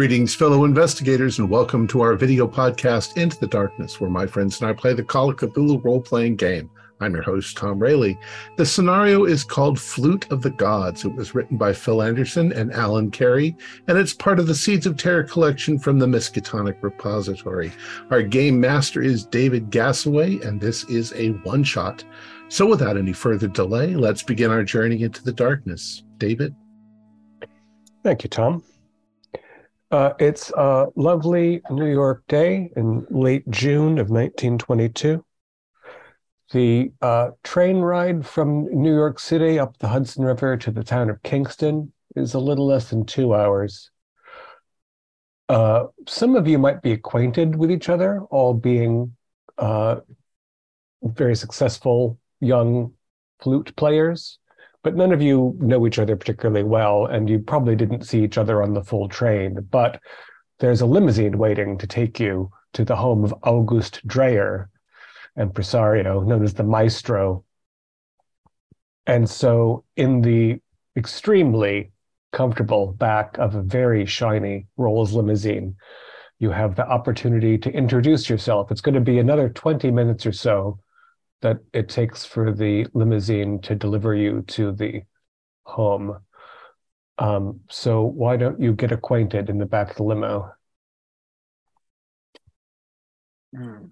Greetings, fellow investigators, and welcome to our video podcast, Into the Darkness, where my friends and I play the Call of Cthulhu role playing game. I'm your host, Tom Rayleigh. The scenario is called Flute of the Gods. It was written by Phil Anderson and Alan Carey, and it's part of the Seeds of Terror collection from the Miskatonic Repository. Our game master is David Gassaway, and this is a one shot. So, without any further delay, let's begin our journey into the darkness. David? Thank you, Tom. Uh, it's a lovely New York day in late June of 1922. The uh, train ride from New York City up the Hudson River to the town of Kingston is a little less than two hours. Uh, some of you might be acquainted with each other, all being uh, very successful young flute players but none of you know each other particularly well, and you probably didn't see each other on the full train. But there's a limousine waiting to take you to the home of August Dreyer, impresario known as the Maestro. And so, in the extremely comfortable back of a very shiny Rolls limousine, you have the opportunity to introduce yourself. It's going to be another 20 minutes or so that it takes for the limousine to deliver you to the home. Um, so why don't you get acquainted in the back of the limo? Hmm.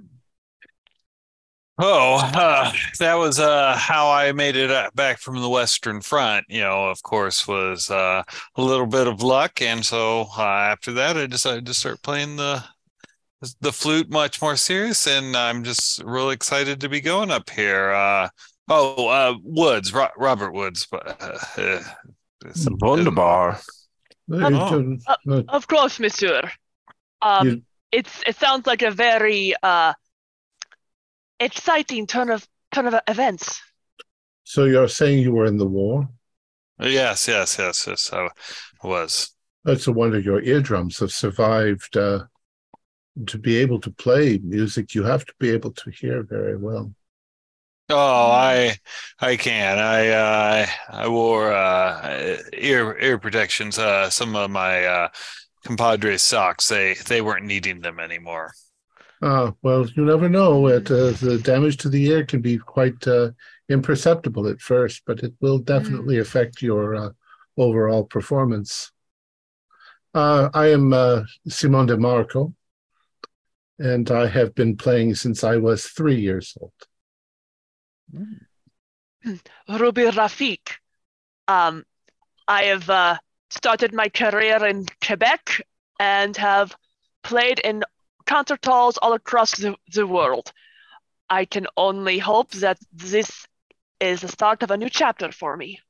Oh, uh, that was uh, how I made it back from the Western Front. You know, of course, was uh, a little bit of luck, and so uh, after that, I decided to start playing the the flute much more serious, and I'm just really excited to be going up here. Uh, oh, uh, Woods, Ro- Robert Woods, but uh, uh, wunderbar. Oh. Uh, of course, Monsieur. Um, you... it's it sounds like a very uh, exciting turn of turn of events. So you're saying you were in the war? Yes, yes, yes, yes. I was. That's a wonder your eardrums have survived uh, to be able to play music, you have to be able to hear very well. Oh, I I can. I uh, I wore uh, ear ear protections. Uh, some of my uh, compadres socks they they weren't needing them anymore. Ah, well, you never know. It, uh, the damage to the ear can be quite uh, imperceptible at first, but it will definitely mm. affect your uh, overall performance. Uh, I am uh, Simon De Marco and I have been playing since I was three years old. Ruby Rafik. Um, I have uh, started my career in Quebec and have played in concert halls all across the, the world. I can only hope that this is the start of a new chapter for me.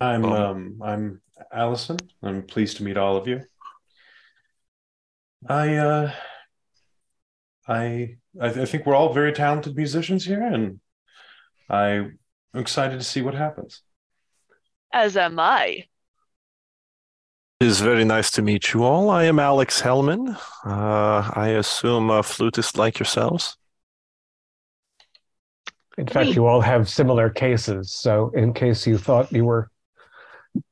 I'm um, I'm Allison. I'm pleased to meet all of you. I uh I I, th- I think we're all very talented musicians here and I'm excited to see what happens. As am I. It is very nice to meet you all. I am Alex Hellman. Uh, I assume a flutist like yourselves. In fact, you all have similar cases. So, in case you thought you were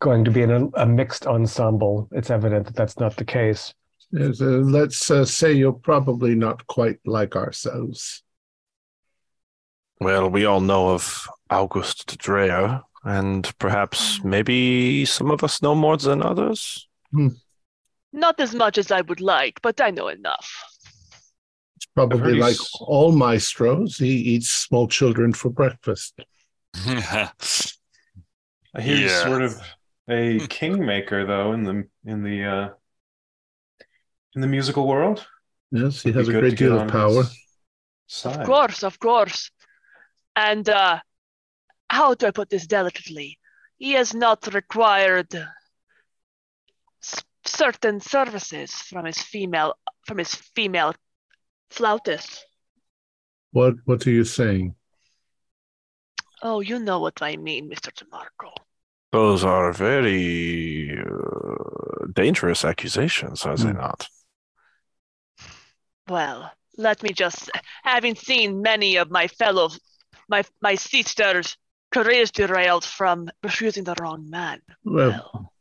going to be in a, a mixed ensemble, it's evident that that's not the case. Yes, uh, let's uh, say you're probably not quite like ourselves. Well, we all know of August Dreyer, and perhaps maybe some of us know more than others. Hmm. Not as much as I would like, but I know enough. It's probably like all maestros. He eats small children for breakfast. I hear yeah. he's sort of a kingmaker, though, in the in the uh, in the musical world. Yes, he has a great deal of power. Of course, of course. And uh, how do I put this delicately? He has not required certain services from his female from his female flautist. What What are you saying? Oh, you know what I mean, Mister DeMarco. Those are very uh, dangerous accusations, are they hmm. not? Well, let me just, having seen many of my fellow, my my sisters career is derailed from refusing the wrong man. Well,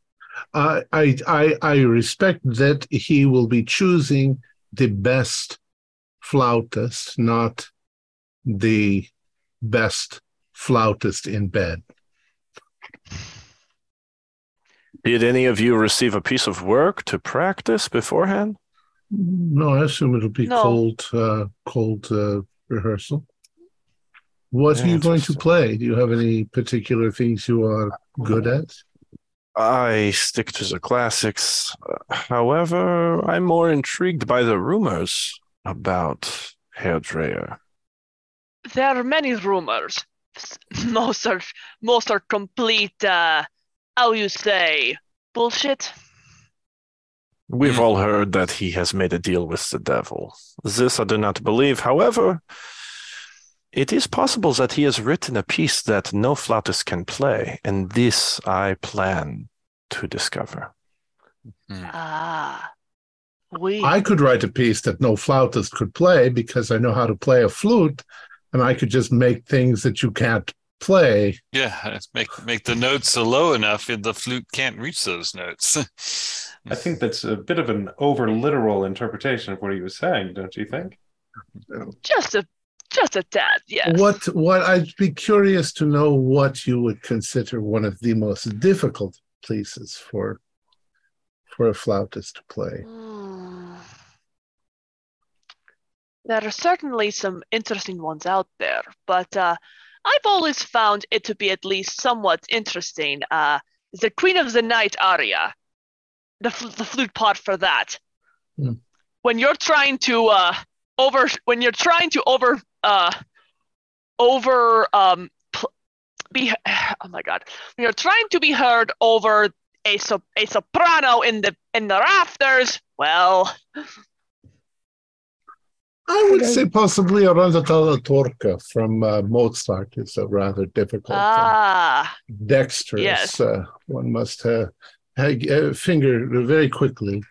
I, I, I, I respect that he will be choosing the best flautist, not the best flautist in bed. Did any of you receive a piece of work to practice beforehand? No, I assume it'll be No. cold, uh, cold uh, rehearsal. What are you going to play? Do you have any particular things you are good at? I stick to the classics. However, I'm more intrigued by the rumors about Herr Dreyer. There are many rumors. S- Most are most are complete. Uh, how you say bullshit. We've Hmm. all heard that he has made a deal with the devil. This I do not believe. However, it is possible that he has written a piece that no flautist can play, and this I plan to discover. Ah, we. I could write a piece that no flautist could play because I know how to play a flute, and I could just make things that you can't play. Yeah, make make the notes so low enough and the flute can't reach those notes. I think that's a bit of an over literal interpretation of what he was saying, don't you think? just a just a tad. Yes. What what I'd be curious to know what you would consider one of the most difficult pieces for for a flautist to play. Hmm. There are certainly some interesting ones out there, but uh, I've always found it to be at least somewhat interesting. Uh, the Queen of the Night aria, the fl- the flute part for that. Hmm. When you're trying to uh, over, when you're trying to over, uh, over, um, pl- be, oh my God, when you're trying to be heard over a so- a soprano in the in the rafters, well. I would Okay. say possibly Rondo alla Turca from uh, Mozart is a rather difficult, and Ah, dexterous. yes. Uh, one must uh, ha- uh, finger very quickly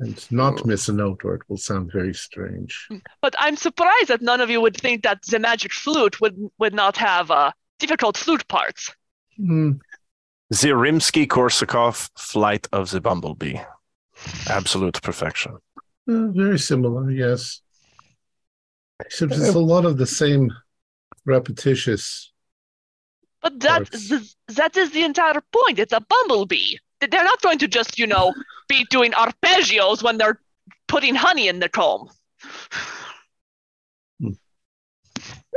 and not miss a note, or it will sound very strange. but I'm surprised that none of you would think that the magic flute would would not have uh, difficult flute parts. Hmm, The Rimsky-Korsakov Flight of the Bumblebee. Absolute perfection. Uh, very similar, yes. Except it's a lot of the same repetitious. But that th- that is the entire point. It's a bumblebee. They're not going to just you know be doing arpeggios when they're putting honey in the comb.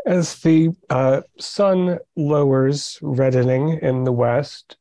As the uh, sun lowers, reddening in the west,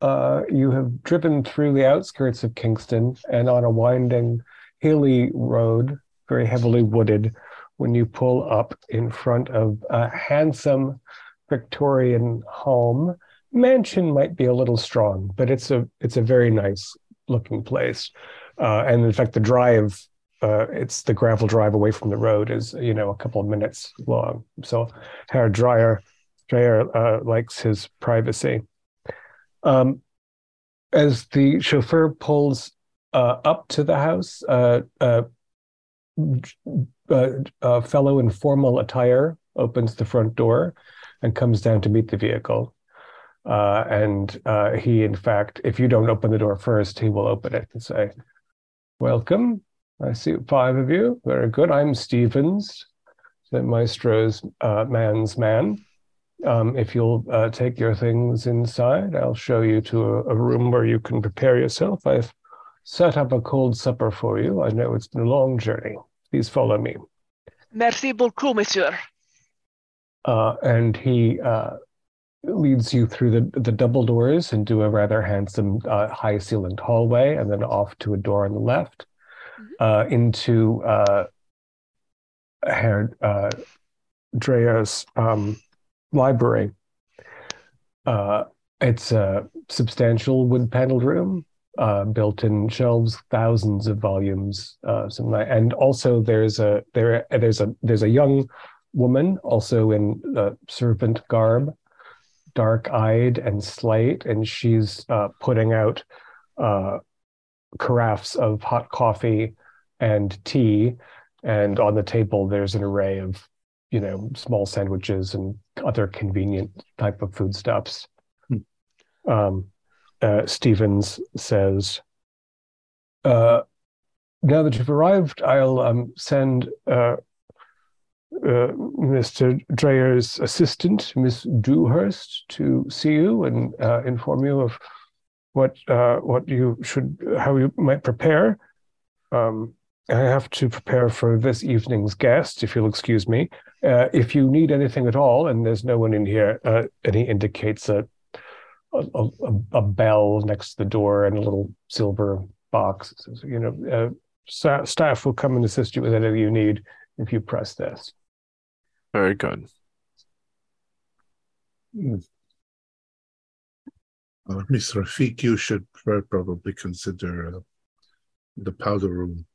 uh, you have driven through the outskirts of Kingston and on a winding, hilly road, very heavily wooded, when you pull up in front of a handsome Victorian home. Mansion might be a little strong, but it's a it's a very nice looking place. Uh, and in fact, the drive uh, it's the gravel drive away from the road is you know a couple of minutes long. So Herr Dreyer Dreyer uh, likes his privacy. Um, as the chauffeur pulls uh, up to the house, uh, uh, uh, a fellow in formal attire opens the front door and comes down to meet the vehicle. Uh, and he, in fact, if you don't open the door first, he will open it and say, Welcome. I see five of you. Very good. I'm Stevens, the maestro's man's man. Um, if you'll uh, take your things inside, I'll show you to a, a room where you can prepare yourself. I've set up a cold supper for you. I know it's been a long journey. Please follow me. Merci beaucoup, monsieur. Uh, and he uh, leads you through the, the double doors into a rather handsome uh, high ceilinged hallway and then off to a door on the left uh, into uh, Herr uh, Dreyer's um, library. Uh, it's a substantial wood paneled room, uh, built in shelves, thousands of volumes, uh, some, and also there's a there there's a there's a young woman also in uh, servant garb, dark eyed and slight, and she's uh, putting out uh, carafes of hot coffee and tea. And on the table, there's an array of you know, small sandwiches and other convenient type of foodstuffs. Hmm. Um, uh, Stevens says, uh, "Now that you've arrived, I'll um, send uh, uh, Mr. Dreyer's assistant, Miss Dewhurst, to see you and uh, inform you of what what you should, how you might prepare. Um, I have to prepare for this evening's guest, if you'll excuse me. Uh, if you need anything at all, and there's no one in here, uh, and he indicates a, a, a a bell next to the door and a little silver box. Says, you know, uh, staff will come and assist you with anything you need if you press this. Very good. Uh, Miss Rafik, you should probably consider uh, the powder room.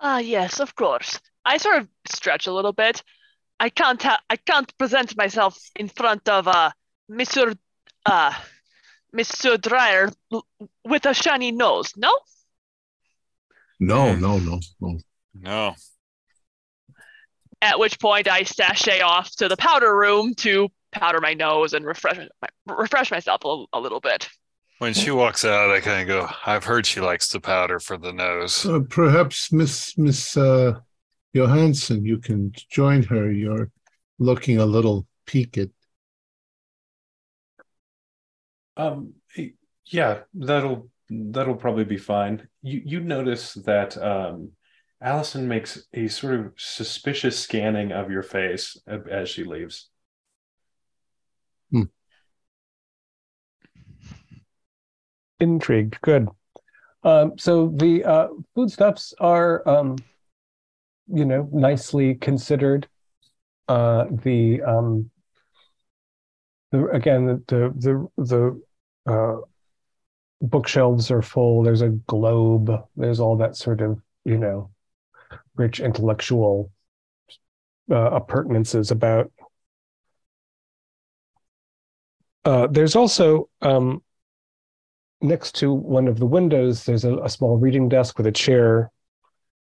Ah, yes, of course. I sort of stretch a little bit. I can't ha- I can't present myself in front of uh Mr. uh Mr. Dreyer with a shiny nose. No? No, no, no, no. No. At which point I sashay off to the powder room to powder my nose and refresh my, refresh myself a, a little bit. When she walks out, I kind of go, I've heard she likes the powder for the nose. Uh, perhaps Miss Miss uh, Johansson, you can join her. You're looking a little peaked. Um, yeah, that'll that'll probably be fine. You you notice that um, Allison makes a sort of suspicious scanning of your face as she leaves. Intrigued. Good. Um, so the uh, foodstuffs are, um, you know, nicely considered. Uh, the um, the again the the the, uh, bookshelves are full. There's a globe. There's all that sort of you know rich intellectual uh, appurtenances about. Uh, there's also um, next to one of the windows, there's a, a small reading desk with a chair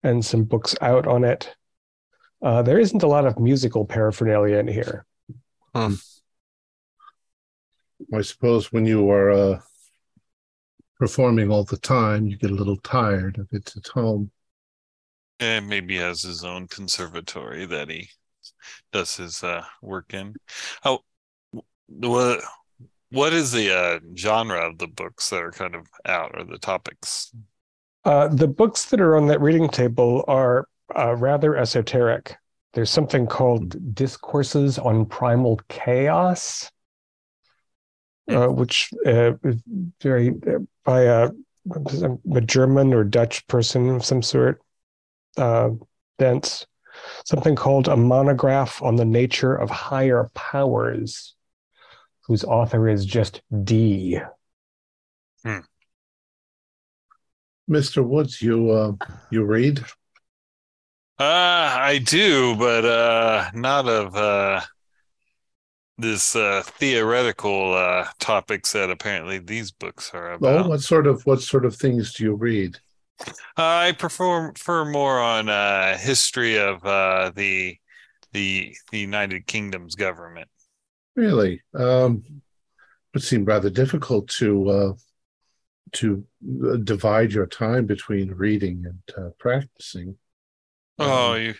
and some books out on it. Uh, there isn't a lot of musical paraphernalia in here. I suppose when you are uh, performing all the time, you get a little tired if it's at home. And maybe has his own conservatory that he does his uh, work in. Oh, what what is the uh, genre of the books that are kind of out or the topics? Uh, the books that are on that reading table are uh, rather esoteric. There's something called Discourses on Primal Chaos, uh, which uh, is very uh, by a, a German or Dutch person of some sort. Uh, dense. Something called a monograph on the nature of higher powers, whose author is just D. Mister Woods, you uh, you read? Uh, I do, but uh, not of uh, this uh, theoretical uh, topics that apparently these books are about. what sort of what sort of things do you read? I prefer prefer more on uh, history of uh, the the the United Kingdom's government. Really, um, it seemed rather difficult to uh, to uh, divide your time between reading and uh, practicing. Oh, Um, you.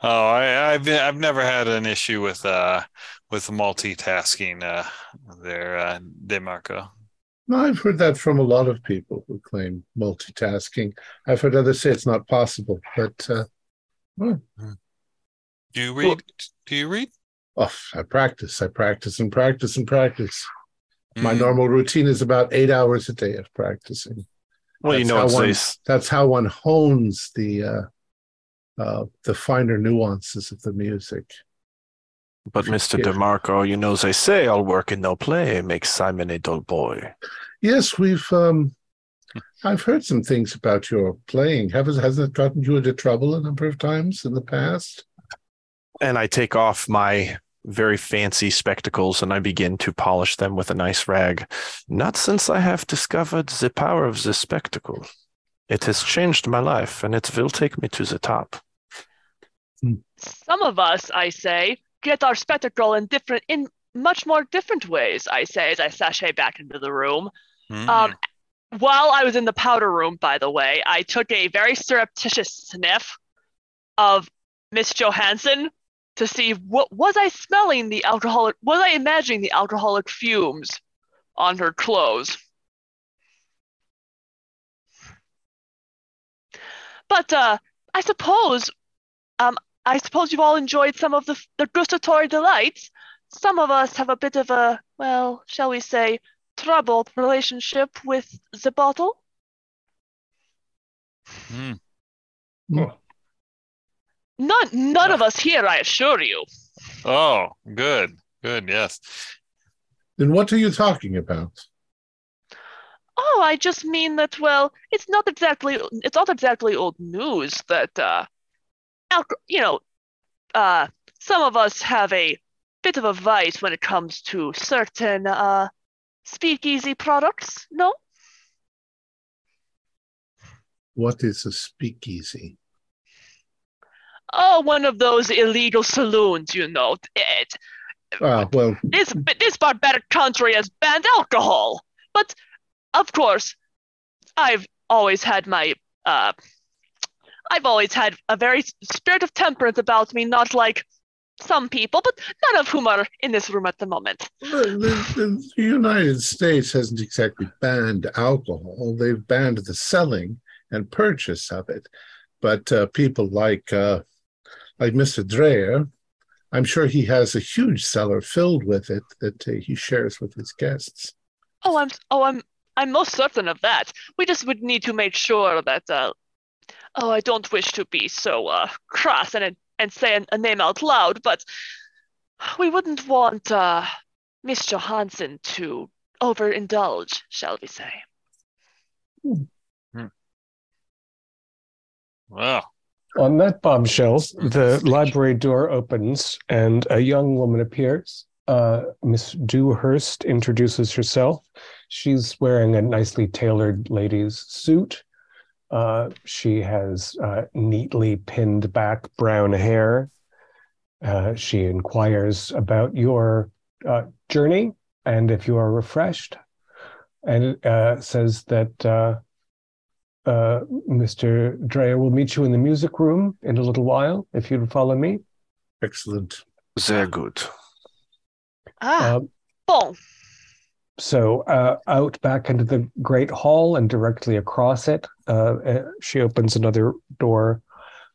Oh, I, I've I've never had an issue with uh with multitasking uh there, uh, Demarco. No, I've heard that from a lot of people who claim multitasking. I've heard others say it's not possible, but uh, well, Do you read? Do you read? oh, I practice, I practice and practice and practice. My Mm. normal routine is about eight hours a day of practicing. Well, you know how one- they That's how one hones the uh, uh, the finer nuances of the music. but Mr. Yeah. DeMarco, you know they say all work and no play makes Simon a dull boy. Yes, we've. Um, I've heard some things about your playing. Have hasn't it gotten you into trouble a number of times in the past? And I take off my very fancy spectacles and I begin to polish them with a nice rag. Not since I have discovered the power of the spectacle. It has changed my life and it will take me to the top. Hmm. Some of us, I say, get our spectacle in different, in much more different ways. I say as I sashay back into the room. Mm. Um, while I was in the powder room, by the way, I took a very surreptitious sniff of Miss Johansson to see what was I smelling the alcoholic was I imagining the alcoholic fumes on her clothes. But uh, I suppose um, I suppose you've all enjoyed some of the, the gustatory delights. Some of us have a bit of a, well, shall we say, troubled relationship with the bottle. Mm. None, none of us here, I assure you. Oh, good. Good. Yes. Then what are you talking about? Oh, I just mean that. Well, it's not exactly it's not exactly old news that uh, alco- you know, uh, some of us have a bit of a vice when it comes to certain uh, speakeasy products. No, What is a speakeasy? oh, one of those illegal saloons, you know. It, Ah, well, this this barbaric country has banned alcohol, but of course, I've always had my uh, I've always had a very spirit of temperance about me, not like some people, but none of whom are in this room at the moment. the, the, the United States hasn't exactly banned alcohol. They've banned the selling and purchase of it. But uh, people like uh, like Mr. Dreyer, I'm sure he has a huge cellar filled with it that uh, he shares with his guests. Oh, I'm oh I'm I'm most certain of that. We just would need to make sure that uh, oh, I don't wish to be so uh, cross and and say a, a name out loud, but we wouldn't want uh, Miss Johansson to overindulge, shall we say? Wow. On that bombshell, the library door opens and a young woman appears. Uh, Miss Dewhurst introduces herself. She's wearing a nicely tailored lady's suit. Uh, she has uh, neatly pinned back brown hair. Uh, she inquires about your uh, journey and if you are refreshed, and uh, says that uh, uh, Mr. Dreyer will meet you in the music room in a little while, if you'd follow me. Excellent. Sehr good. Ah, Uh, bon. So uh, out back into the great hall and directly across it, uh, uh, she opens another door.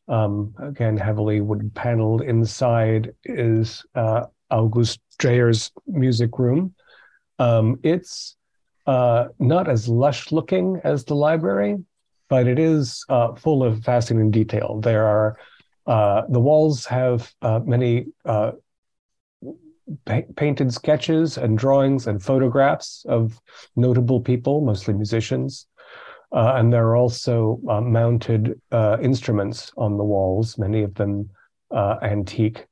Um, again, heavily wood paneled. Inside is uh, August Dreyer's music room. Um, it's uh, not as lush looking as the library, but it is uh, full of fascinating detail. There are the walls have many pa- painted sketches and drawings and photographs of notable people, mostly musicians. Uh, and there are also uh, mounted uh, instruments on the walls, many of them uh, antique.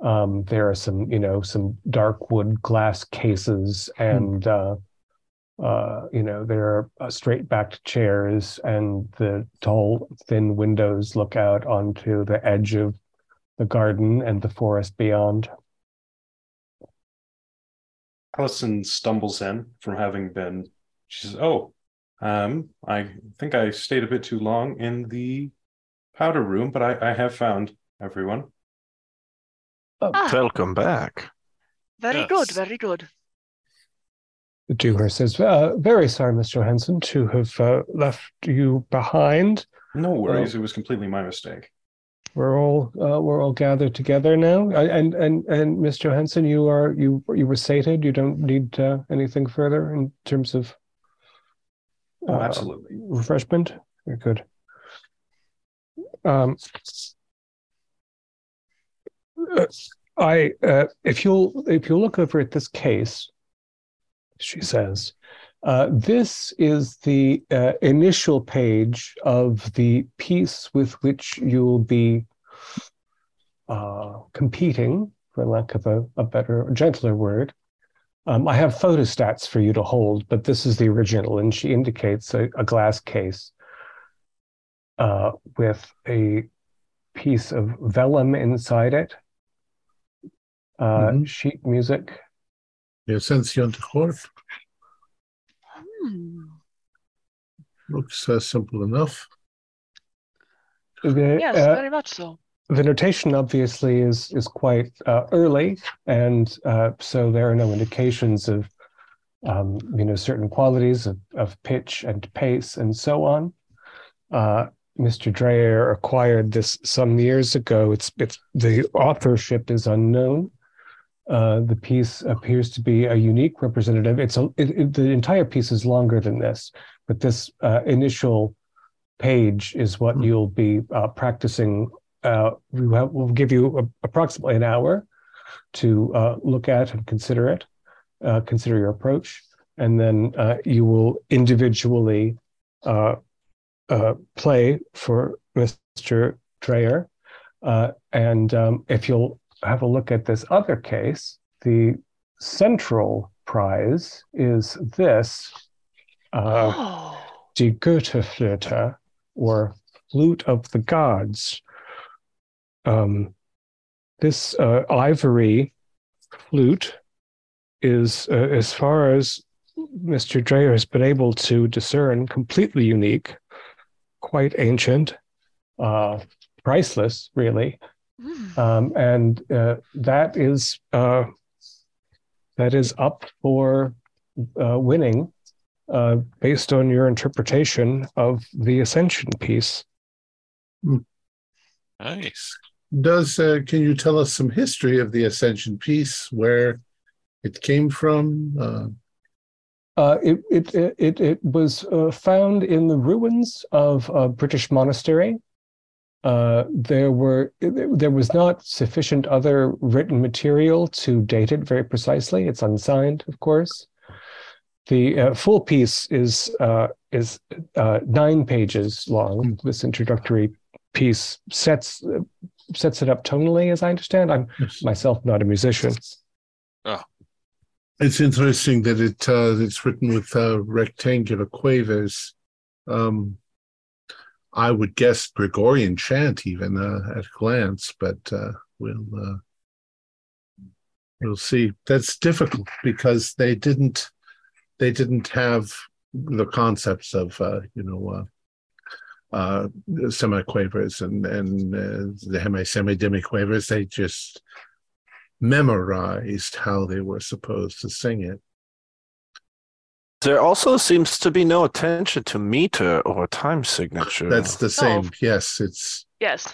Um, there are some, you know, some dark wood glass cases, and uh, uh, you know, there are uh, straight-backed chairs, and the tall, thin windows look out onto the edge of the garden and the forest beyond. Allison stumbles in from having been. She says, "Oh, um, I think I stayed a bit too long in the powder room, but I, I have found everyone." Ah, Welcome back. very good, very good. The Dewar says, uh, "Very sorry, Miss Johansson, to have uh, left you behind. No worries, it was completely my mistake. We're all uh, we're all gathered together now. I- And and and Miss Johansson, you are you you were sated. You don't need uh, anything further in terms of Oh, uh, absolutely. refreshment. Very good. Um, I uh, if you'll if you look over at this case, she says, uh, this is the uh, initial page of the piece with which you'll be uh, competing, for lack of a, a better, gentler word. Um, I have photostats for you to hold, but this is the original, and she indicates a, a glass case uh, with a piece of vellum inside it, uh, Mhm. sheet music. The Ascension de Corp Hmm. looks uh, simple enough. The, Yes, uh, very much so. the notation obviously is is quite uh, early, and uh, so there are no indications of um, you know certain qualities of, of pitch and pace and so on. Uh, Mr. Dreyer acquired this some years ago. It's it's the authorship is unknown. Uh, the piece appears to be a unique representative. It's a it, it- the entire piece is longer than this, but this uh, initial page is what Hmm. you'll be uh, practicing. Uh, we will we'll give you a, approximately an hour to uh, look at and consider it, uh, consider your approach, and then uh, you will individually uh, uh, play for Mr. Dreyer. Uh, and um, if you'll have a look at this other case, the central prize is this uh, oh. Die Götterflöte, or Flute of the Gods. Um, this uh, ivory flute is, uh, as far as Mr. Dreyer has been able to discern, completely unique, quite ancient, uh, priceless, really. Hmm. Um, and uh, that is uh, that is up for uh, winning uh, based on your interpretation of the Ascension piece. Nice. Does uh, can you tell us some history of the Ascension piece, where it came from? Uh, Uh, it, it it it it was uh, found in the ruins of a British monastery. Uh, there were there was not sufficient other written material to date it very precisely. It's unsigned, of course. The uh, full piece is uh, is uh, nine pages long. This introductory piece sets sets it up tonally, as I understand. I'm myself not a musician. Oh. it's interesting that it uh, it's written with uh, rectangular quavers. Um, I would guess Gregorian chant even uh, at a glance, but uh, we'll uh, we'll see. That's difficult because they didn't they didn't have the concepts of uh, you know uh, uh, semiquavers and and uh, the hemi semi demiquavers. They just memorized how they were supposed to sing it. There also seems to be no attention to meter or time signature. That's the same. Oh. Yes, it's Yes.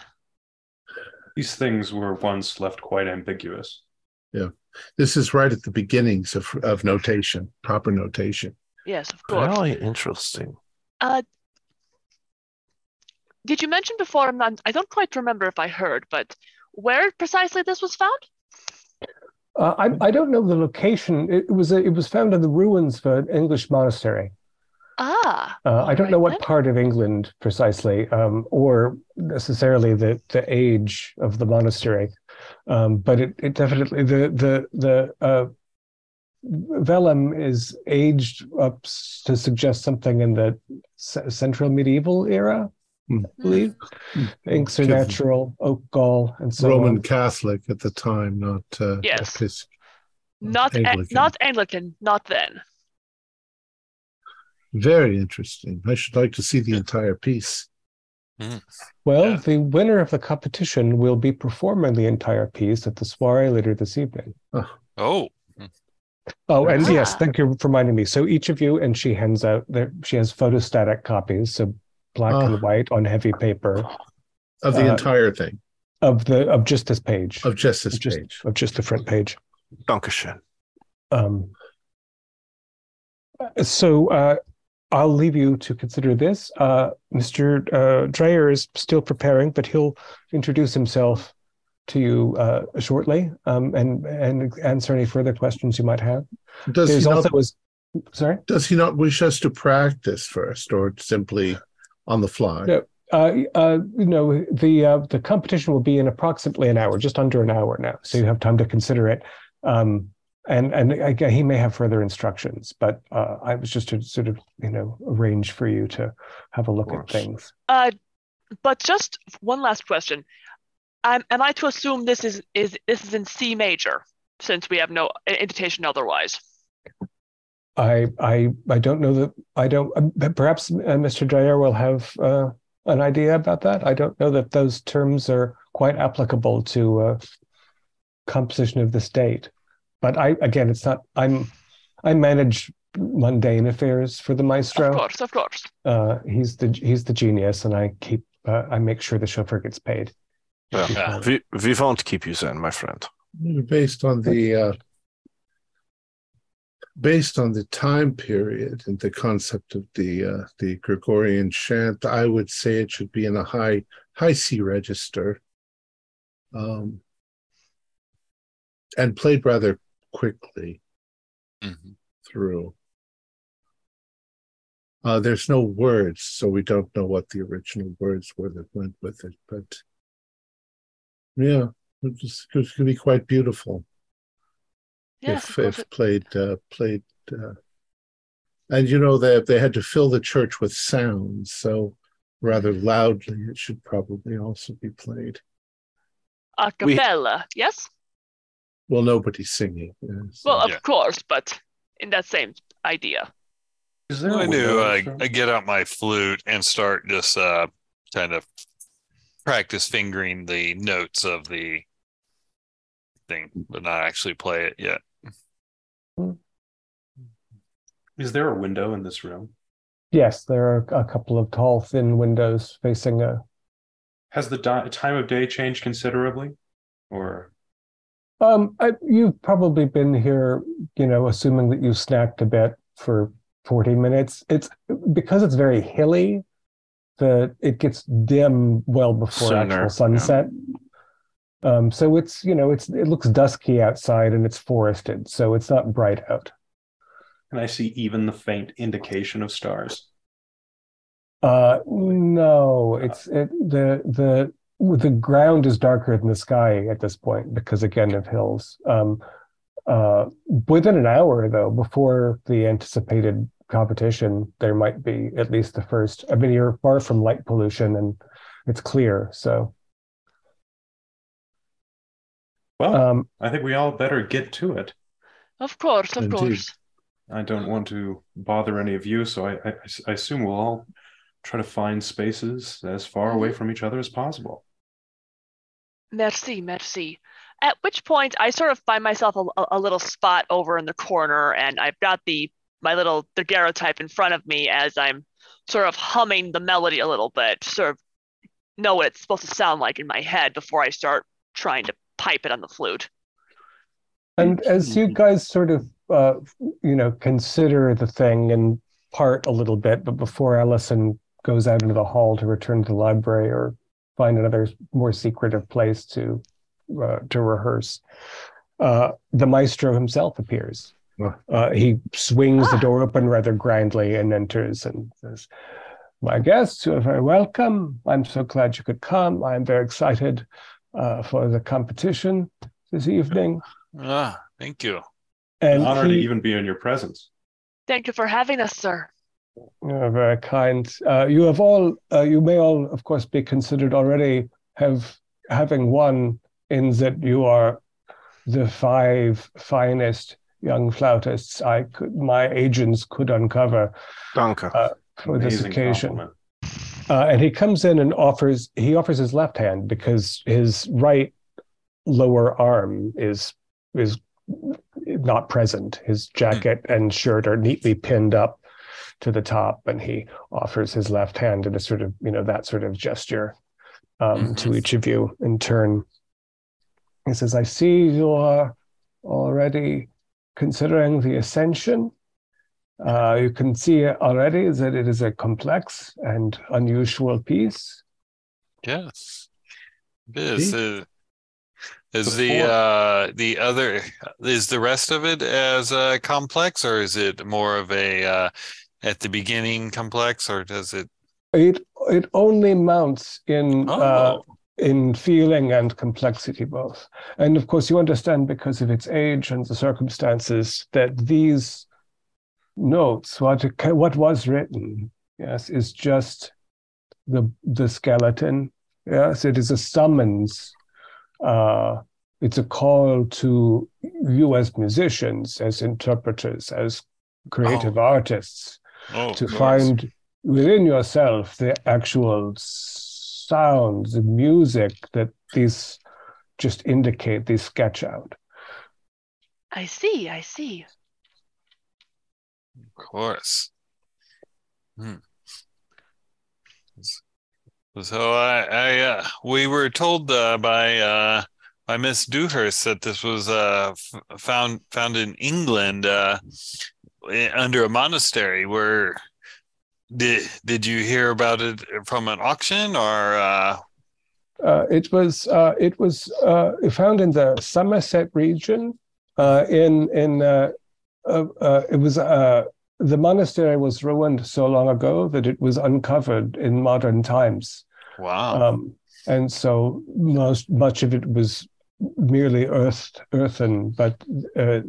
These things were once left quite ambiguous. Yeah, this is right at the beginnings of of notation, proper notation. Yes, of course. Really interesting. Uh, did you mention before? I'm not, I don't quite remember if I heard, but where precisely this was found? Uh, I I don't know the location. It was a, it was found in the ruins of an English monastery. Ah, Uh, I don't know what then. part of England precisely, um, or necessarily the the age of the monastery, um, but it, it definitely the the the uh, vellum is aged up to suggest something in the central medieval era. Hmm. I believe inks are natural, oak gall, and so Roman on. Catholic at the time, not uh, Yes. Epis- not a- Anglican. not Anglican, not then. Very interesting. I should like to see the entire piece. Well, Yeah. the winner of the competition will be performing the entire piece at the soiree later this evening. Oh, Oh, and yes, Ah. thank you for reminding me. So each of you, and she hands out there. She has photostatic copies, so black Ah. and white on heavy paper Of the Uh, entire thing, of the of just this page, of just this of just page. of just the front page. Dankeschön. Um, uh, so uh, I'll leave you to consider this. Uh, Mr. Uh, Dreyer is still preparing, but he'll introduce himself to you uh, shortly um, and and answer any further questions you might have. Does he, There's not, also was sorry. does he not wish us to practice first or simply on the fly? No. Uh, uh, you know, the uh, the competition will be in approximately an hour, just under an hour now, so you have time to consider it. Um, and and again, he may have further instructions, but uh, I was just to sort of you know arrange for you to have a look at things. Uh, but just one last question. Um, am I to assume this is is this is in C major since we have no indication otherwise? I I I don't know that I don't. Uh, perhaps uh, Mr. Dyer will have uh, an idea about that. I don't know that those terms are quite applicable to uh, composition of the state. But I again, it's not. I'm I manage mundane affairs for the maestro. Of course, of course. Uh, he's the he's the genius, and I keep uh, I make sure the chauffeur gets paid. Yeah. We, we won't keep you then, my friend. Based on the uh, based on the time period and the concept of the uh, the Gregorian chant, I would say it should be in a high high C register, um, and played rather quickly Mm-hmm. through. Uh, there's no words, so we don't know what the original words were that went with it. But yeah, it's, it's going to be quite beautiful Yes, if if played uh, played. Uh, and you know they they had to fill the church with sounds, so rather loudly it should probably also be played. A We- cappella, yes? Well, nobody's singing. yeah, so- Well, of Yeah. course, but in that same idea. Is there a I window do. I. I get out my flute and start just uh, kind of practice fingering the notes of the thing, but not actually play it yet. Is there a window in this room? Yes, there are a couple of tall, thin windows facing a. Has the di- time of day changed considerably? Or Um, I, you've probably been here, you know, assuming that you snacked a bit for 40 minutes. It's because it's very hilly that it gets dim well before Sooner, actual yeah. Um, so it's, you know, it's it looks dusky outside and it's forested, so it's not bright out. can I see even the faint indication of stars? Uh, no, it's it the the the ground is darker than the sky at this point because again of hills. Um, uh, within an hour though, before the anticipated competition, there might be at least the first. I mean, you're far from light pollution and it's clear. So, Well, um, I think we all better get to it. Of course, of Indeed. course. I don't want to bother any of you, so I, I, I assume we'll all try to find spaces as far away from each other as possible. Merci, merci. At which point I sort of find myself a, a- a little spot over in the corner, and I've got the my little daguerreotype in front of me as I'm sort of humming the melody a little bit, sort of know what it's supposed to sound like in my head before I start trying to pipe it on the flute. and as you guys sort of, uh, you know, consider the thing and part a little bit, but before Allison goes out into the hall to return to the library or find another more secretive place to uh, to rehearse, uh, the maestro himself appears. Uh, he swings the Ah. door open rather grandly and enters and says, "My guests, you are very welcome. I'm so glad you could come. I'm very excited uh, for the competition this evening." Ah, thank you. And An honor to even be in your presence. Thank you for having us, sir. You're very kind. Uh, you have all, uh, you may all, of course, be considered already have having won in that you are the five finest young flautists I could, my agents could uncover Danke. uh, for this occasion. compliment. Uh, and he comes in and offers, he offers his left hand because his right lower arm is is not present. His jacket and shirt are neatly pinned up to the top, and he offers his left hand in a sort of, you know, that sort of gesture um, to Mhm. each of you in turn. He says, I see you are already considering the ascension. Uh, you can see already that it is a complex and unusual piece. Yes. This is the uh the other is the rest of it as uh complex or is it more of a uh at the beginning complex or does it It it only mounts in uh, oh in feeling and complexity both. And of course, you understand because of its age and the circumstances that these notes, what what was written, yes, is just the the skeleton. Yes, it is a summons Uh, it's a call to you as musicians, as interpreters, as creative Oh. artists Oh, to of find within yourself the actual sounds, the music that these just indicate, these sketch out. I see, I see. Of course. Hmm. So I, I uh, we were told uh, by uh, by Miss Dewhurst that this was uh, f- found found in England uh, under a monastery. Where did did you hear about it from an auction or? Uh, it was it was found in the Somerset region. In in uh, uh, it was uh, the monastery was ruined so long ago that it was uncovered in modern times, wow. um, and so most much of it was merely earth earthen. But uh,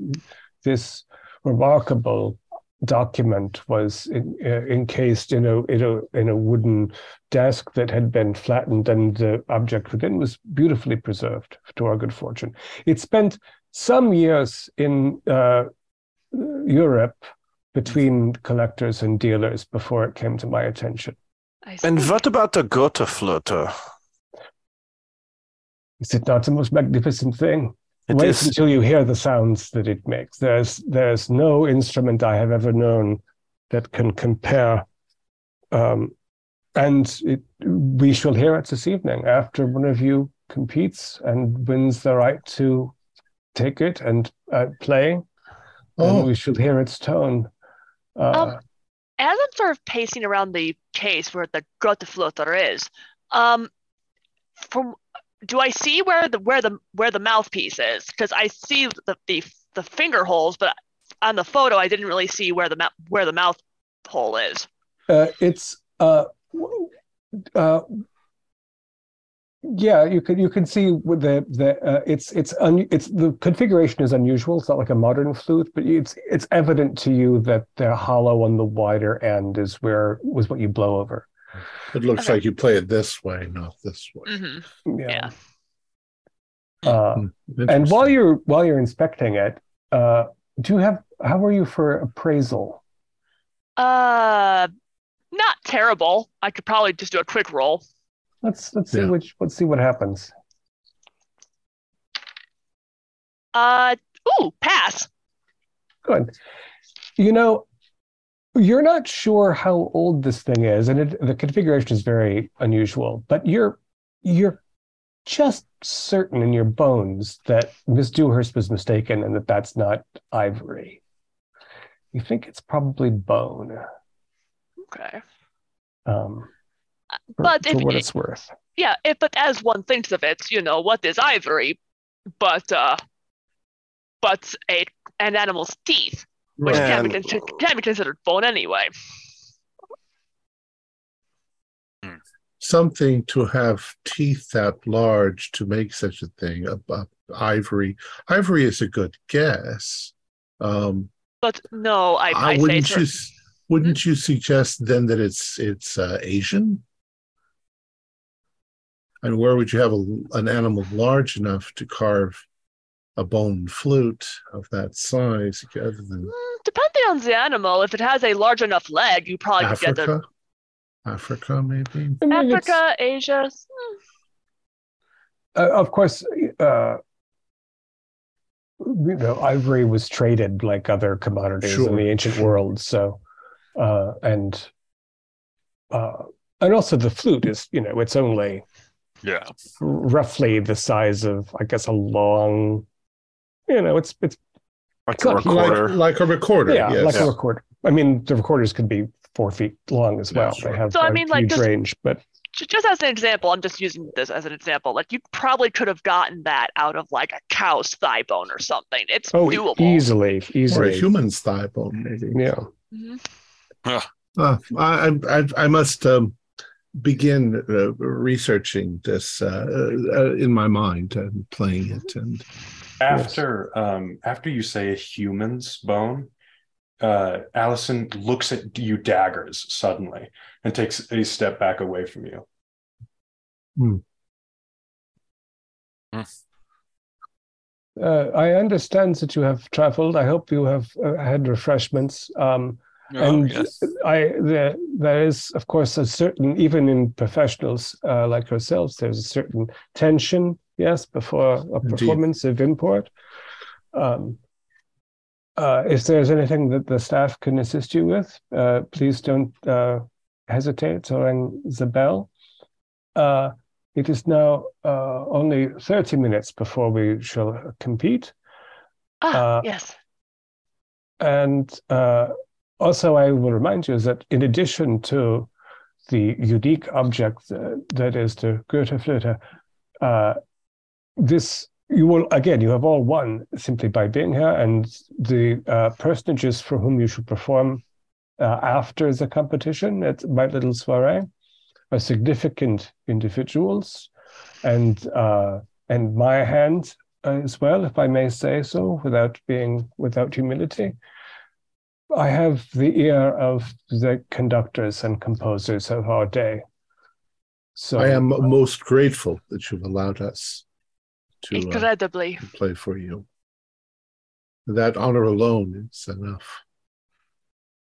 this remarkable document was in, uh, encased in a in a in a wooden desk that had been flattened, and the object within was beautifully preserved. To our good fortune, it spent some years in uh, Europe between collectors and dealers before it came to my attention. And what about the Götterflöte? Is it not the most magnificent thing? It Wait is until you hear the sounds that it makes. There's there's no instrument I have ever known that can compare. Um, and it, we shall hear it this evening after one of you competes and wins the right to take it and uh, play. And Oh, we should hear its tone. Uh, Um, As I'm sort of pacing around the case where the Götterflöte is, um, from do I see where the where the where the mouthpiece is? Because I see the, the the finger holes, but on the photo I didn't really see where the mouth where the mouth hole is. Uh, it's uh, uh, yeah, you can you can see with the the uh, it's it's un, it's the configuration is unusual. It's not like a modern flute, but it's it's evident to you that the hollow on the wider end is where was what you blow over. it looks Okay. like you play it this way, not this way. hmm Yeah. Yeah. Uh, Hmm, and while you're while you're inspecting it, uh, do you have how are you for appraisal? Uh, not terrible. I could probably just do a quick roll. Let's let's see Yeah. which let's see what happens. Uh, ooh, pass. Good. You know, you're not sure how old this thing is, and it, the configuration is very unusual. But you're you're just certain in your bones that Miss Dewhurst was mistaken, and that that's not ivory. You think it's probably bone. Okay. Um, for, But for if what it's worth. Yeah, if but as one thinks of it, you know, what is ivory? But uh, but a an animal's teeth, which Right. can be, con- can be considered bone anyway. something to have teeth that large to make such a thing. Uh, uh, ivory, ivory is a good guess. Um, But no, I, I I wouldn't cer- you wouldn't you suggest then that it's it's uh, Asian? And where would you have a, an animal large enough to carve a bone flute of that size, other than Mm, depending on the animal, if it has a large enough leg, you probably could get the Africa? Africa, maybe. I mean, Africa, Asia. mm, uh, of course, uh, you know, ivory was traded like other commodities in the ancient world. So, uh, and uh, and also the flute is, you know, it's only Yeah. roughly the size of, I guess, a long, you know, it's it's like It's a recorder. Like, like a recorder. yeah, yes. like a recorder. I mean, the recorders could be four feet long as Yeah, well. sure. They have So, I a mean, like, huge just- range, but Just as an example, I'm just using this as an example. Like you probably could have gotten that out of like a cow's thigh bone or something. It's oh, doable. easily, or a easily, human's thigh bone, maybe. yeah. Mhm. Uh, I, I, I must um, begin uh, researching this uh, uh, in my mind and playing it. And After um after you say a human's bone, uh Allison looks at you daggers suddenly and takes a step back away from you. Uh, I understand that you have traveled. I hope you have uh, had refreshments. Um, Oh, and yes. I there there is of course a certain even in professionals uh, like ourselves, there's a certain tension yes before a Indeed. performance of import. Um, uh, if there's anything that the staff can assist you with, uh, please don't uh, hesitate to ring the bell. Uh, it is now uh, only 30 minutes before we shall compete. Ah, Uh, yes. And uh, also, I will remind you that in addition to the unique object uh, that is the Götterflöte, uh, this you will again you have all won simply by being here, and the uh, personages for whom you should perform uh, after the competition at my little soiree are significant individuals, and uh, and my hand as well, if I may say so, without being without humility. I have the ear of the conductors and composers of our day. So I am most grateful that you've allowed us to uh, Incredibly. play for you. That honor alone is enough.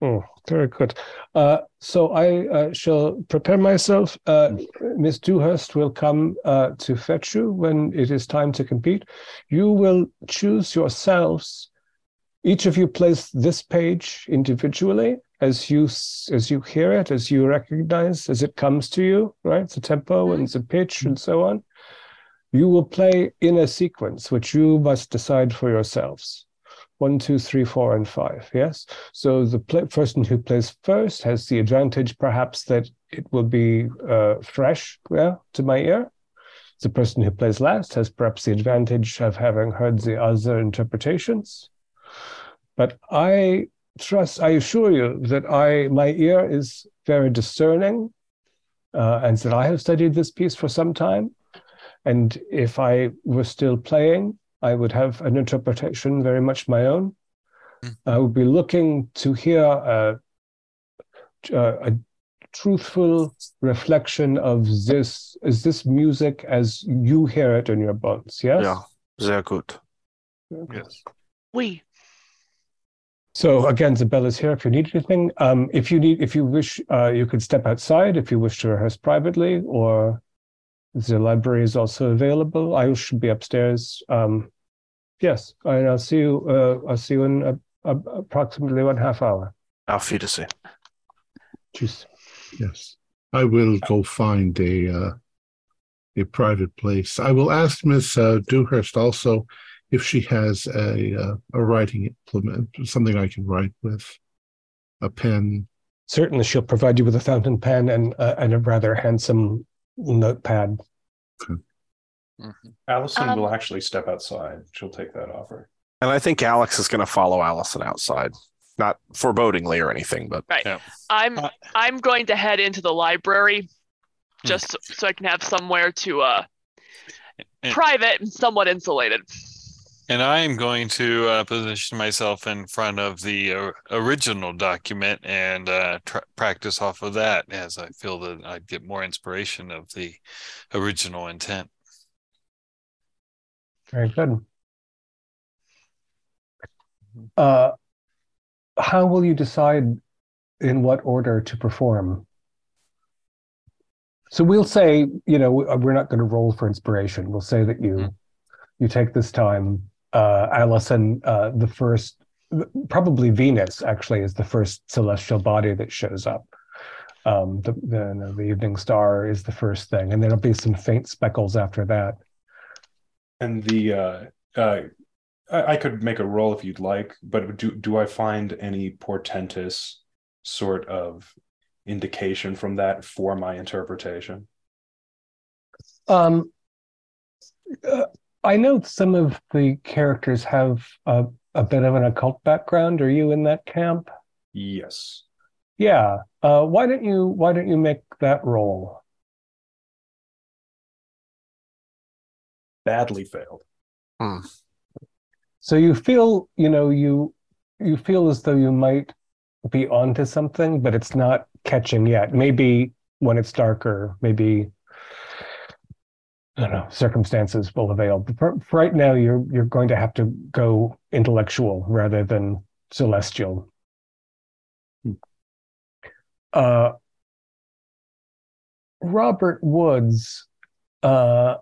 Oh, very good. Uh, so I uh, shall prepare myself. Uh, Miss Dewhurst will come uh, to fetch you when it is time to compete. You will choose yourselves. Each of you plays this page individually as you as you hear it, as you recognize, as it comes to you. Right, the tempo and the pitch and so on. You will play in a sequence which you must decide for yourselves. One, two, three, four, and five. Yes. So the play, person who plays first has the advantage, perhaps, that it will be uh, fresh yeah, to my ear. The person who plays last has perhaps the advantage of having heard the other interpretations. But I trust, I assure you that I my ear is very discerning, uh, and that I have studied this piece for some time. And if I were still playing, I would have an interpretation very much my own. I would be looking to hear a, a, a truthful reflection of this is this music as you hear it in your bones. Yes. Yeah, sehr gut. Yes. We. So again, the bell is here if you need anything. Um, if you need, if you wish, uh, you could step outside if you wish to rehearse privately, or the library is also available. I should be upstairs. Um, yes, and I'll see you. Uh, I'll see you in a, a, approximately one half hour. Auf Wiedersehen. Tschüss. Yes, I will go find a uh, a private place. I will ask Miss uh, Dewhurst also if she has a uh, a writing implement, something I can write with, a pen. Certainly, she'll provide you with a fountain pen and uh, and a rather handsome notepad. Mhm. Allison Um, will actually step outside. She'll take that offer. And I think Alex is going to follow Allison outside. Not forebodingly or anything, but right. I'm Uh, I'm going to head into the library Hmm. just so, so I can have somewhere to uh And- private and somewhat insulated. And I am going to uh, position myself in front of the uh, original document and uh, tr- practice off of that, as I feel that I'd get more inspiration of the original intent. Very good. Uh, how will you decide in what order to perform? So we'll say, you know, we're not going to roll for inspiration. We'll say that you Mm. you take this time. Uh, Allison, uh, the first, probably Venus actually is the first celestial body that shows up. Um, the, the the evening star is the first thing, and there'll be some faint speckles after that. And the uh, uh, I, I could make a roll if you'd like, but do do I find any portentous sort of indication from that for my interpretation? Um, uh, I know some of the characters have a, a bit of an occult background. Are you in that camp? Yes. Yeah. Uh, why don't you Why don't you make that roll? Badly failed. So you feel, you know, you you feel as though you might be onto something, but it's not catching yet. Maybe when it's darker, maybe I don't know, circumstances will avail. But for, for right now, you're you're going to have to go intellectual rather than celestial. Hmm. Uh, Robert Woods, uh,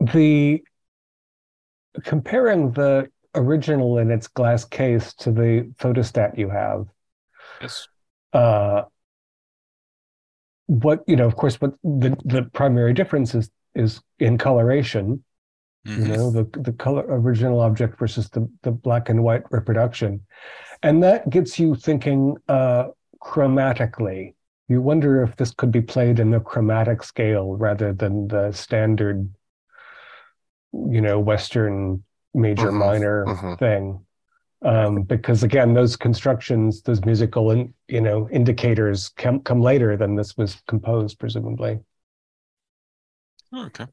the comparing the original in its glass case to the photostat you have, Yes. uh, what you know, of course, what the the primary difference is is in coloration. You Mhm. know, the the color original object versus the the black and white reproduction, and that gets you thinking uh, chromatically. You wonder if this could be played in the chromatic scale rather than the standard, you know, Western major Mhm, minor mhm. thing. Um, because again, those constructions, those musical, and you know, indicators come come later than this was composed, presumably. Okay.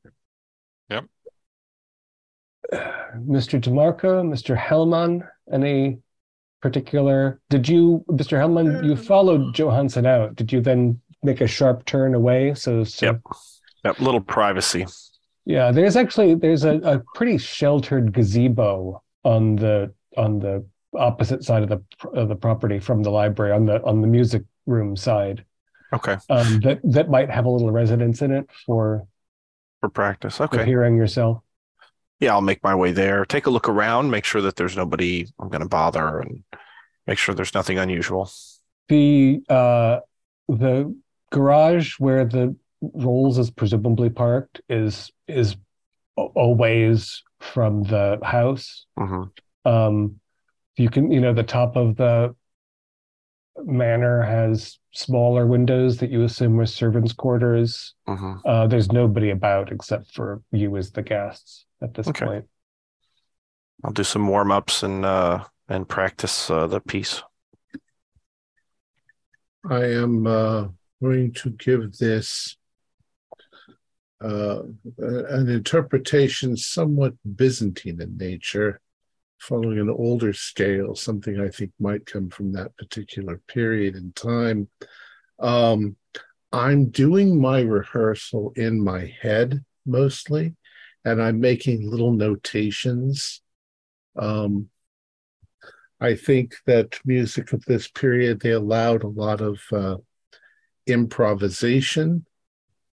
Yep. Mr. DeMarco, Mr. Hellman, any particular? Did you, Mr. Hellman, you followed Johansson out? Did you then make a sharp turn away? So, so Yep. Yep, little privacy. yeah, there's actually there's a, a pretty sheltered gazebo on the on the opposite side of the of the property from the library on the on the music room side Okay, um, that that might have a little residence in it for, for practice. for Okay. hearing yourself. Yeah, I'll make my way there. Take a look around, make sure that there's nobody I'm going to bother, and make sure there's nothing unusual. The uh, the garage where the Rolls is presumably parked is is a ways from the house. hmm Um, you can, you know, the top of the manor has smaller windows that you assume were servants' quarters. hmm Uh, there's nobody about except for you as the guests at this Okay. point. I'll do some warm ups and uh, and practice uh, the piece. I am uh, going to give this uh, an interpretation somewhat Byzantine in nature, following an older scale, something I think might come from that particular period in time. Um, I'm doing my rehearsal in my head mostly, and I'm making little notations. Um, I think that music of this period, they allowed a lot of uh, improvisation,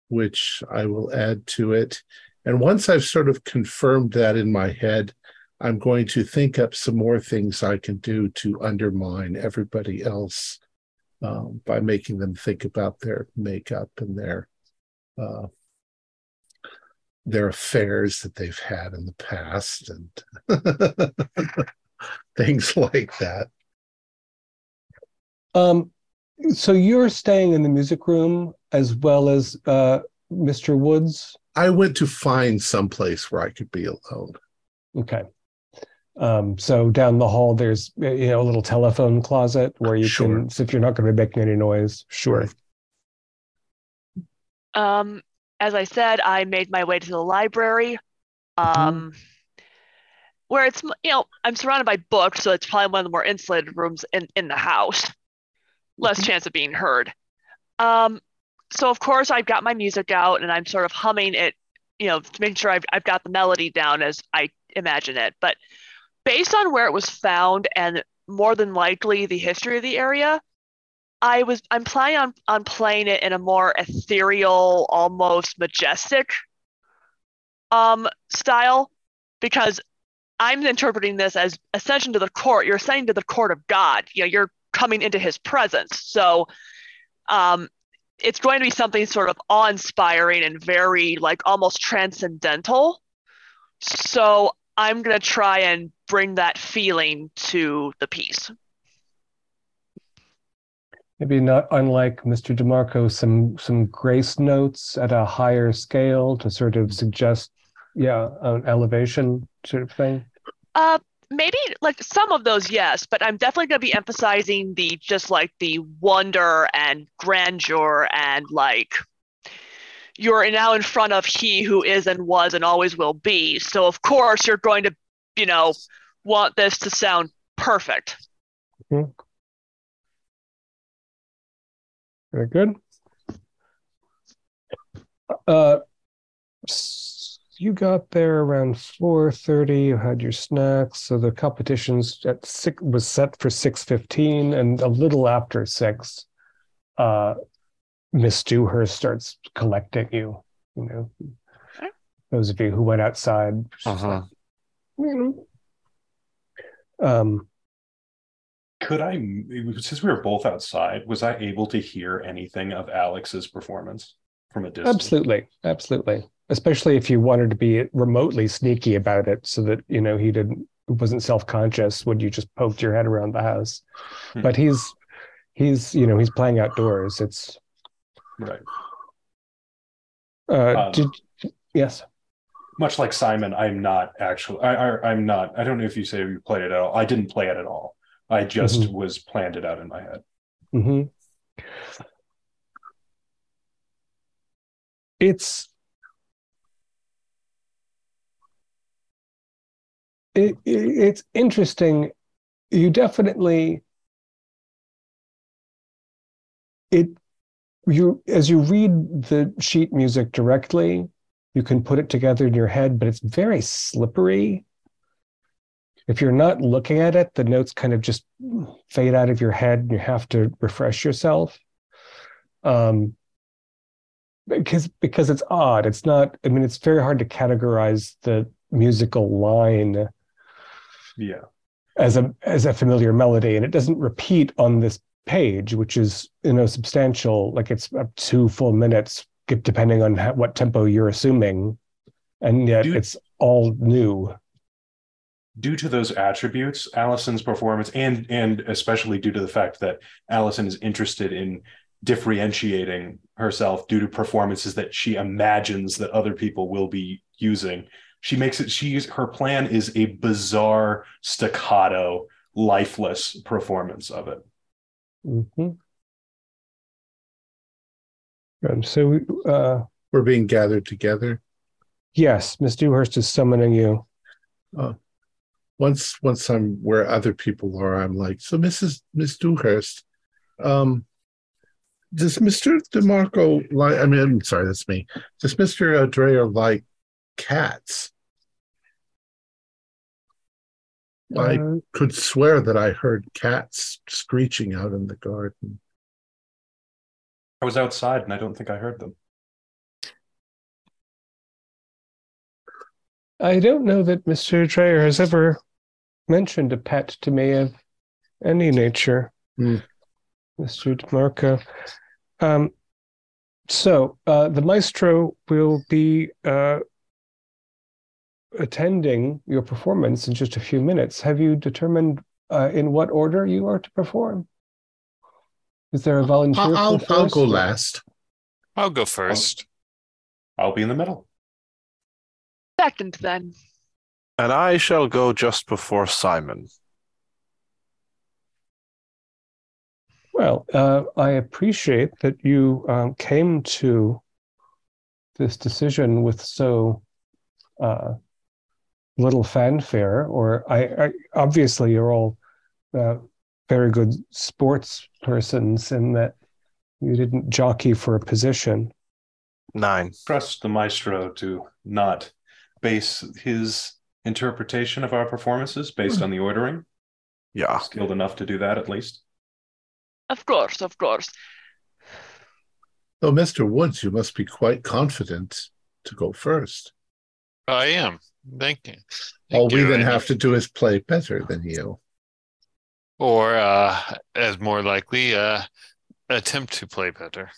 which I will add to it. And once I've sort of confirmed that in my head, I'm going to think up some more things I can do to undermine everybody else um, by making them think about their makeup and their uh, their affairs that they've had in the past and things like that. Um, so you're staying in the music room as well as uh, Mr. Woods. I went to find someplace where I could be alone. Okay. Um, so down the hall, there's uh, you know a little telephone closet where you Sure. can, so if you're not going to be making any noise, sure. Um, as I said, I made my way to the library, um, where it's you know I'm surrounded by books, so it's probably one of the more insulated rooms in in the house. Less chance of being heard. Um, so of course I've got my music out and I'm sort of humming it, you know, to make sure I've I've got the melody down as I imagine it. But based on where it was found and more than likely the history of the area, I was I'm planning on on playing it in a more ethereal, almost majestic um style because I'm interpreting this as ascension to the court. You're ascending to the court of God. You know, you're coming into his presence. So um it's going to be something sort of awe-inspiring and very like almost transcendental. So I'm gonna try and bring that feeling to the piece. Maybe not unlike Mr. DeMarco, some some grace notes at a higher scale to sort of suggest, yeah, an elevation sort of thing. Uh, maybe like some of those, yes, but I'm definitely going to be emphasizing the just like the wonder and grandeur and like you're now in front of he who is and was and always will be. So of course you're going to, you know, want this to sound perfect. Very good. Uh, you got there around 4.30 you had your snacks so the competitions at six was set for 6.15 and a little after six uh miss dewhurst starts collecting you you know Okay. those of you who went outside Uh-huh. like, "Mm." um Could I, since we were both outside, was I able to hear anything of Alex's performance from a distance? absolutely absolutely especially if you wanted to be remotely sneaky about it so that you know he didn't wasn't self-conscious when you just poked your head around the house Hmm. but he's he's you know he's playing outdoors it's Right. uh Um, did yes Much like Simon, I'm not actually. I, I I'm not. I don't know if you say you played it at all. I didn't play it at all. I just Mhm. was planned it out in my head. Mm-hmm. it's it, it it's interesting you definitely it you as you read the sheet music directly you can put it together in your head but it's very slippery. If you're not looking at it the notes kind of just fade out of your head and you have to refresh yourself. Um because because it's odd. It's not i mean it's very hard to categorize the musical line Yeah. as a as a familiar melody and it doesn't repeat on this page which is you know substantial like it's up two full minutes depending on how, what tempo you're assuming and yet Dude. it's all new Due to those attributes, Allison's performance, and and especially due to the fact that Allison is interested in differentiating herself due to performances that she imagines that other people will be using. She makes it. She's her plan is a bizarre staccato, lifeless performance of it. Mhm. Um, so uh We're being gathered together. yes miss dewhurst is summoning you Once once I'm where other people are, I'm like, so Mrs. Miss Dewhurst, um, does Mr. DeMarco like I mean, I'm sorry, that's me. Does Mr. Dreyer like cats? I Uh, could swear that I heard cats screeching out in the garden. I was outside and I don't think I heard them. I don't know that Mr. Dreyer has ever mentioned a pet to me of any nature, Hmm. Mr. DeMarco. Um, so uh, the maestro will be uh, attending your performance in just a few minutes. Have you determined uh, in what order you are to perform? Is there a volunteer? I'll, I'll, I'll go last. I'll go first. I'll be in the middle. Second, then. And I shall go just before Simon. Well, uh, I appreciate that you um, came to this decision with so uh, little fanfare. Or I, I obviously you're all uh, very good sports persons in that you didn't jockey for a position. Nine. Trust the maestro to not base his interpretation of our performances based on the ordering. Yeah. Skilled enough to do that at least. Of course, of course. Though, Mr. Woods, you must be quite confident to go first. I am. Thank you. All we you. then And- have to do is play better than you. Or, uh, as more likely, uh, attempt to play better.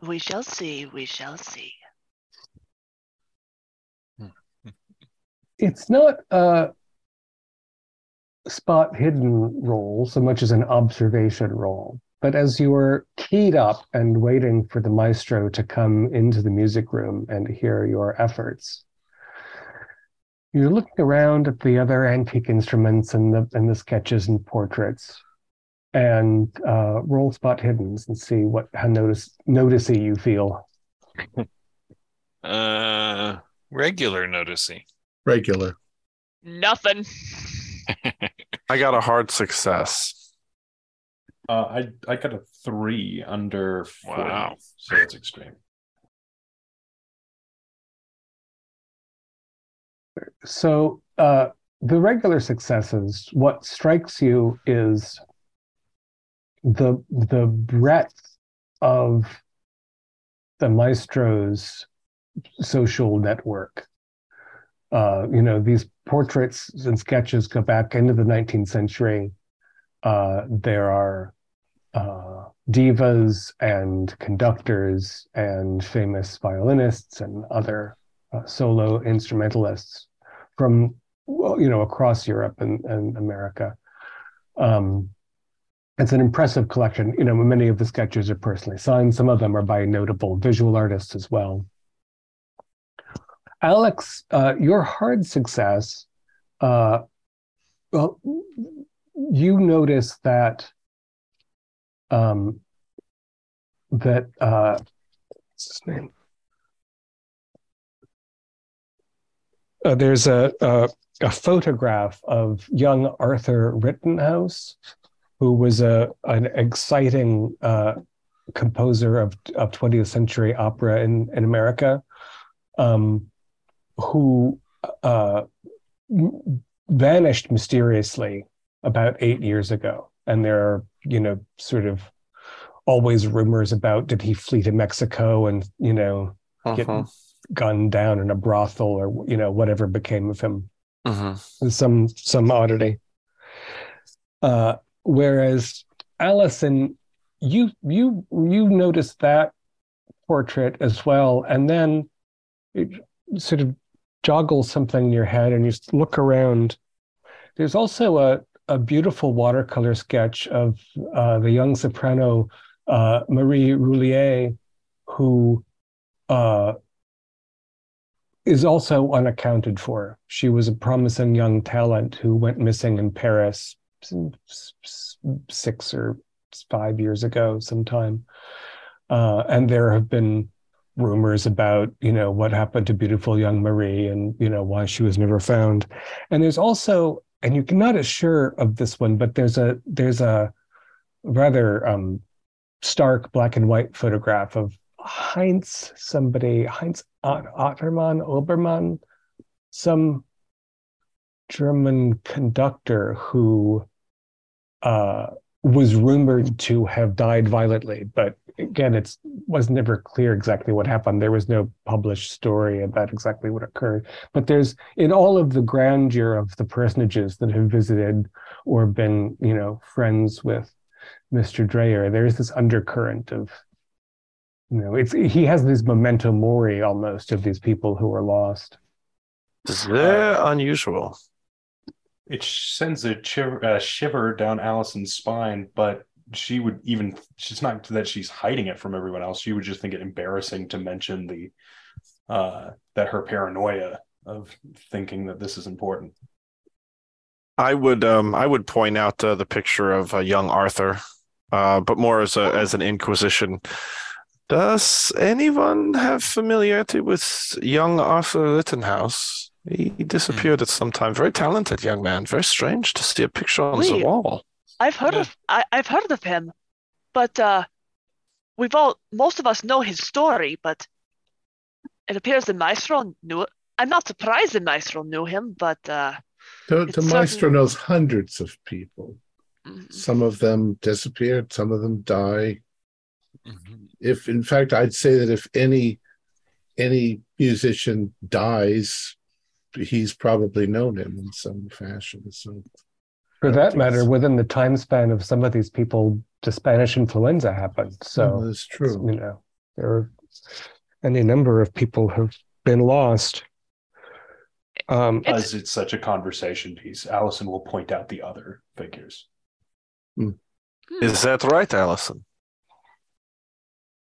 We shall see, we shall see. It's not a spot hidden roll so much as an observation roll. But as you were keyed up and waiting for the maestro to come into the music room and hear your efforts, you're looking around at the other antique instruments and the and the sketches and portraits, and uh, roll spot hiddens and see what how notice noticey you feel. Uh, regular noticing. Regular. Nothing. I got a hard success. Uh, I I got a three under 40, Wow. so it's extreme. So uh, the regular successes, what strikes you is the the breadth of the maestro's social network. Uh, you know, these portraits and sketches go back into the 19th century. Uh, there are uh, divas and conductors and famous violinists and other uh, solo instrumentalists from you know across Europe and, and America. Um, it's an impressive collection. You know, many of the sketches are personally signed. Some of them are by notable visual artists as well. Alex, uh, your hard success, uh, well, you notice that um, that uh, what's his name? Uh, there's a, a, a photograph of young Arthur Rittenhouse, who was a an exciting uh, composer of of 20th century opera in in America, um, who uh, vanished mysteriously about eight years ago, and there are you know sort of always rumors about did he flee to Mexico and you know uh-huh. get gunned down in a brothel or you know whatever became of him. Uh-huh. Some some oddity. Uh, whereas Allison, you you you noticed that portrait as well, and then it sort of joggles something in your head, and you look around. There's also a a beautiful watercolor sketch of uh, the young soprano uh, Marie Roulier, who uh, is also unaccounted for. She was a promising young talent who went missing in Paris six or five years ago, sometime. Uh, and there have been rumors about you know what happened to beautiful young Marie and you know why she was never found. And there's also and you're not as sure of this one, but there's a there's a rather um, stark black and white photograph of Heinz, somebody Heinz Ottermann Obermann, some German conductor who uh, was rumored to have died violently, but again, it was never clear exactly what happened. There was no published story about exactly what occurred. But there's in all of the grandeur of the personages that have visited or been, you know, friends with Mr. Dreyer, there is this undercurrent of, you know, it's he has this memento mori almost of these people who are lost. Uh, very unusual. It sends a shiver, uh, shiver down Allison's spine, but she would even she's not that she's hiding it from everyone else. She would just think it embarrassing to mention the uh that her paranoia of thinking that this is important. I would um i would point out uh, the picture of uh, young arthur uh but more as a as an inquisition. Does anyone have familiarity with young arthur rittenhouse? He disappeared mm. at some time. Very talented young man. Very strange to see a picture on Wait. the wall I've heard yeah. of I, I've heard of him, but uh, we've all most of us know his story. But it appears the maestro knew it. I'm not surprised the maestro knew him, but uh, the, the maestro knows hundreds of people. Mm-hmm. Some of them disappeared. Some of them die. Mm-hmm. If in fact, I'd say that if any any musician dies, he's probably known him in some fashion. So for that matter, within the time span of some of these people, the Spanish influenza happened. So oh, that's true. You know, there are any number of people have been lost. Um, As it's such a conversation piece, Allison will point out the other figures. Hmm. Is that right, Allison?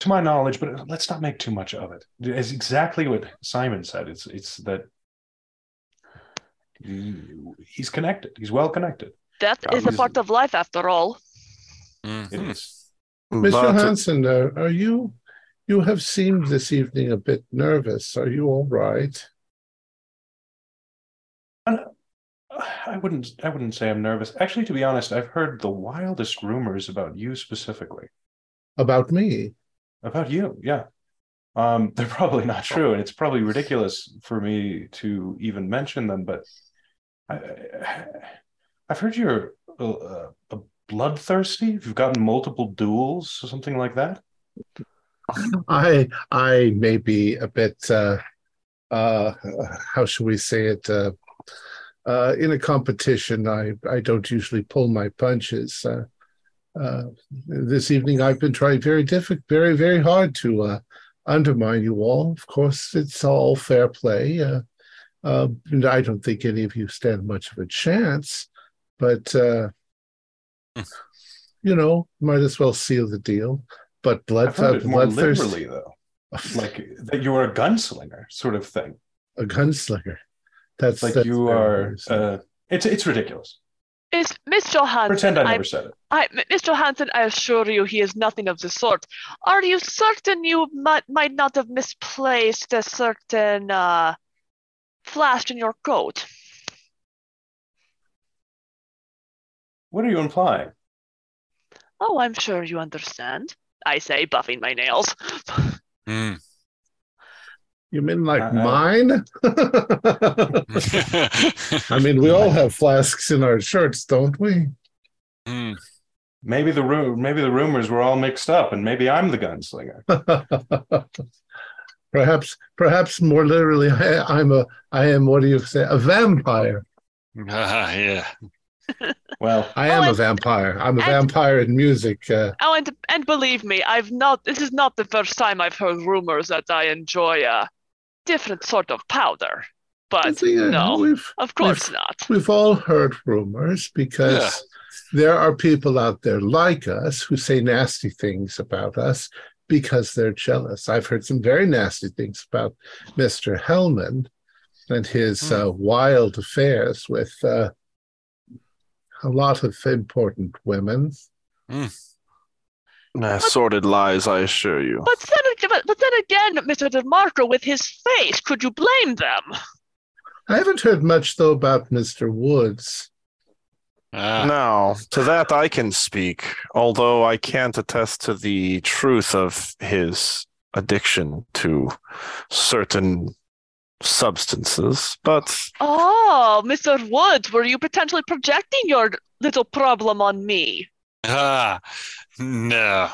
To my knowledge, but let's not make too much of it. It's exactly what Simon said. It's it's that he's connected. He's well connected. That is a part of life, after all. Mm-hmm. It is. Mr. Hansen, uh, are you? You have seemed this evening a bit nervous. Are you all right? I wouldn't. I wouldn't say I'm nervous. Actually, to be honest, I've heard the wildest rumors about you specifically. About me? About you? Yeah. Um, they're probably not true, and it's probably ridiculous for me to even mention them. But I, I've heard you're a, a bloodthirsty. You've gotten multiple duels or something like that. I I may be a bit uh, uh, how should we say it? Uh, uh, in a competition, I I don't usually pull my punches. Uh, uh, this evening, I've been trying very difficult, very very hard to uh, undermine you all. Of course, it's all fair play. Uh, uh, and I don't think any of you stand much of a chance, but uh, Hmm. you know, might as well seal the deal. But blood, I've heard it more bloodthirst, liberally, though, like that you are a gunslinger, sort of thing. a gunslinger. That's Like that's you are. Uh, it's it's ridiculous. Is Miss Johansson? Pretend I I'm- never said it. I, Miss Johansson, I assure you, he is nothing of the sort. Are you certain you might might not have misplaced a certain uh, flash in your coat? What are you implying? Oh, I'm sure you understand. I say, buffing my nails. Hmm. you mean like Uh, uh, mine? I mean, we all have flasks in our shirts, don't we? Hmm. Maybe the ru- maybe the rumors were all mixed up, and maybe I'm the gunslinger. perhaps, perhaps more literally, I, I'm a, I am. What do you say? A vampire. Ah, yeah. Well, I Oh, am a vampire. I'm a and- vampire in music. Uh, Oh, and and believe me, I've not. This is not the first time I've heard rumors that I enjoy a different sort of powder. But see, uh, no, we've of course not. we've all heard rumors because Yeah. there are people out there like us who say nasty things about us because they're jealous. I've heard some very nasty things about Mr. Hellman and his Hmm. uh, wild affairs with uh, a lot of important women. Nah, sordid lies, I assure you. But then, but, but then again, Mr. DeMarco, with his face, could you blame them? I haven't heard much though about Mr. Woods. Ah, Now, to that I can speak, although I can't attest to the truth of his addiction to certain substances. But Oh, Mr. Woods, were you potentially projecting your little problem on me? ah, no,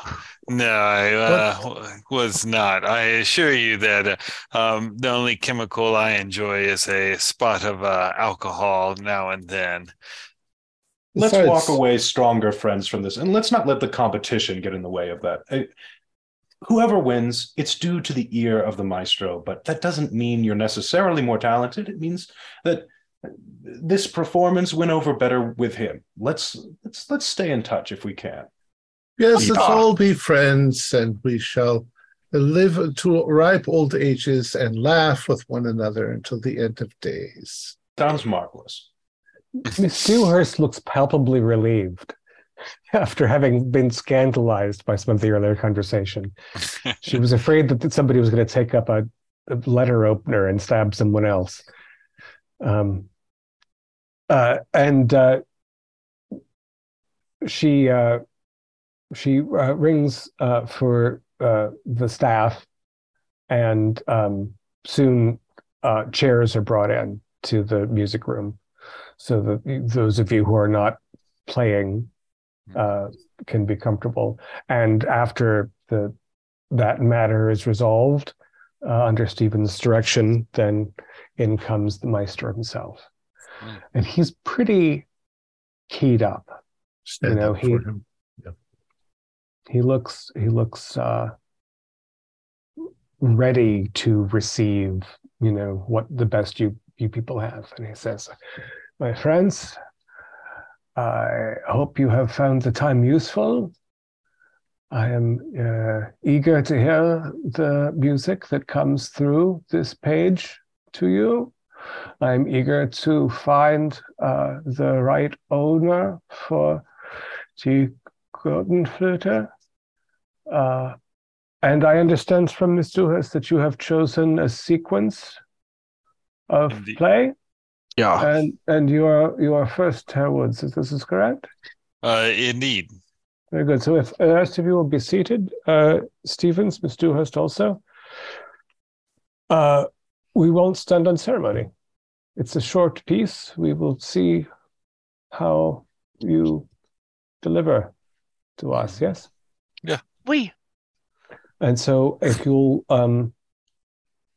no, I uh, was not. I assure you that uh, um, the only chemical I enjoy is a spot of uh, alcohol now and then. let's Besides- walk away stronger friends from this, and let's not let the competition get in the way of that. Uh, Whoever wins, it's due to the ear of the maestro, but that doesn't mean you're necessarily more talented. It means that this performance went over better with him. Let's let's let's stay in touch if we can. Yes, let's all be friends, and we shall live to ripe old ages and laugh with one another until the end of days. Sounds marvelous. Miss Dewhurst looks palpably relieved after having been scandalized by some of the earlier conversation. She was afraid that somebody was going to take up a, a letter opener and stab someone else. Um, uh, and uh, she uh, she uh, rings uh, for uh, the staff, and um, soon chairs are brought in to the music room, so that those of you who are not playing uh, can be comfortable. And after the that matter is resolved uh, under Stephen's direction, then in comes the Meister himself, Hmm. and he's pretty keyed up. Stand know, up he- for him. He looks he looks uh, ready to receive, you know, what the best you you people have, and he says, "My friends." I hope you have found the time useful. I am uh, eager to hear the music that comes through this page to you. I'm eager to find uh, the right owner for the Götterflöte. Uh, and I understand from Ms. Dewhurst that you have chosen a sequence of Indeed. play. Yeah, And and you are you are first, Herr Woods. If this is correct. Uh, indeed. Very good. So if the rest of you will be seated, uh, Stevens, Miss Dewhurst also. Uh, we won't stand on ceremony. It's a short piece. We will see how you deliver to us. Yes. Yeah. We. And so, if you'll, um,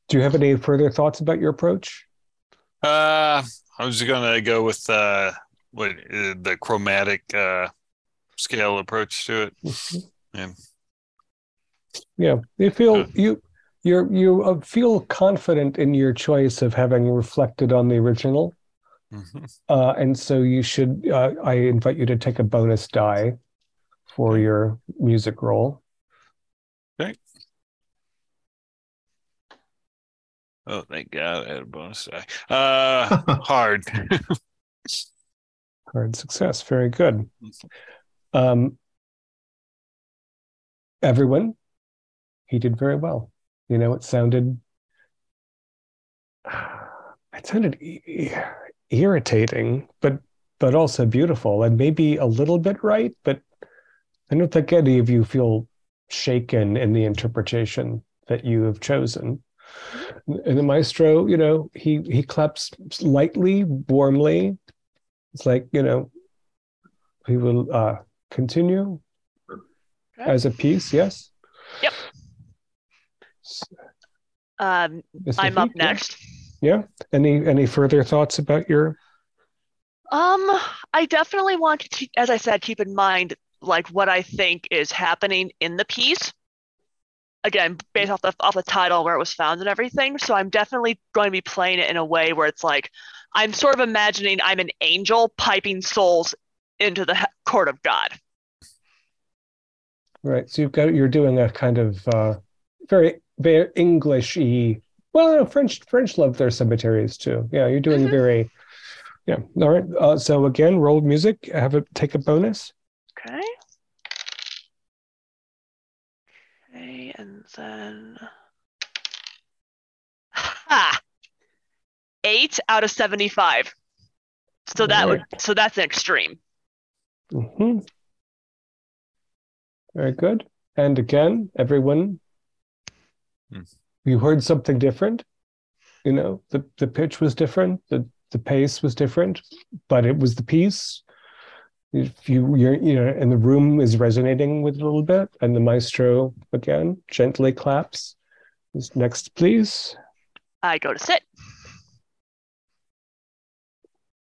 do you have any further thoughts about your approach? Uh, I was gonna go with uh, what uh, the chromatic uh, scale approach to it. And Yeah, you feel Uh. you you're you uh, feel confident in your choice of having reflected on the original, Mhm. uh, and so you should. Uh, I invite you to take a bonus die for your music roll. Oh, thank God, I had a bonus die. Uh, hard. Hard success. Very good. Um, everyone, he did very well. You know, it sounded, it sounded irritating, but but also beautiful, and maybe a little bit right. But I don't think any of you feel shaken in the interpretation that you have chosen. And the maestro, you know, he he claps lightly, warmly. It's like you know, we will uh, continue Okay. as a piece. Yes. Yep. S- Um, Mr. I'm up Feek, yeah? next. Yeah. Any any further thoughts about your? Um, I definitely want to, as I said, keep in mind like what I think is happening in the piece. Again, based off the off the title where it was found and everything. So I'm definitely going to be playing it in a way where it's like I'm sort of imagining I'm an angel piping souls into the court of God. Right. So you've got you're doing a kind of uh, very very Englishy. Well, no, French French love their cemeteries too. Yeah, you're doing Mhm. very. Yeah. All right. Uh, so again, roll music. Have it take a bonus. Okay. Okay, and then ha! Eight out of seventy-five. So that would so that's an extreme. hmm Very good. And again, everyone, Hmm. you heard something different. You know, the, the pitch was different, the, the pace was different, but it was the piece. If you you're you know, and the room is resonating with a little bit, and the maestro again gently claps. Next, please. I go to sit.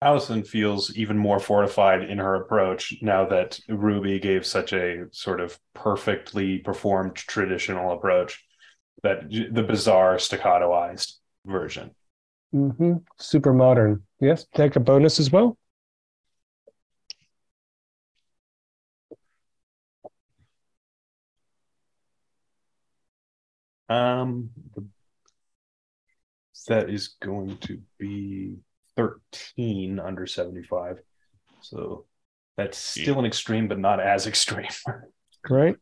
Allison feels even more fortified in her approach now that Ruby gave such a sort of perfectly performed traditional approach that the bizarre staccatoized version. mm-hmm. Super modern. Yes, take a bonus as well. Um, that is going to be 13 under 75. So that's still an extreme, but not as extreme. Right.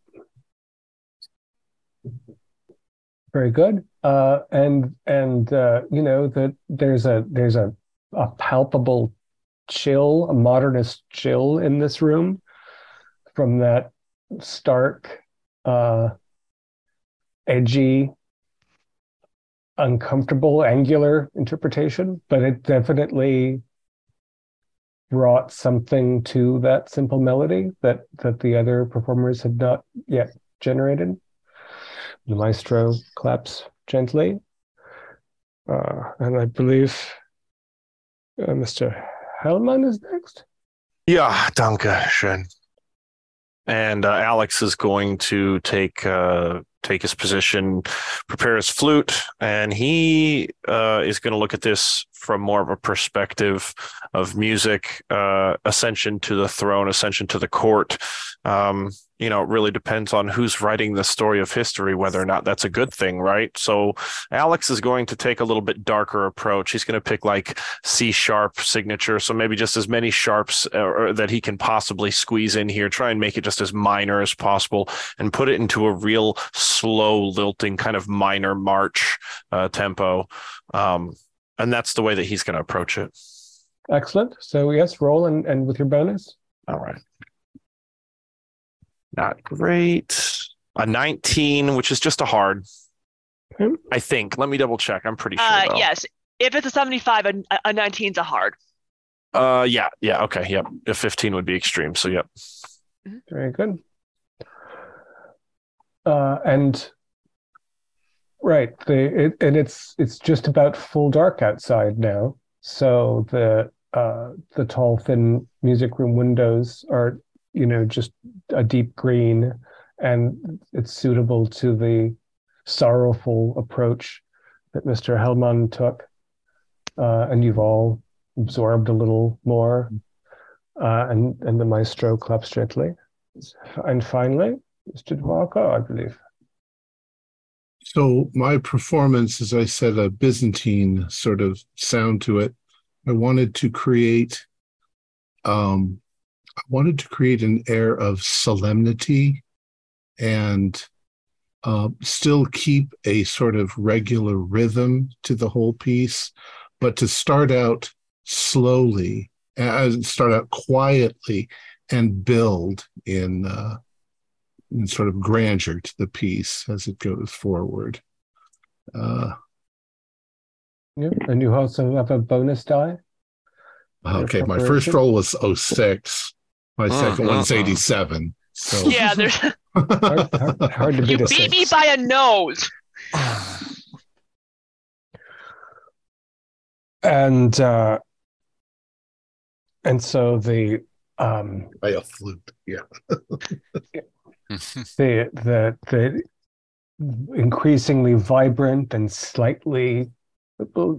Very good. Uh, and and uh, you know that there's a there's a a palpable chill, a modernist chill in this room from that stark, uh, edgy, uncomfortable, angular interpretation, but it definitely brought something to that simple melody that that the other performers had not yet generated. The maestro claps gently, uh, and I believe uh, Mr. Hellman is next. Yeah, danke schön. And uh, Alex is going to take uh, take his position, prepare his flute, and he uh, is going to look at this from more of a perspective of music, uh, ascension to the throne, ascension to the court. Um, you know, it really depends on who's writing the story of history, whether or not that's a good thing, right? So Alex is going to take a little bit darker approach. He's going to pick like C sharp signature, so maybe just as many sharps uh, that he can possibly squeeze in here. Try and make it just as minor as possible, and put it into a real slow, lilting kind of minor march uh, tempo. Um, and that's the way that he's going to approach it. Excellent. So yes, roll and, and with your bonus. All right. Not great. A 19, which is just a hard. I think. Let me double check. I'm pretty sure. Uh, yes. If it's a 75, a, a 19's a hard. Uh, yeah, yeah. Okay, yep. A 15 would be extreme. So, yep. Very good. Uh, and right, the it, and it's it's just about full dark outside now. So the uh, the tall, thin music room windows are, you know, just a deep green, and it's suitable to the sorrowful approach that Mr. Hellman took. Uh, and you've all absorbed a little more, uh, and and the maestro claps. And finally, Mr. DeMarco, I believe. So my performance, as I said, a Byzantine sort of sound to it. I wanted to create, um, I wanted to create an air of solemnity, and uh, still keep a sort of regular rhythm to the whole piece, but to start out slowly, and start out quietly, and build in. Uh, in sort of grandeur to the piece as it goes forward. Uh, Yeah, and you also have a bonus die. okay, my first roll was 06. My Mm, second one's mm, mm. 87. So Yeah, there's Hard, hard, hard to you beat a beat me by a nose. and uh, and so the um, by a flute. Yeah. the the the increasingly vibrant and slightly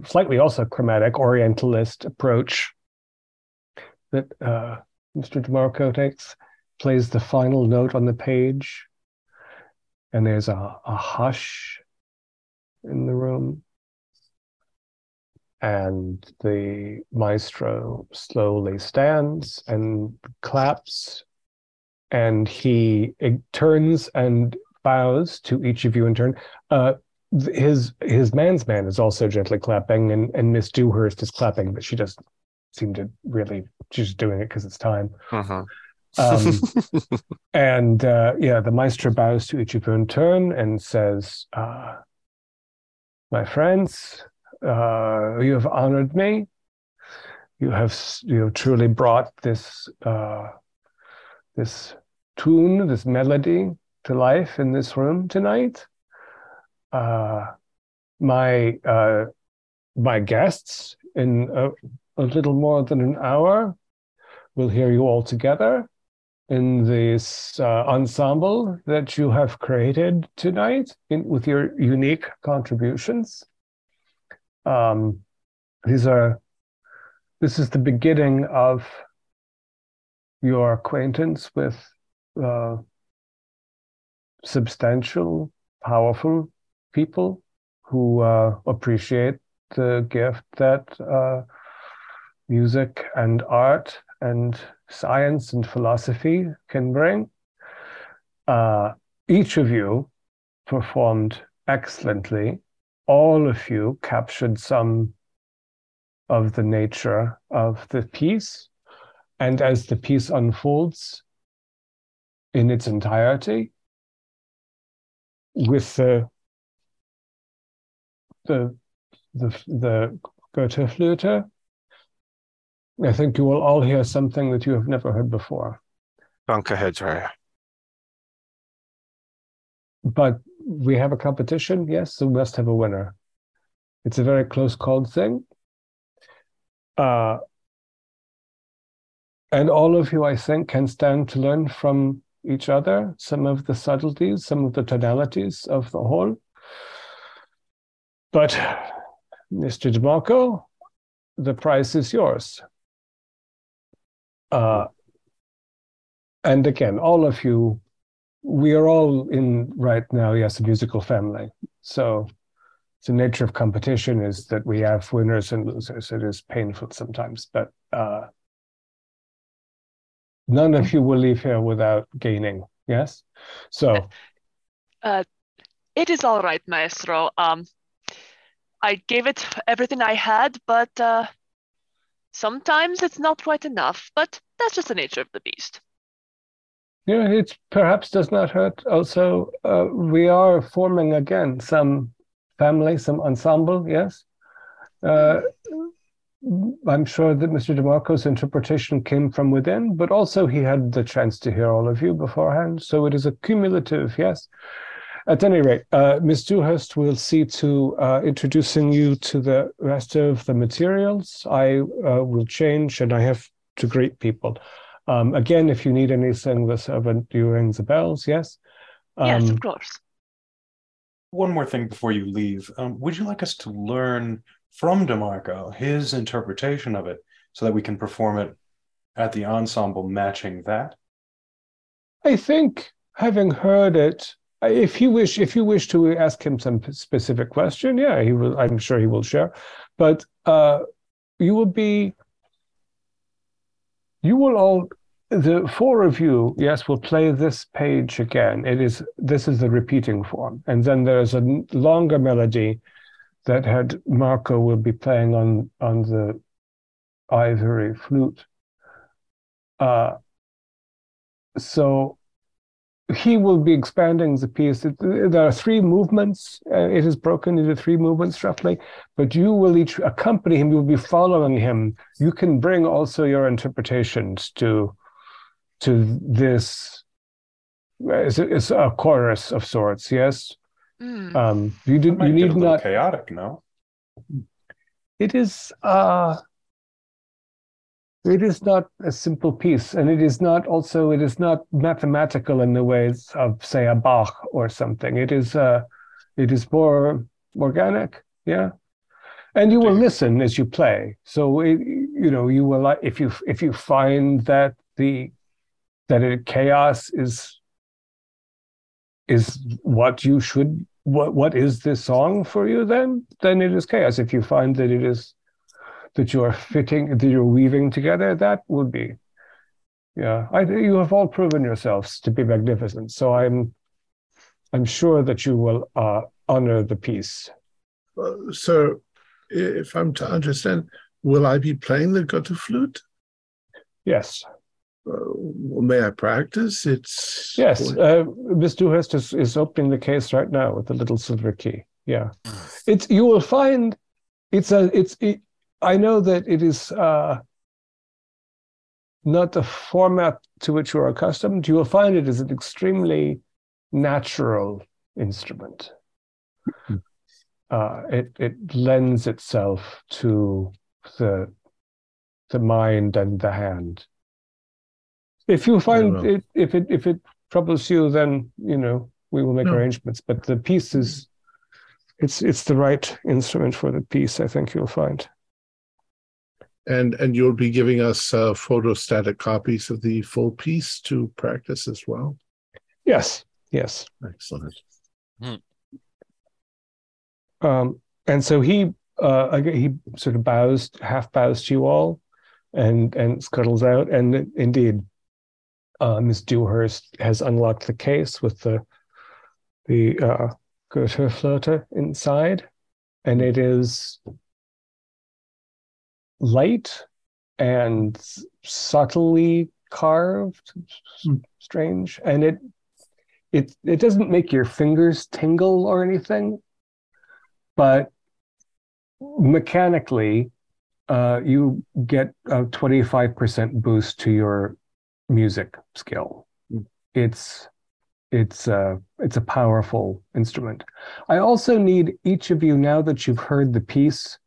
slightly also chromatic orientalist approach that uh, Mr. DeMarco takes plays the final note on the page and there's a, a hush in the room and the maestro slowly stands and claps and he eh, turns and bows to each of you in turn. Uh, his his man's man is also gently clapping, and and Miss Dewhurst is clapping, but she doesn't seem to really. She's just doing it because it's time. Mhm. Um, and uh, yeah, the maestro bows to each of you in turn and says, uh, "My friends, uh, you have honored me. You have you have truly brought this uh, this tune, this melody to life in this room tonight. Uh, my uh, my guests in a, a little more than an hour will hear you all together in this uh, ensemble that you have created tonight in, with your unique contributions. Um, these are this is the beginning of your acquaintance with uh, substantial, powerful people who uh, appreciate the gift that uh, music and art and science and philosophy can bring. Uh, each of you performed excellently. All of you captured some of the nature of the piece. And as the piece unfolds in its entirety, with the the the the Götterflöte, I think you will all hear something that you have never heard before. Danke, Herr. But we have a competition, yes, so we must have a winner. It's a very close called thing. Uh, and all of you, I think, can stand to learn from each other some of the subtleties, some of the tonalities of the whole. But, Mr. DeMarco, the prize is yours. Uh, and again, all of you, we are all in right now, yes, a musical family. So the nature of competition is that we have winners and losers. It is painful sometimes, but uh, none of you will leave here without gaining. Yes. So It is all right, Maestro. Um, I gave it everything I had, but uh, sometimes it's not quite enough. But that's just the nature of the beast. yeah, it perhaps does not hurt. Also, uh, we are forming again some family, some ensemble, yes. Uh, I'm sure that Mr. DeMarco's interpretation came from within, but also he had the chance to hear all of you beforehand. So it is a cumulative, yes. At any rate, uh, Ms. Dewhurst will see to uh, introducing you to the rest of the materials. I uh, will change and I have to greet people. Um, again, if you need anything, the servant you ring the bells, yes? yes, Um, of course. One more thing before you leave. Um, would you like us to learn from DeMarco his interpretation of it so that we can perform it at the ensemble matching that? I think having heard it, if you wish, if you wish to ask him some specific question, yeah, he will. I'm sure he will share. But uh, you will be, you will all, the four of you, yes, will play this page again. It is this is the repeating form, and then there's a longer melody that DeMarco will be playing on on the ivory flute. Uh, so he will be expanding the piece. There are three movements. It is broken into three movements roughly, but you will each accompany him. You will be following him. You can bring also your interpretations to to this. It's a chorus of sorts. Yes. Mm. Um, you do. might You get a need not. chaotic, no? It is. Uh, it is not a simple piece, and it is not also. It is not mathematical in the ways of, say, a Bach or something. It is. Uh, it is more organic. Yeah, and you will Indeed. listen as you play. So it, you know you will. like- If you if you find that the that it, chaos is is what you should what what is this song for you then? Then it is chaos. If you find that it is that you are fitting that you're weaving together that would be yeah. I you have all proven yourselves to be magnificent. So i'm i'm sure that you will uh honor the piece Uh, so, if I'm to understand, will I be playing the Götterflöte? yes may I practice? It's yes uh miss Dewhurst is, is opening the case right now with the little silver key. Yeah. It's you will find it's a it's it, i know that it is uh not the format to which you're accustomed. You will find it is an extremely natural instrument. Uh it it lends itself to the the mind and the hand if you find it if it if it troubles you then you know we will make No. arrangements but the piece is it's it's the right instrument for the piece i think you'll find and and you'll be giving us uh, photostatic copies of the full piece to practice as well. yes yes Excellent. um and so he uh he sort of bows half bows to you all and and scuttles out and indeed uh miss dewhurst has unlocked the case with the the uh Goethe inside and it is light and subtly carved Hmm. strange and it it it doesn't make your fingers tingle or anything but mechanically uh, you get a 25% boost to your music skill Mm. it's it's a it's a powerful instrument i also need each of you now that you've heard the piece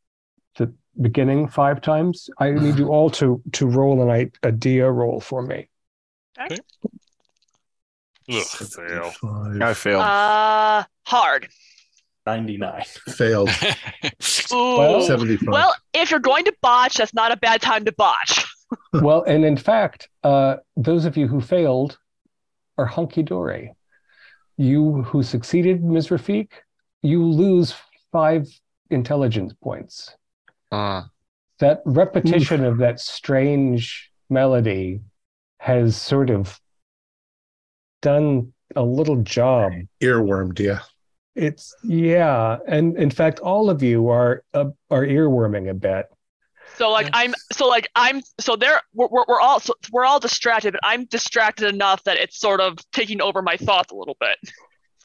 the beginning five times i need you all to to roll an i- a dia roll for me Ugh, fail. I failed. Uh, hard. 99. Failed. Ooh. Well, 75. Well, if you're going to botch, that's not a bad time to botch. Well and in fact uh, those of you who failed are hunky-dory you who succeeded ms. Rafiq you lose five intelligence points. Uh, that repetition of that strange melody has sort of done a little job. Earwormed, dear. it's yeah and in fact all of you are uh, are earworming a bit So like I'm so like I'm so there we're, we're, we're all so we're all distracted, but I'm distracted enough that it's sort of taking over my thoughts a little bit.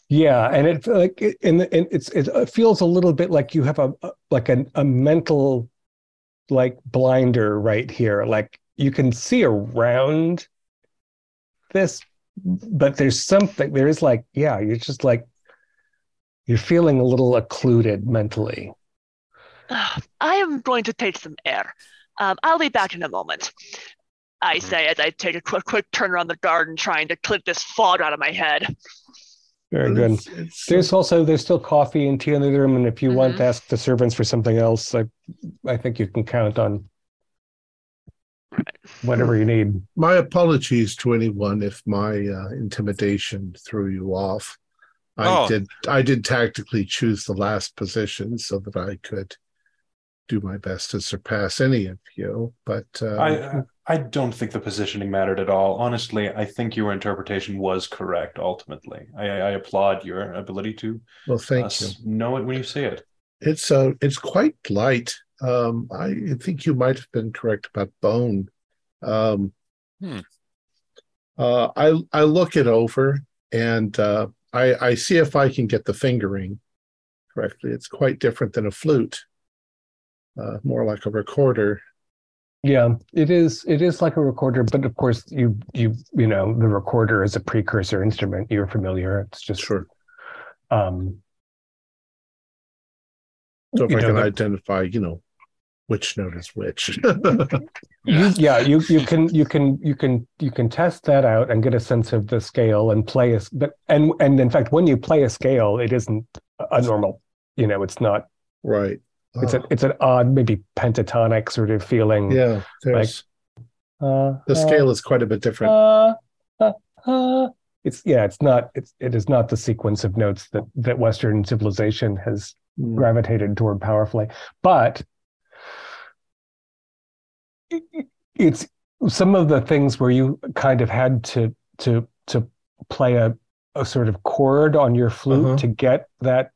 Yeah, and it like it, and, and it's it feels a little bit like you have a like a, a mental like blinder right here. Like you can see around this, but there's something there is like yeah, you're just like you're feeling a little occluded mentally. I am going to take some air. Um, I'll be back in a moment. I Mm-hmm. say as I take a quick, quick turn around the garden, trying to clip this fog out of my head. Very good. it's- it's- There's also there's still coffee and tea in the room, and if you want Mhm. to ask the servants for something else, I I think you can count on whatever you need. my apologies to anyone if my uh, intimidation threw you off. I Oh. did I did tactically choose the last position so that I could do my best to surpass any of you. But uh, I I don't think the positioning mattered at all. Honestly, I think your interpretation was correct. Ultimately, I, I applaud your ability to well, thank uh, you. know it when you see it. It's uh, it's quite light. Um, I think you might have been correct about bone. Um, Hmm. uh, I I look it over and uh, I I see if I can get the fingering correctly. It's quite different than a flute. Uh, more like a recorder. Yeah, it is. It is like a recorder, but of course, you you you know the recorder is a precursor instrument. You're familiar. It's just Sure. um, So if I know, can identify, you know, which note is which. you, yeah, you you can you can you can you can test that out and get a sense of the scale and play a but and and in fact, when you play a scale, it isn't a normal. You know, it's not. right. It's Uh, a it's an odd, maybe pentatonic sort of feeling. yeah. There's Uh, the uh, scale is quite a bit different. uh, uh, uh. It's yeah, it's not it's it is not the sequence of notes that that Western civilization has Mm. gravitated toward powerfully, but it- it's some of the things where you kind of had to to to play a a sort of chord on your flute Uh-huh. to get that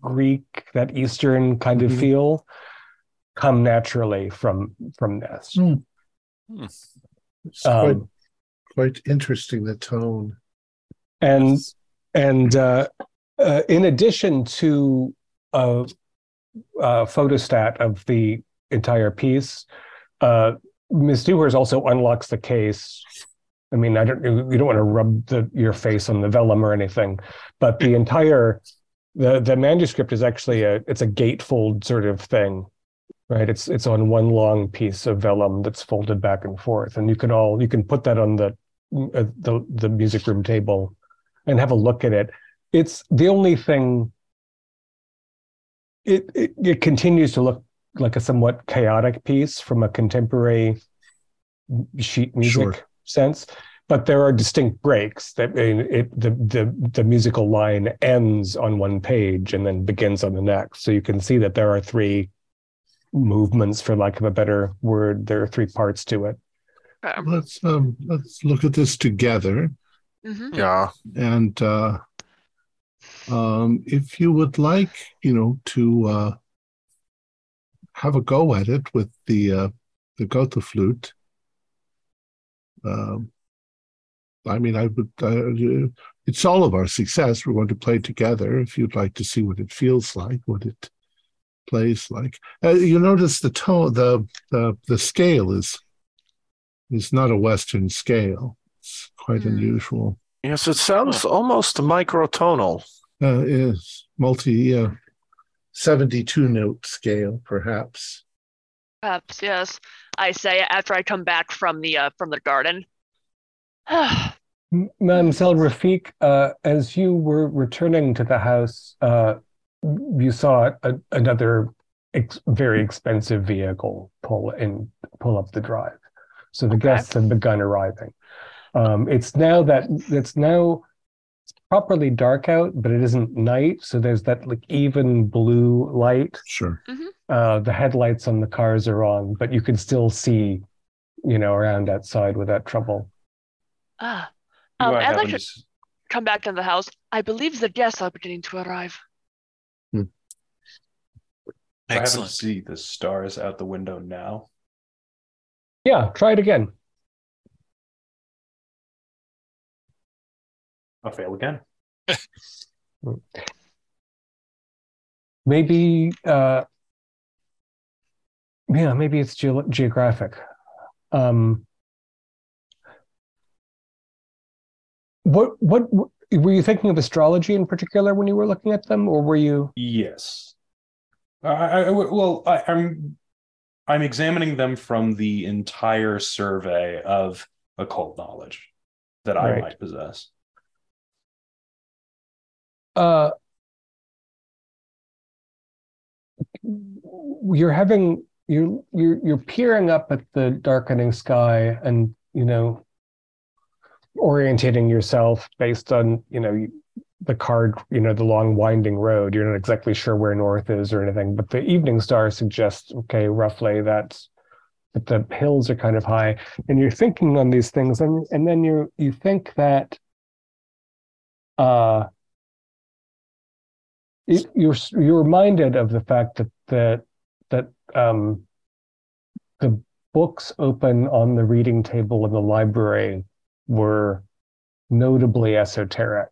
Greek, that Eastern kind of Mhm. feel come naturally from from this. Mm. It's quite Um, quite interesting the tone. and and uh, uh, in addition to a, a photostat of the entire piece, uh, Ms. Dewhurst also unlocks the case. I mean, I don't. You don't want to rub the, your face on the vellum or anything, but the entire the the manuscript is actually a it's a gatefold sort of thing, right? It's it's on one long piece of vellum that's folded back and forth, and you can all you can put that on the uh, the the music room table and have a look at it. It's the only thing. It, it it continues to look like a somewhat chaotic piece from a contemporary sheet music Sure. sense, but there are distinct breaks. That mean, it the the the musical line ends on one page and then begins on the next, so you can see that there are three movements, for lack of a better word. There are three parts to it. Um, Let's um let's look at this together. mhm. Yeah. And uh um if you would like, you know, to uh have a go at it with the uh the Götterflöte. Um I mean I would uh, it's all of our success. We want to play together if you'd like to see what it feels like, what it plays like. Uh, you notice the tone the the the scale is is not a western scale. It's quite Hmm. unusual. Yes, it sounds almost microtonal. uh, is multi uh, 72 note scale perhaps Perhaps yes. I say after I come back from the uh, from the garden. M- Mademoiselle Rafik, uh, as you were returning to the house, uh, you saw a, another ex- very expensive vehicle pull in, pull up the drive. So the Okay. guests have begun arriving. Um, it's now that it's now it's properly dark out, but it isn't night. So there's that like even blue light. sure Uh, the headlights on the cars are on, but you can still see, you know, around outside without trouble. Ah. Do Um, I I'd like to to come back to the house. I believe the guests are beginning to arrive. do I happen to Excellent. see the stars out the window now? Yeah, try it again. I'll fail again. Maybe, uh, yeah, maybe it's ge- geographic. Um, what what were you thinking of astrology in particular when you were looking at them, or were you? Yes. I, I well, I, I'm I'm examining them from the entire survey of occult knowledge that I Right. might possess. Uh, you're having you're you're you're peering up at the darkening sky and you know orientating yourself based on you know the card you know the long winding road. You're not exactly sure where north is or anything but the evening star suggests okay roughly that's but the hills are kind of high. And you're thinking on these things and and then you you think that uh it, you're you're reminded of the fact that that that um, the books open on the reading table in the library were notably esoteric.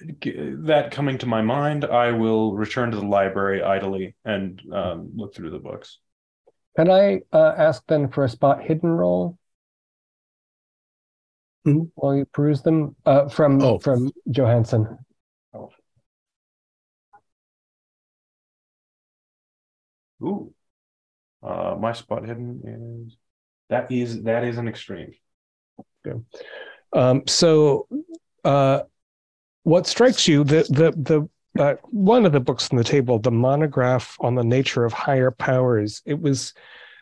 That coming to my mind, I will return to the library idly and um, look through the books. Can I uh, ask then for a spot hidden roll Mhm. while you peruse them uh, from Oh. from Johansson? Ooh, uh, my spot hidden is that is that is an extreme. Um, so, uh, what strikes you the the the uh, one of the books on the table, the monograph on the nature of higher powers. It was,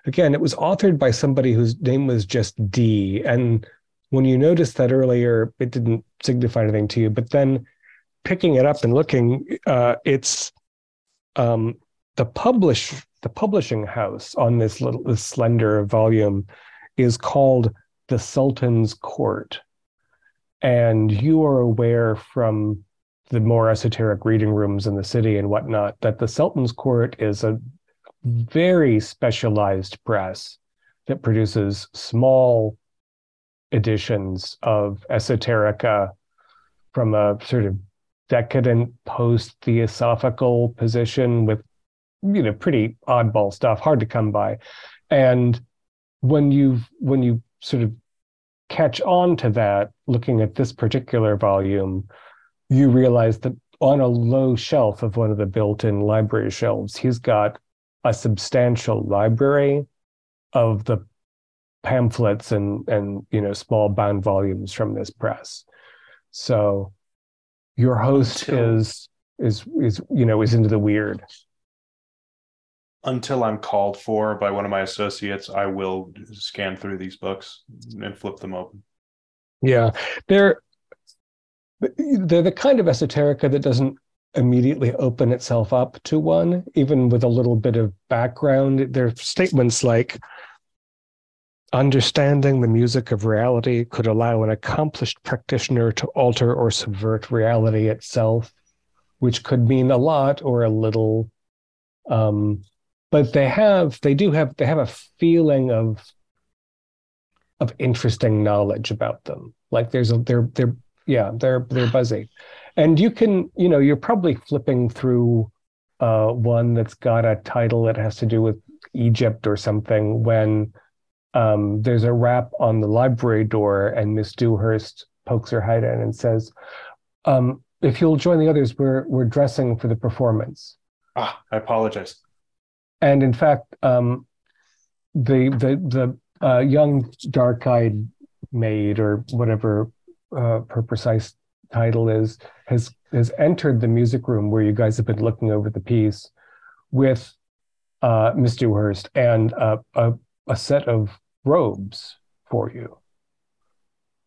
again, it was authored by somebody whose name was just D. And when you noticed that earlier, it didn't signify anything to you. But then, picking it up and looking, uh, it's um, the publish the publishing house on this little this slender volume is called the Sultan's Court. And you are aware from the more esoteric reading rooms in the city and whatnot that the Sultan's Court is a very specialized press that produces small editions of esoterica from a sort of decadent post theosophical position with you know pretty oddball stuff hard to come by. And when you when you sort of catch on to that looking at this particular volume you realize that on a low shelf of one of the built-in library shelves he's got a substantial library of the pamphlets and and you know small bound volumes from this press. So your host Until- is is is you know is into the weird Until I'm called for by one of my associates, I will scan through these books and flip them open. Yeah, they're they're the kind of esoterica that doesn't immediately open itself up to one, even with a little bit of background. There are statements like understanding the music of reality could allow an accomplished practitioner to alter or subvert reality itself, which could mean a lot or a little. Um, but they have they do have they have a feeling of of interesting knowledge about them. Like there's a they're they're yeah they're they're buzzy, and you can you know you're probably flipping through uh, one that's got a title that has to do with Egypt or something when um, there's a rap on the library door and Miss Dewhurst pokes her head in and says, um, "If you'll join the others, we're we're dressing for the performance." Ah, I apologize. And in fact, um, the the the uh, young dark-eyed maid or whatever uh, her precise title is has has entered the music room where you guys have been looking over the piece with uh, Miss Dewhurst and a, a a set of robes for you.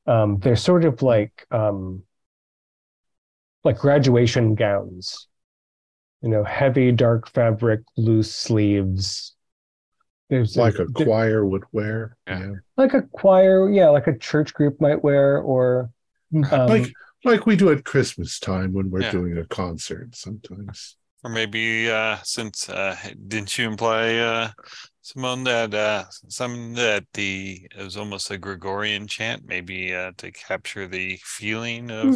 Um, they're sort of like um, like graduation gowns you know, heavy dark fabric, loose sleeves. There's like a there- choir would wear. Yeah. Yeah. like a choir, yeah, like a church group might wear, or um, like like we do at Christmas time when we're Yeah. doing a concert sometimes. Or maybe uh, since uh, didn't you imply uh, Simone that uh, some that the it was almost a Gregorian chant, maybe uh, to capture the feeling of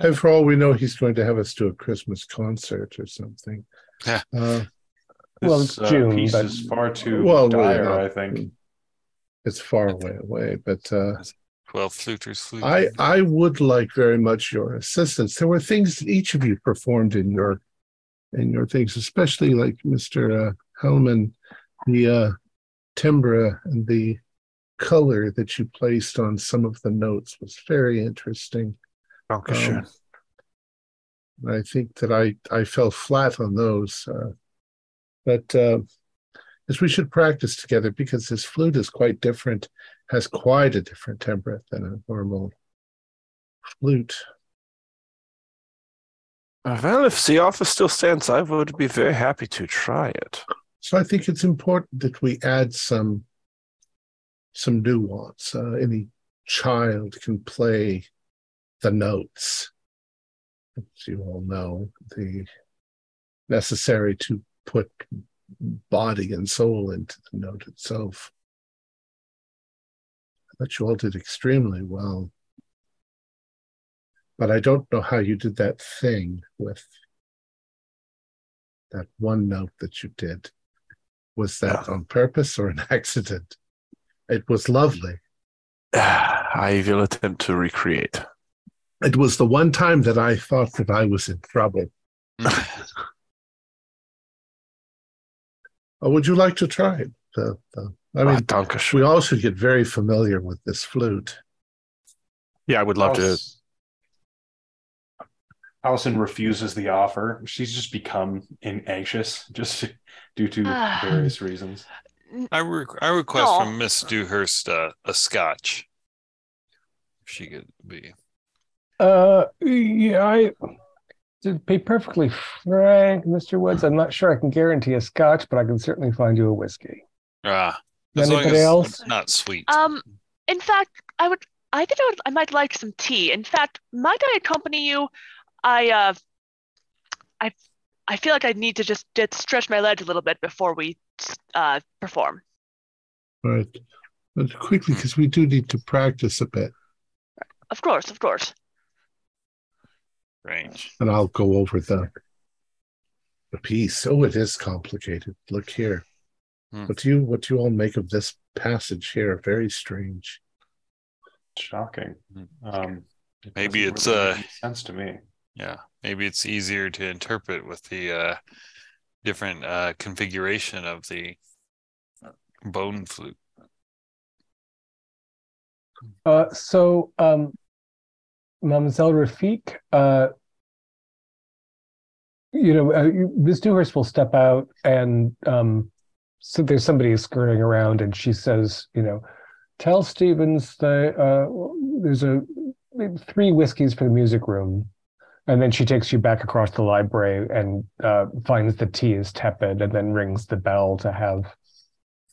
And for all we know, he's going to have us do a Christmas concert or something. Yeah. Uh, Well, This, it's June, piece but- is far too Well, dire, well, I think. it's far away away, but uh, 12 fluters flute. I I would like very much your assistance. There were things that each of you performed in your in your things, especially like Mr. Uh, Hellman, the uh, timbre and the color that you placed on some of the notes was very interesting. Dankeschön. Um, I think that I I fell flat on those, uh, but uh, as we should practice together because this flute is quite different, has quite a different timbre than a normal flute. Uh, well, if the offer still stands, I would be very happy to try it. So I think it's important that we add some some nuance. Uh, any child can play the notes, as you all know, the necessary to put body and soul into the note itself. I thought you all did extremely well. But I don't know how you did that thing with that one note that you did. Was that on purpose or an accident? It was lovely. I will attempt to recreate. It was the one time that I thought that I was in trouble. Oh, would you like to try it? The, the, I Ah, mean, Dankeschön. we all should get very familiar with this flute. Yeah, I would love to. Allison refuses the offer. She's just become in- anxious just due to Ah. various reasons. I, re- I request No. from Miss Dewhurst uh, a scotch. If she could be. Uh, yeah, I to be perfectly frank, Mr. Woods, I'm not sure I can guarantee a scotch, but I can certainly find you a whiskey. Ah, as Anybody else? not sweet. Um, in fact, I would. I think I would. I might like some tea. In fact, might I accompany you? I uh, I I feel like I need to just, just stretch my legs a little bit before we uh perform. Right. But quickly, because we do need to practice a bit. Of course, of course. Range. And I'll go over the the piece. Oh, it is complicated. Look here. Hmm. What do you what do you all make of this passage here? Very strange. Shocking. Mhm. Um, it Maybe it's, really uh, make sense to me. Yeah, maybe it's easier to interpret with the uh, different uh, configuration of the bone flute. Uh, so, um, Mademoiselle Rafik, uh, you know, uh, Ms. Dewhurst will step out and um, so there's somebody skirting around and she says, you know, tell Stevens that uh, there's a three whiskeys for the music room. And then she takes you back across the library and uh, finds the tea is tepid and then rings the bell to have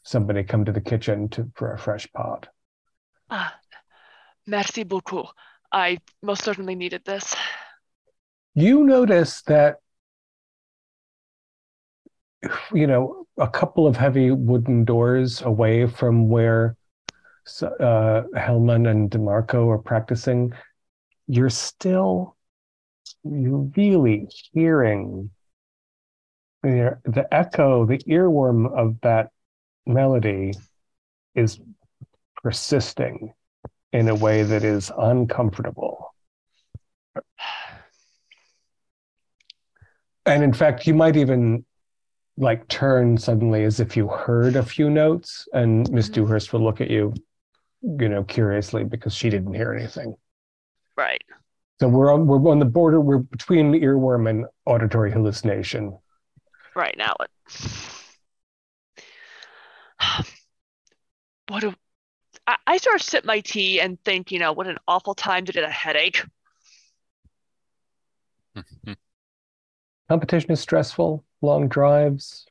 somebody come to the kitchen to, for a fresh pot. Ah, merci beaucoup. I most certainly needed this. you notice that you know a couple of heavy wooden doors away from where uh, Hellman and DeMarco are practicing, you're still you're really hearing the, the echo, the earworm of that melody is persisting in a way that is uncomfortable. And in fact, you might even like turn suddenly as if you heard a few notes, and Miss Mhm. Dewhurst will look at you, you know, curiously because she didn't hear anything. Right. So we're on we're on the border. We're between earworm and auditory hallucination. Right now it. What a. I, I sort of sip my tea and think, you know, what an awful time to get a headache. Competition is stressful. Long drives.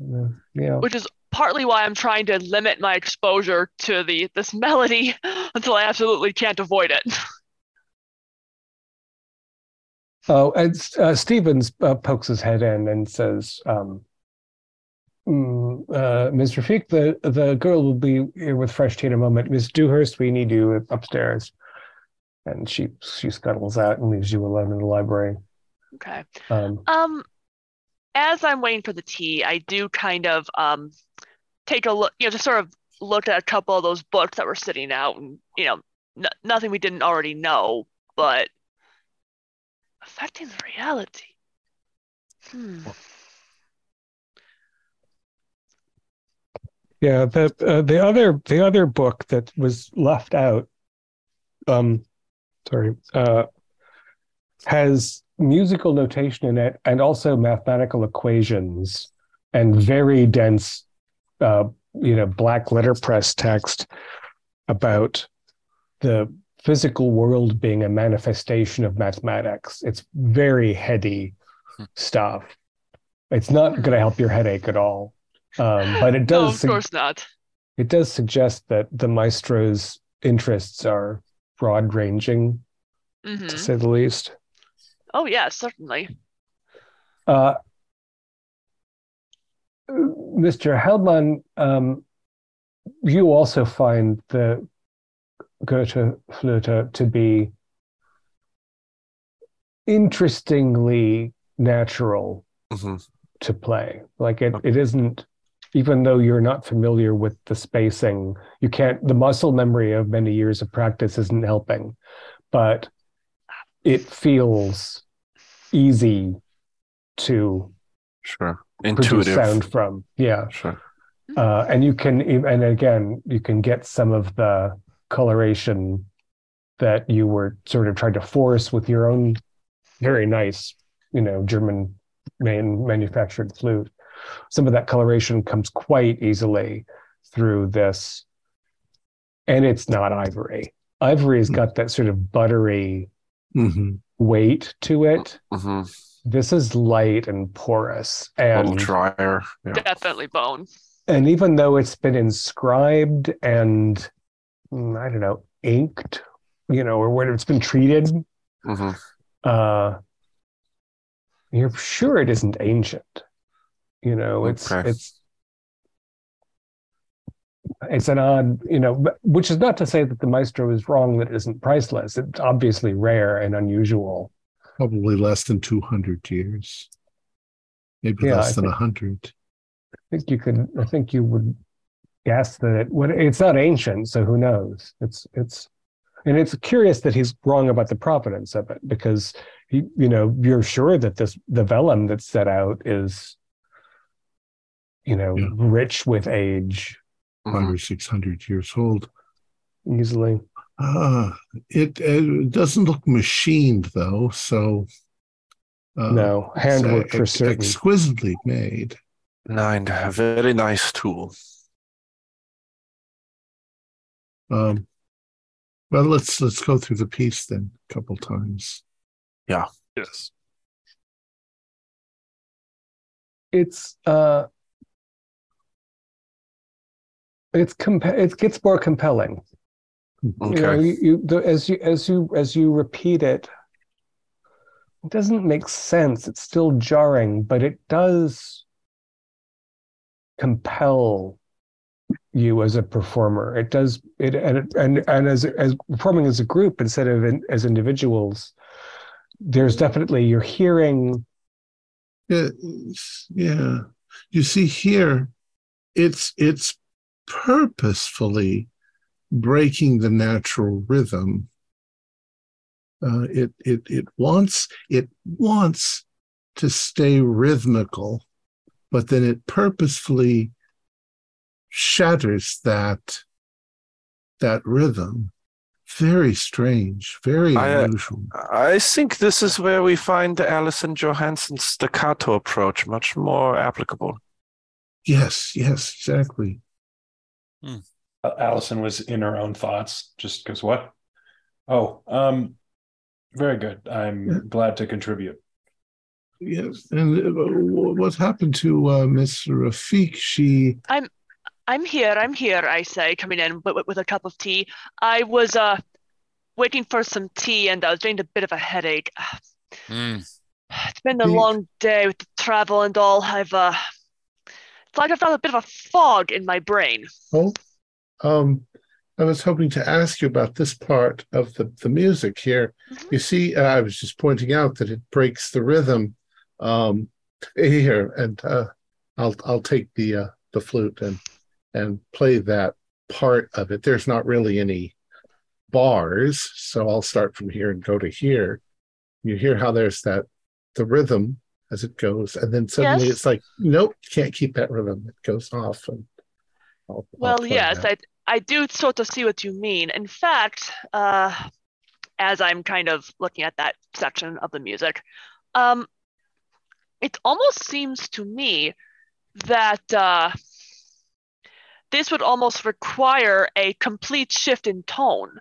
Uh, you know, which is partly why I'm trying to limit my exposure to the this melody until I absolutely can't avoid it. Oh, and uh, Stevens uh, pokes his head in and says, um, mm, uh, "Ms. Rafik, the the girl will be here with fresh tea in a moment. Miss Dewhurst, we need you upstairs." and she she scuttles out and leaves you alone in the library. Okay. Um, Um, as I'm waiting for the tea, I do kind of um take a look, you know, just sort of look at a couple of those books that were sitting out, and you know, n- nothing we didn't already know, but affecting the reality. Hmm. Yeah, the uh, the other the other book that was left out, um, sorry, uh, has musical notation in it and also mathematical equations and very dense, uh, you know, black letterpress text about the physical world being a manifestation of mathematics. It's very heady Hmm. stuff. It's not going to help your headache at all. Um, but it does No, of sug- course not. it does suggest that the maestro's interests are broad ranging, hmm to say the least. Oh yeah, certainly. Uh, Mr. Heldman, um, you also find the Goethe Flöte to be interestingly natural Mhm. to play. Like it, it isn't, even though you're not familiar with the spacing, you can't, the muscle memory of many years of practice isn't helping, but it feels easy to Sure. produce Intuitive. sound from. Yeah. Sure. Uh, and you can, and again, you can get some of the coloration that you were sort of trying to force with your own very nice, you know, German man manufactured flute. Some of that coloration comes quite easily through this. And it's not ivory. Ivory's got that sort of buttery Mhm. weight to it. hmm This is light and porous. A little And drier. Yeah. Definitely bone. and even though it's been inscribed and mm, I don't know, inked, you know, or where it's been treated, hmm uh, you're sure it isn't ancient. You know, it's Okay. it's it's an odd, you know, which is not to say that the maestro is wrong that it isn't priceless. It's obviously rare and unusual. Probably less than 200 years. Maybe Yeah, less I than a think- 100. I think you could. I think you would guess that it. What it's not ancient, so who knows? It's it's, and it's curious that he's wrong about the provenance of it because he, you know, you're sure that this the vellum that's set out is, you know, Yeah. rich with age. Five or 600 years old. easily. Ah, it, it doesn't look machined though, so uh, no handwork uh, for ex- certain. exquisitely made. Nine. A very nice tool. Um, well, let's let's go through the piece then a couple times. Yeah. Yes. it's uh, it's comp- it gets more compelling. Okay. you know you, you the, as you as you as you repeat it it doesn't make sense it's still jarring but it does compel you as a performer it does it and it, and and as as performing as a group instead of in, as individuals there's definitely you're hearing Yeah, yeah. You see here, it's it's purposefully breaking the natural rhythm. Uh, it it it wants it wants to stay rhythmical, but then it purposefully shatters that that rhythm. Very strange, very I, uh, unusual. I think this is where we find Allison Johansson's staccato approach much more applicable. Yes, yes, exactly. Uh, Allison was in her own thoughts, just because what? Oh, um, very good. I'm Yeah. glad to contribute. Yes, and uh, what happened to uh, Miss Rafik? She I'm I'm here. I'm here. I say, coming in with, with a cup of tea. I was uh waiting for some tea, and I was getting a bit of a headache. Mm. It's been a long day with the travel and all. I've uh, it's like I've got a bit of a fog in my brain. oh, um, I was hoping to ask you about this part of the, the music here. Mhm. You see, uh, I was just pointing out that it breaks the rhythm um, here, and uh, I'll I'll take the uh, the flute and and play that part of it. There's not really any bars, so I'll start from here and go to here. You hear how there's that the rhythm as it goes, and then suddenly Yes. it's like, nope, can't keep that rhythm. It goes off, and I'll, I'll Well, yes, that. I I do sort of see what you mean. In fact, uh, as I'm kind of looking at that section of the music, um, it almost seems to me that uh, this would almost require a complete shift in tone.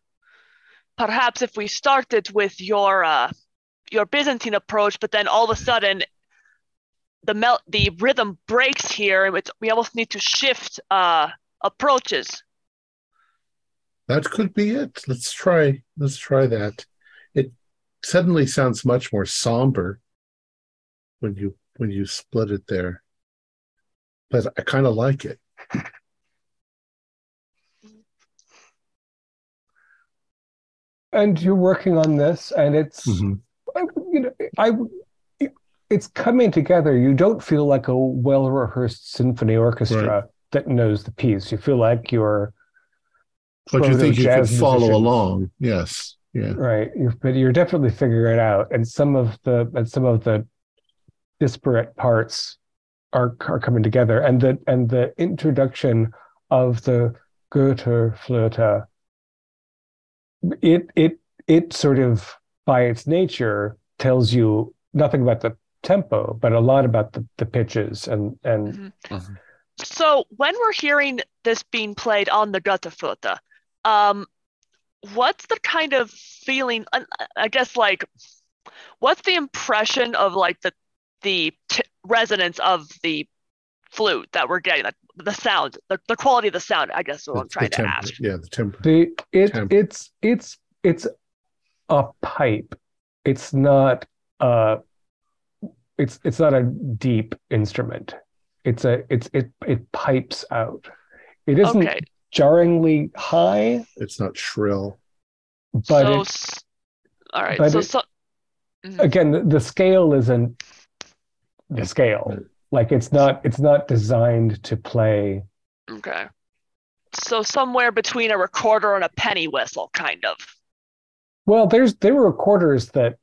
Perhaps if we started with your uh, your Byzantine approach, but then all of a sudden the mel- the rhythm breaks here, and it's, we almost need to shift uh, approaches. That could be it. Let's try. Let's try that. It suddenly sounds much more somber when you when you split it there. But I kind of like it. And you're working on this, and it's Mhm. I- you know I it's coming together. You don't feel like a well rehearsed symphony orchestra that knows the piece. You feel like you're But you think you could follow along? Yes. Yeah. Right. You're, but you're definitely figuring it out. And some of the and some of the disparate parts are are coming together. And the and the introduction of the Götterflöte, it it it sort of by its nature tells you nothing about the tempo, but a lot about the, the pitches and and Mhm. Mhm. So when we're hearing this being played on the Götterflöte, um, what's the kind of feeling? I guess like, what's the impression of like the the t- resonance of the flute that we're getting, like the sound, the, the quality of the sound? I guess is what I'm The trying to tempo. ask. Yeah, the tempo. The it Tempo. it's it's it's a pipe. It's not uh it's it's not a deep instrument. It's a it's it it pipes out. It isn't Okay, jarringly high, It's not shrill. but so it, all right, but so it- so. Mhm. again the, the scale isn't the scale. Like it's not it's not designed to play Okay. So somewhere between a recorder and a penny whistle, kind of. well, there's there were recorders that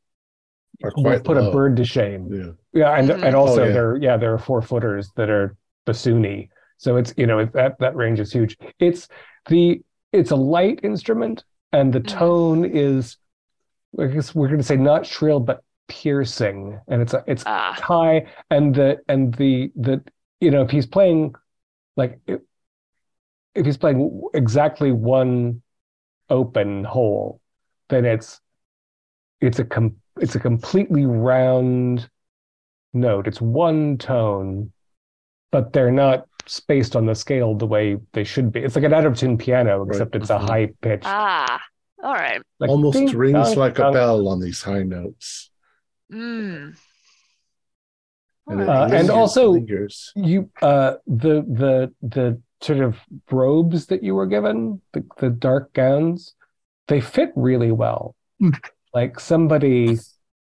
Or quite put low. a bird to shame. Yeah. Yeah, and Mhm. and also Oh, yeah. there yeah there are four footers that are bassoony. So it's you know it, that that range is huge. It's the it's a light instrument and the Mhm. tone is I guess we're going to say not shrill but piercing and it's a, it's Ah, high and the and the the you know if he's playing like if, if he's playing exactly one open hole then it's it's a com- it's a completely round note it's one tone but they're not spaced on the scale the way they should be it's like an out of tune piano Right. except it's a Mhm. high pitched ah, all right. like Almost ding, rings dong, like a bell on these high notes. Mm. And, it Uh, and also- lingers. you uh the the the sort of robes that you were given the, the dark gowns they fit really well. like somebody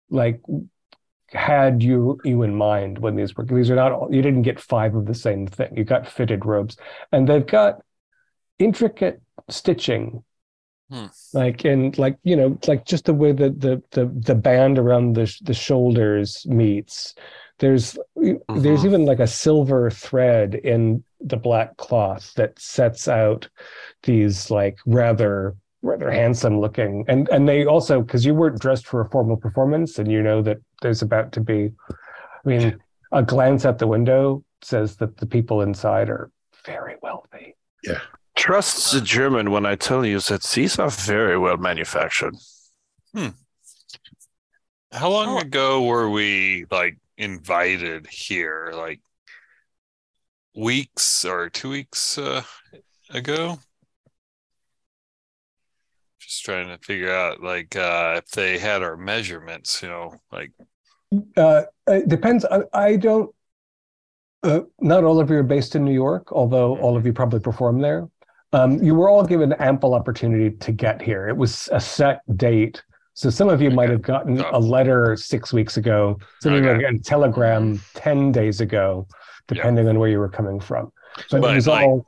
like had you you in mind when these were these are not all you didn't get five of the same thing you got fitted robes and they've got intricate stitching Hmm. like in like you know like just the way that the the the band around the the shoulders meets there's there's Mhm. even like a silver thread in the black cloth that sets out these like rather rather handsome looking and and they also because you weren't dressed for a formal performance and you know that there's about to be i mean a glance out the window says that the people inside are very wealthy Yeah. Trust the German when I tell you that these are very well manufactured. How long Oh. ago were we like invited here? Like weeks or two weeks uh, ago? Just trying to figure out like uh, if they had our measurements, you know, like Uh, it depends. I, I don't. Uh, not all of you are based in New York, although all of you probably perform there. Um, you were all given ample opportunity to get here. It was a set date. So some of you might have gotten a letter six weeks ago. Some of you might have gotten a telegram 10 days ago, depending on where you were coming from. But, But, it was like, all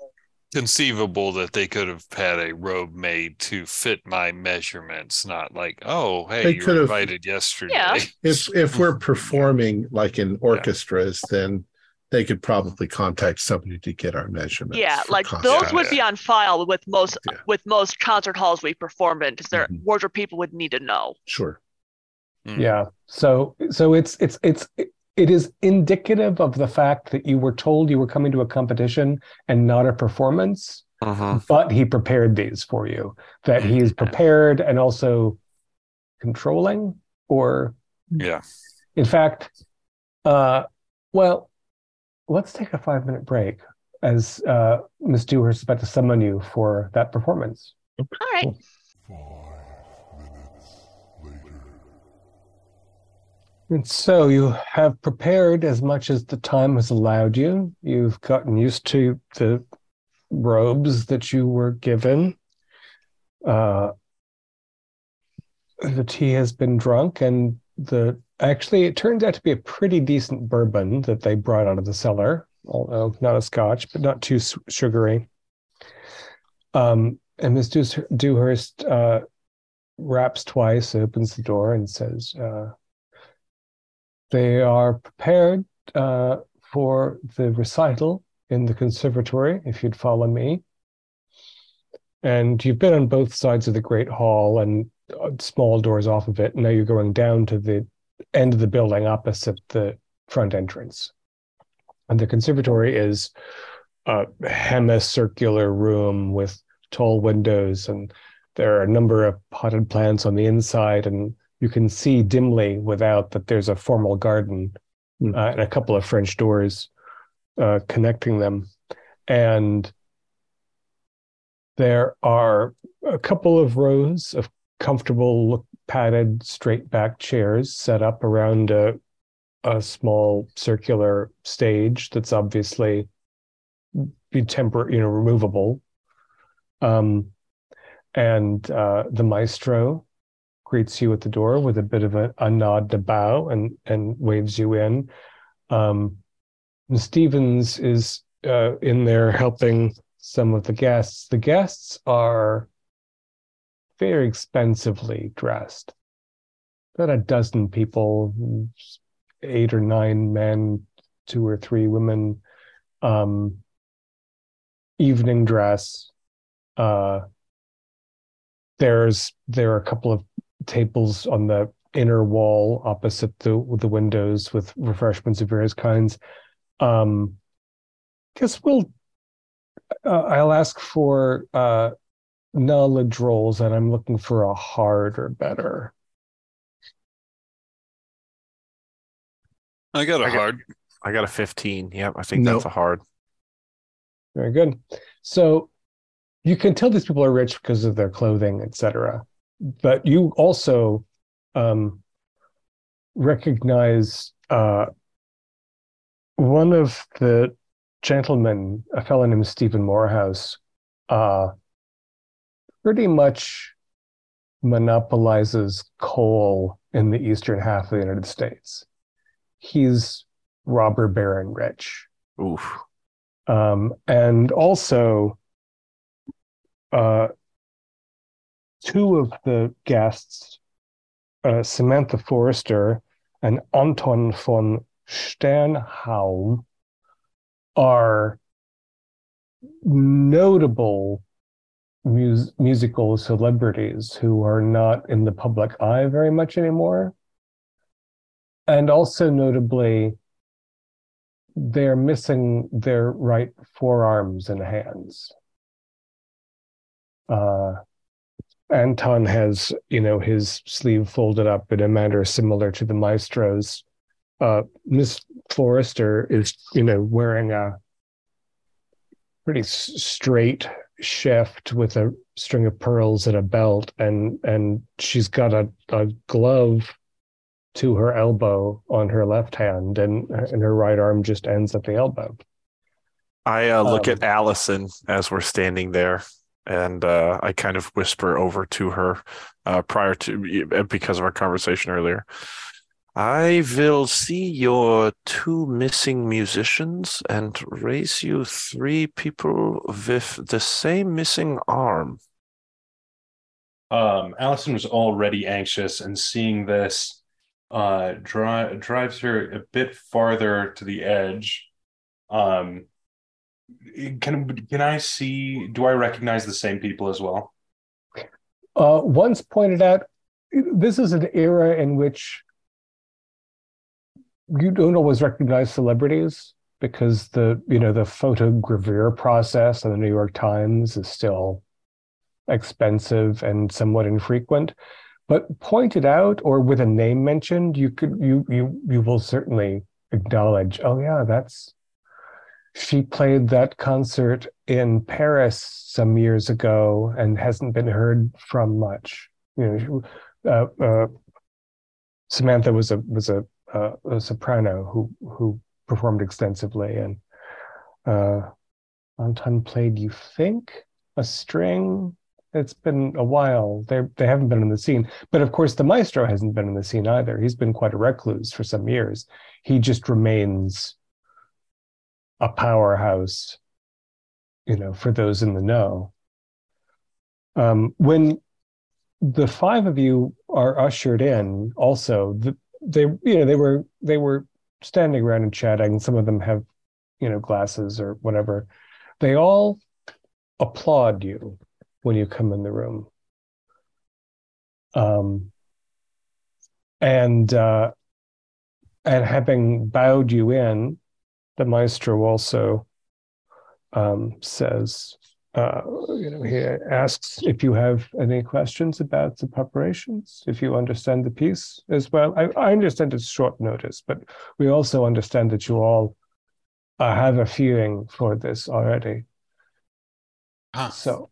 Conceivable that they could have had a robe made to fit my measurements, not like, oh, hey, They you could were have- invited yesterday. Yeah. If if we're performing like in orchestras, then they could probably contact somebody to get our measurements. Yeah, like costume. those would be on file with most Yeah. with most concert halls we perform in, because their Mhm. wardrobe people would need to know. Sure. Mm. yeah. So so it's it's it's it is indicative of the fact that you were told you were coming to a competition and not a performance. Mhm. but he prepared these for you that he is prepared and also controlling or Yeah. in fact uh well let's take a five minute break as uh miss dewhurst is about to summon you for that performance All right. And so you have prepared as much as the time has allowed you. You've gotten used to the robes that you were given. Uh the tea has been drunk and the actually it turns out to be a pretty decent bourbon that they brought out of the cellar although not a scotch but not too sugary. Um and miss dewhurst uh raps twice opens the door and says uh they are prepared uh for the recital in the conservatory if you'd follow me and you've been on both sides of the great hall and uh, small doors off of it. Now you're going down to the end of the building opposite the front entrance. And the conservatory is a hemicircular room with tall windows, and there are a number of potted plants on the inside, and you can see dimly without that there's a formal garden Hmm. uh, and a couple of French doors uh, connecting them. And there are a couple of rows of comfortable look- padded straight back chairs set up around a, a small circular stage that's obviously be tempor you know removable um and uh the maestro greets you at the door with a bit of a, a nod to bow and and waves you in um stevens is uh in there helping some of the guests the guests are very expensively dressed. About a dozen people, eight or nine men, two or three women, um, evening dress. Uh, there's there are a couple of tables on the inner wall opposite the the windows with refreshments of various kinds. Um, guess we'll. Uh, I'll ask for uh, knowledge rolls and I'm looking for a hard or better. I got a I got- hard. I got a 15. Yep, I think No. that's a hard. Very good. So you can tell these people are rich because of their clothing, etc. But you also um, recognize uh, one of the gentlemen, a fellow named Stephen Morehouse, uh, pretty much monopolizes coal in the eastern half of the United States. He's robber baron rich. Oof. Um, and also, uh, two of the guests, uh, Samantha Forrester and Anton von Sternhaum, are notable mus- musical celebrities who are not in the public eye very much anymore. And also, notably, they're missing their right forearms and hands. Uh, Anton has, you know, his sleeve folded up in a manner similar to the maestro's. Uh, Miss Forrester is, you know, wearing a pretty s- straight shift with a string of pearls and a belt, and and she's got a, a glove to her elbow on her left hand, and and her right arm just ends at the elbow. I uh, look Um, at Allison as we're standing there, and uh, I kind of whisper over to her uh, prior to because of our conversation earlier. I will see your two missing musicians and raise you three people with the same missing arm. Um, Allison was already anxious, and seeing this uh, dri- drives her a bit farther to the edge. Um, can can I see? Do I recognize the same people as well? Uh, once pointed out, this is an era in which you don't always recognize celebrities because the you know the photogravure process in the New York Times is still expensive and somewhat infrequent. But pointed out or with a name mentioned, you could you you you will certainly acknowledge. Oh yeah, that's she played that concert in Paris some years ago and hasn't been heard from much. You know, uh, uh, Samantha was a was a, uh, a soprano who who performed extensively, and uh, Anton played, you think, a string. It's been a while. They they haven't been in the scene, but of course the maestro hasn't been in the scene either. He's been quite a recluse for some years. He just remains a powerhouse, you know, for those in the know. Um, when the five of you are ushered in, also, the, they, you know, they were they were standing around and chatting. Some of them have, you know, glasses or whatever. They all applaud you when you come in the room. Um, and uh, and having bowed you in, the maestro also um, says, uh, you know, he asks if you have any questions about the preparations, if you understand the piece as well. I, I understand it's short notice, but we also understand that you all uh, have a feeling for this already. Huh. So,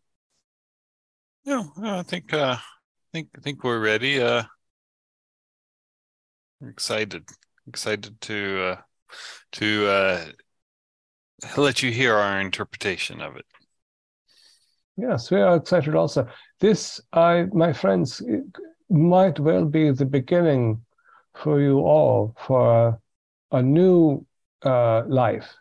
Yeah, I think uh I think I think we're ready. Uh excited. Excited to uh to uh let you hear our interpretation of it. yes, we are excited also. This, I, my friends, might well be the beginning for you all for a, a new uh, life.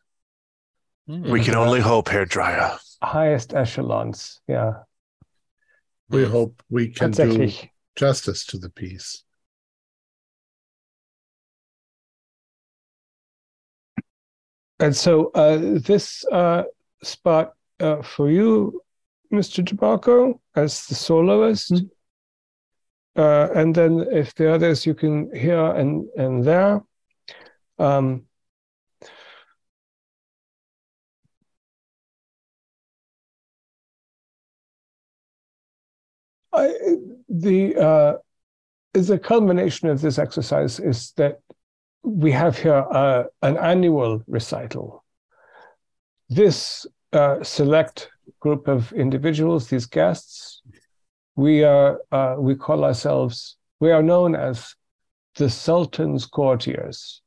We can only hope, hair dryer. highest echelons. Yeah, We Hmm. hope we can do justice to the piece. And so uh, this uh, spot uh, for you, Mr. DeMarco, as the soloist. Uh, and then if the others you can hear and and there. Um, I, the uh, the culmination of this exercise is that we have here uh, an annual recital. This uh, select group of individuals, these guests, we are uh, we call ourselves we are known as the Sultan's courtiers,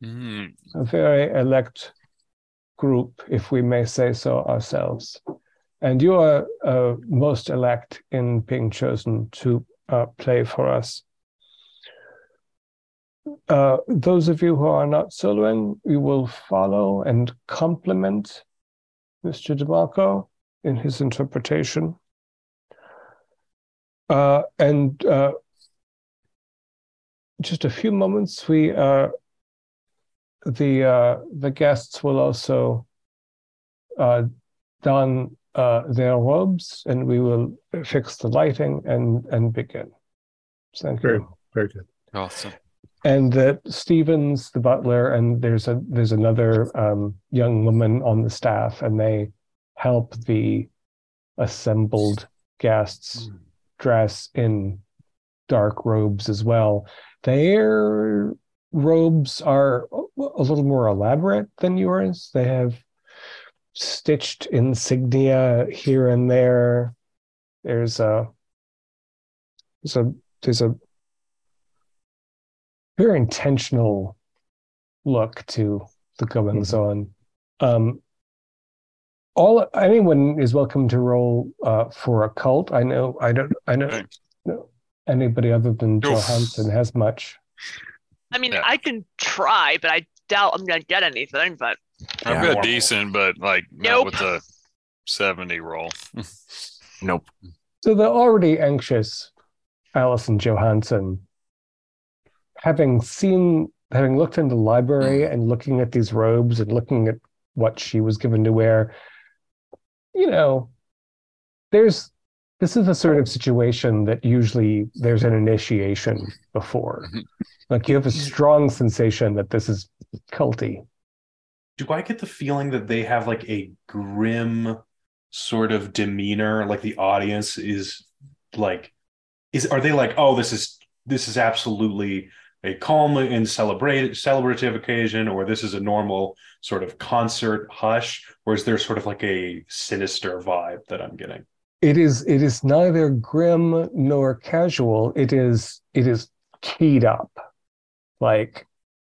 Mm. a very elect group, if we may say so ourselves. And you are uh, most elect in being chosen to uh, play for us. Uh, those of you who are not soloing, you will follow and complement Mr. DeMarco in his interpretation. Uh, and uh, just a few moments, we uh, the uh, the guests will also uh, don uh, their robes, and we will fix the lighting and and begin. Thank Very, you. very good. Awesome. And that Stevens, the butler, and there's a there's another um, young woman on the staff, and they help the assembled guests dress in dark robes as well. Their robes are a little more elaborate than yours. They have stitched insignia here and there. There's a there's a there's a very intentional look to the goings on. Um, all anyone is welcome to roll uh, for a cult. I know I don't I don't know anybody other than Oof. Johansson has much. I mean, Yeah. I can try, but I doubt I'm gonna get anything. But I've Yeah. got Normal. decent, but like not Nope. with the 70 roll. Nope. So the already anxious Allison Johansson, having seen, having looked in the library and looking at these robes and looking at what she was given to wear, you know, there's this is the sort of situation that usually there's an initiation before. Mhm. Like you have a strong sensation that this is culty. Do I get the feeling that they have like a grim sort of demeanor? Like the audience is like, is are they like, oh, this is this is absolutely a calm and celebrate celebrative occasion, or this is a normal sort of concert hush, or is there sort of like a sinister vibe that I'm getting? It is it is neither grim nor casual. It is it is keyed up. Like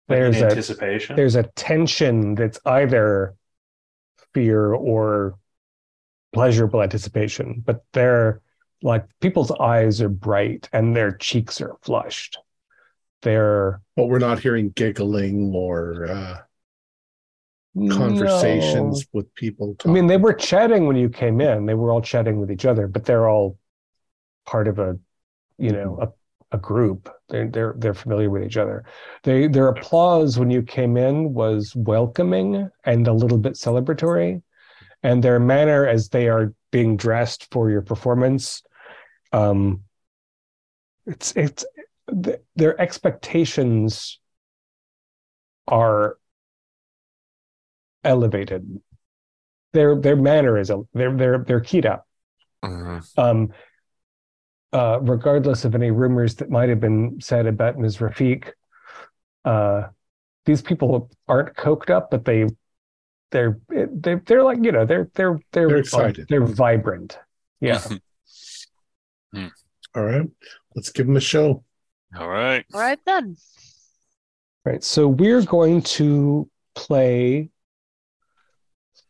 Like there's a anticipation. there's a tension that's either fear or pleasurable anticipation, but they're like people's eyes are bright and their cheeks are flushed. They're But we're not hearing giggling or uh, conversations No. with people. I mean, they were chatting when you came in. They were all chatting with each other, but they're all part of a, you know, a, a group. They're they're they're familiar with each other. They their applause when you came in was welcoming and a little bit celebratory, and their manner as they are being dressed for your performance, um, it's it's th- their expectations are elevated. Their their manner is a they're they're they're keyed up. Mhm. Um, uh, regardless of any rumors that might have been said about Ms. Rafik, uh, these people aren't coked up, but they they're they they're like you know they're they're they're They're excited. they're vibrant. Yeah. All right, let's give them a show. All right. all right then. Right. So we're going to play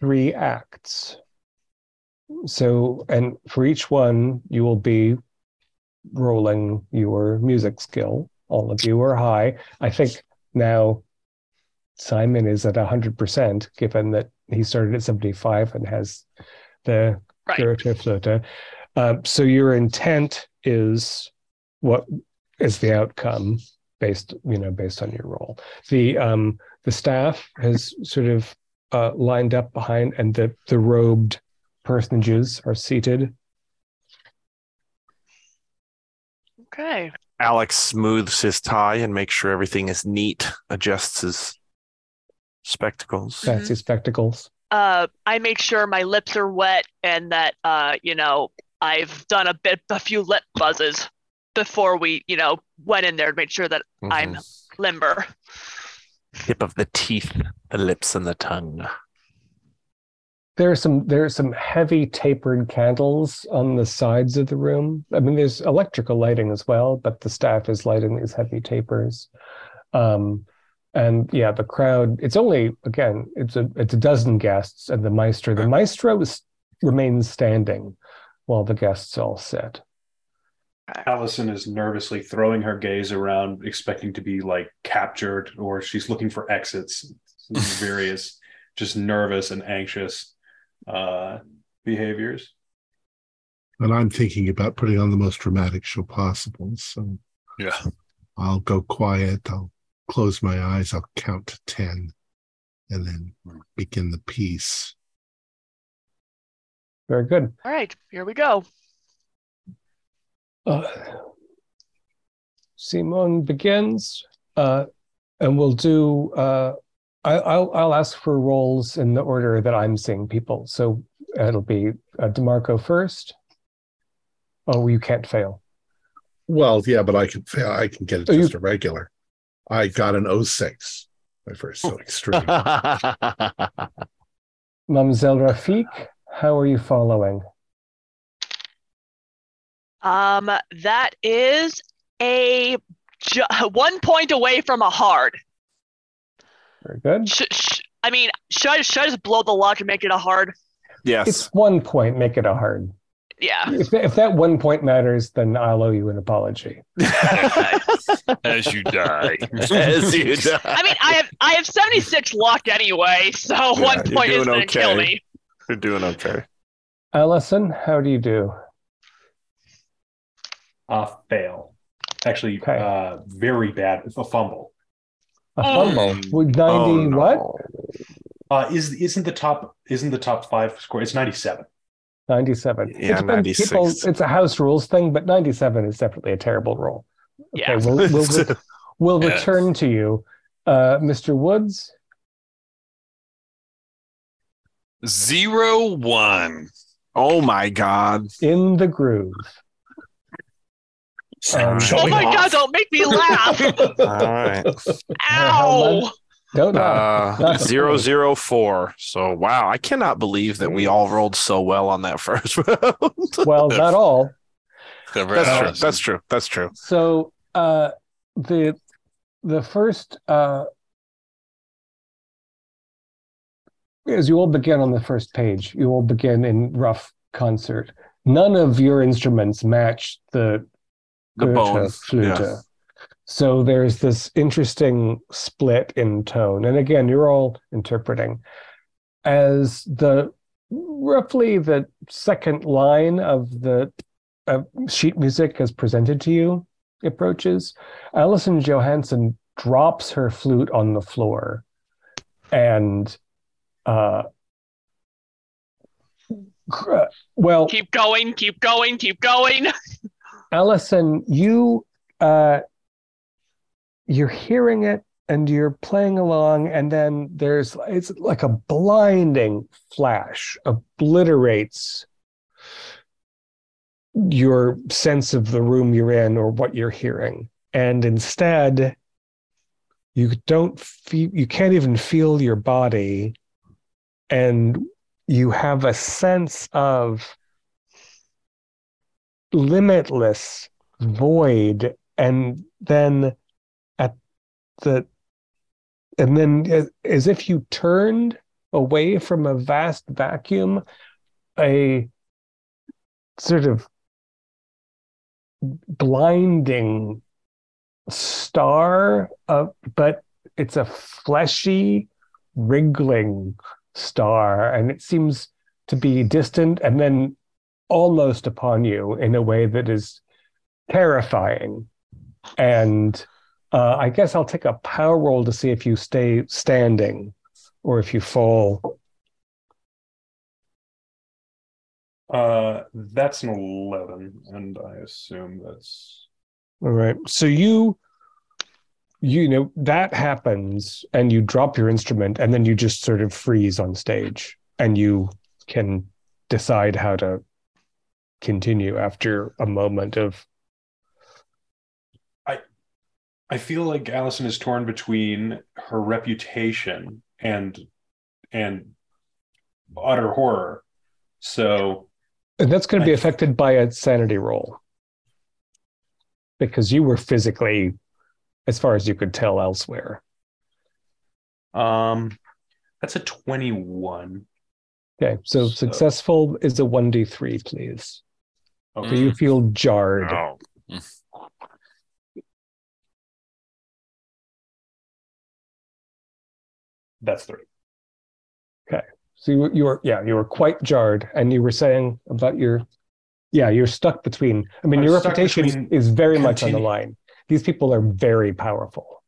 three acts. So, and for each one, you will be rolling your music skill. All of you are high. I think now Simon is at 100%, given that he started at 75 and has the Right. Goethe Um, so your intent is what is the outcome based, you know, based on your role. The um, the staff has sort of uh, lined up behind, and the the robed personages are seated. Okay. Alex smooths his tie and makes sure everything is neat, adjusts his spectacles. Fancy spectacles. Uh, I make sure my lips are wet and that uh, you know, I've done a bit, a few lip buzzes before we, you know, went in there to make sure that I'm Mhm. limber. tip of the teeth, the lips, and the tongue. There are some there are some heavy tapered candles on the sides of the room. I mean, there's electrical lighting as well, but the staff is lighting these heavy tapers. Um, and yeah, the crowd. It's only again, it's a it's a dozen guests and the maestro. The maestro is, remains standing while the guests all sit. Allison is nervously throwing her gaze around, expecting to be like captured, or she's looking for exits. Various, just nervous and anxious uh, behaviors. And I'm thinking about putting on the most dramatic show possible. So Yeah. I'll go quiet. I'll close my eyes. I'll count to 10 and then begin the piece. Very good. All right, here we go. Uh, Simone begins, uh, and we'll do. Uh, I, I'll I'll ask for roles in the order that I'm seeing people. So it'll be uh, DeMarco first. Oh, you can't fail. Well, yeah, but I can fail. I can get it Oh, you- just a regular. I got an 06, my first so extreme. Mamselle Rafik, how are you following? Um, that is a ju- one point away from a hard. Very good. Sh- sh- I mean, should I, should I just blow the luck and make it a hard? Yes. It's one point. Make it a hard. Yeah. If, if that one point matters, then I'll owe you an apology. As you die. As you die. I mean, I have I have 76 luck anyway, so Yeah, one you're point isn't doing gonna kill okay. me. You're doing okay. Allison, how do you do? Uh, fail. Actually, Okay. uh, very bad. A fumble. A Oh. fumble. With 90 Oh, no. what? Uh, is isn't the top isn't the top five score? It's ninety seven. 97. Yeah, It depends. 96. People, it's a house rules thing, but 97 is definitely a terrible roll. Okay, Yeah. we'll, we'll, re- we'll Yeah. return to you. Uh, Mr. Woods, Zero one. oh my God. in the groove. Um, Oh my off. god, don't make me laugh! All right. Ow! Don't know. Uh, Not zero funny. zero four. So wow, I cannot believe that we all rolled so well on that first round. well, not all. That's true. That's true. That's true. So uh, the the first uh, as you all begin on the first page, you all begin in rough concert. None of your instruments match the The Goethe bone. flute. Yeah. So there's this interesting split in tone. And again, you're all interpreting as the roughly the second line of the uh, sheet music as presented to you approaches. Allison Johansson drops her flute on the floor and uh well Keep going, keep going, keep going. Allison, you uh you're hearing it and you're playing along, and then there's it's like a blinding flash obliterates your sense of the room you're in or what you're hearing. And instead, you don't feel you can't even feel your body, and you have a sense of limitless void and then at the and then as, if you turned away from a vast vacuum a sort of blinding star of but it's a fleshy wriggling star and it seems to be distant and then almost upon you in a way that is terrifying. And uh, I guess I'll take a power roll to see if you stay standing or if you fall. Uh, that's an eleven, and I assume that's All right. So you, you know, that happens and you drop your instrument and then you just sort of freeze on stage and you can decide how to continue after a moment of I I feel like Allison is torn between her reputation and and utter horror. So And that's going to be I- affected by a sanity roll. Because you were physically, as far as you could tell, elsewhere. um that's a 21. Okay, so, So- successful is a 1d3, please. Okay. Mm. you feel jarred. Oh. That's three. Okay. So you, you were, yeah, you were quite jarred. And you were saying about your, yeah, you're stuck between, I mean, I'm your reputation between is very much on the line. These people are very powerful.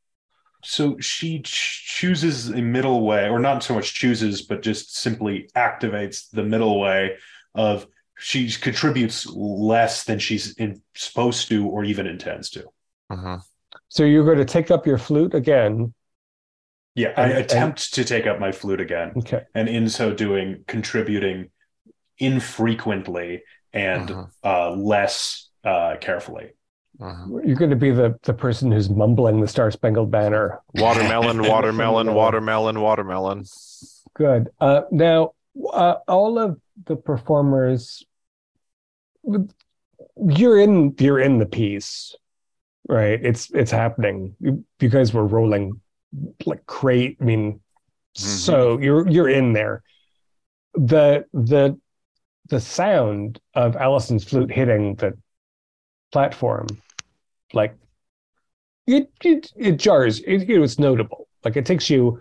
So she ch- chooses a middle way, or not so much chooses, but just simply activates the middle way of she contributes less than she's in, supposed to or even intends to. Mhm. So you're going to take up your flute again. Yeah, I And- and- attempt to take up my flute again, Okay. and in so doing, contributing infrequently and Mhm. uh, less uh, carefully. Mhm. You're going to be the, the person who's mumbling the Star Spangled Banner Watermelon, watermelon, watermelon, watermelon. Good. Uh, now, uh, all of the performers, you're in you're in the piece, right? It's it's happening. You, guys were rolling like great. I mean, mm-hmm. so you're you're in there. the the the sound of Allison's flute hitting the platform, like it it, it jars. It, it was notable. Like it takes you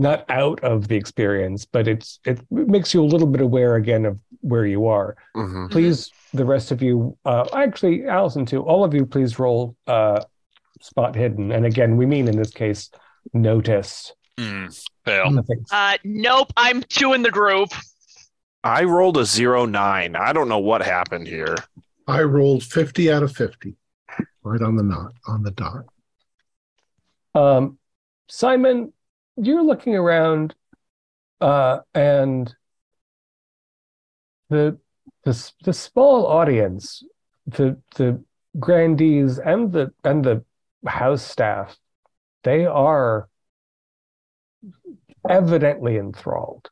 not out of the experience, but it's it makes you a little bit aware again of where you are. hmm Please, the rest of you, uh, actually, Allison too. All of you, please roll uh, spot hidden. And again, we mean in this case notice. Hmm, fail. Uh, nope, I'm two in the group. I rolled a zero nine. I don't know what happened here. I rolled 50 out of 50. Right on the knot, on the dot. Um, Simon, you're looking around, uh, and the the the small audience, the the grandees and the and the house staff, they are evidently enthralled.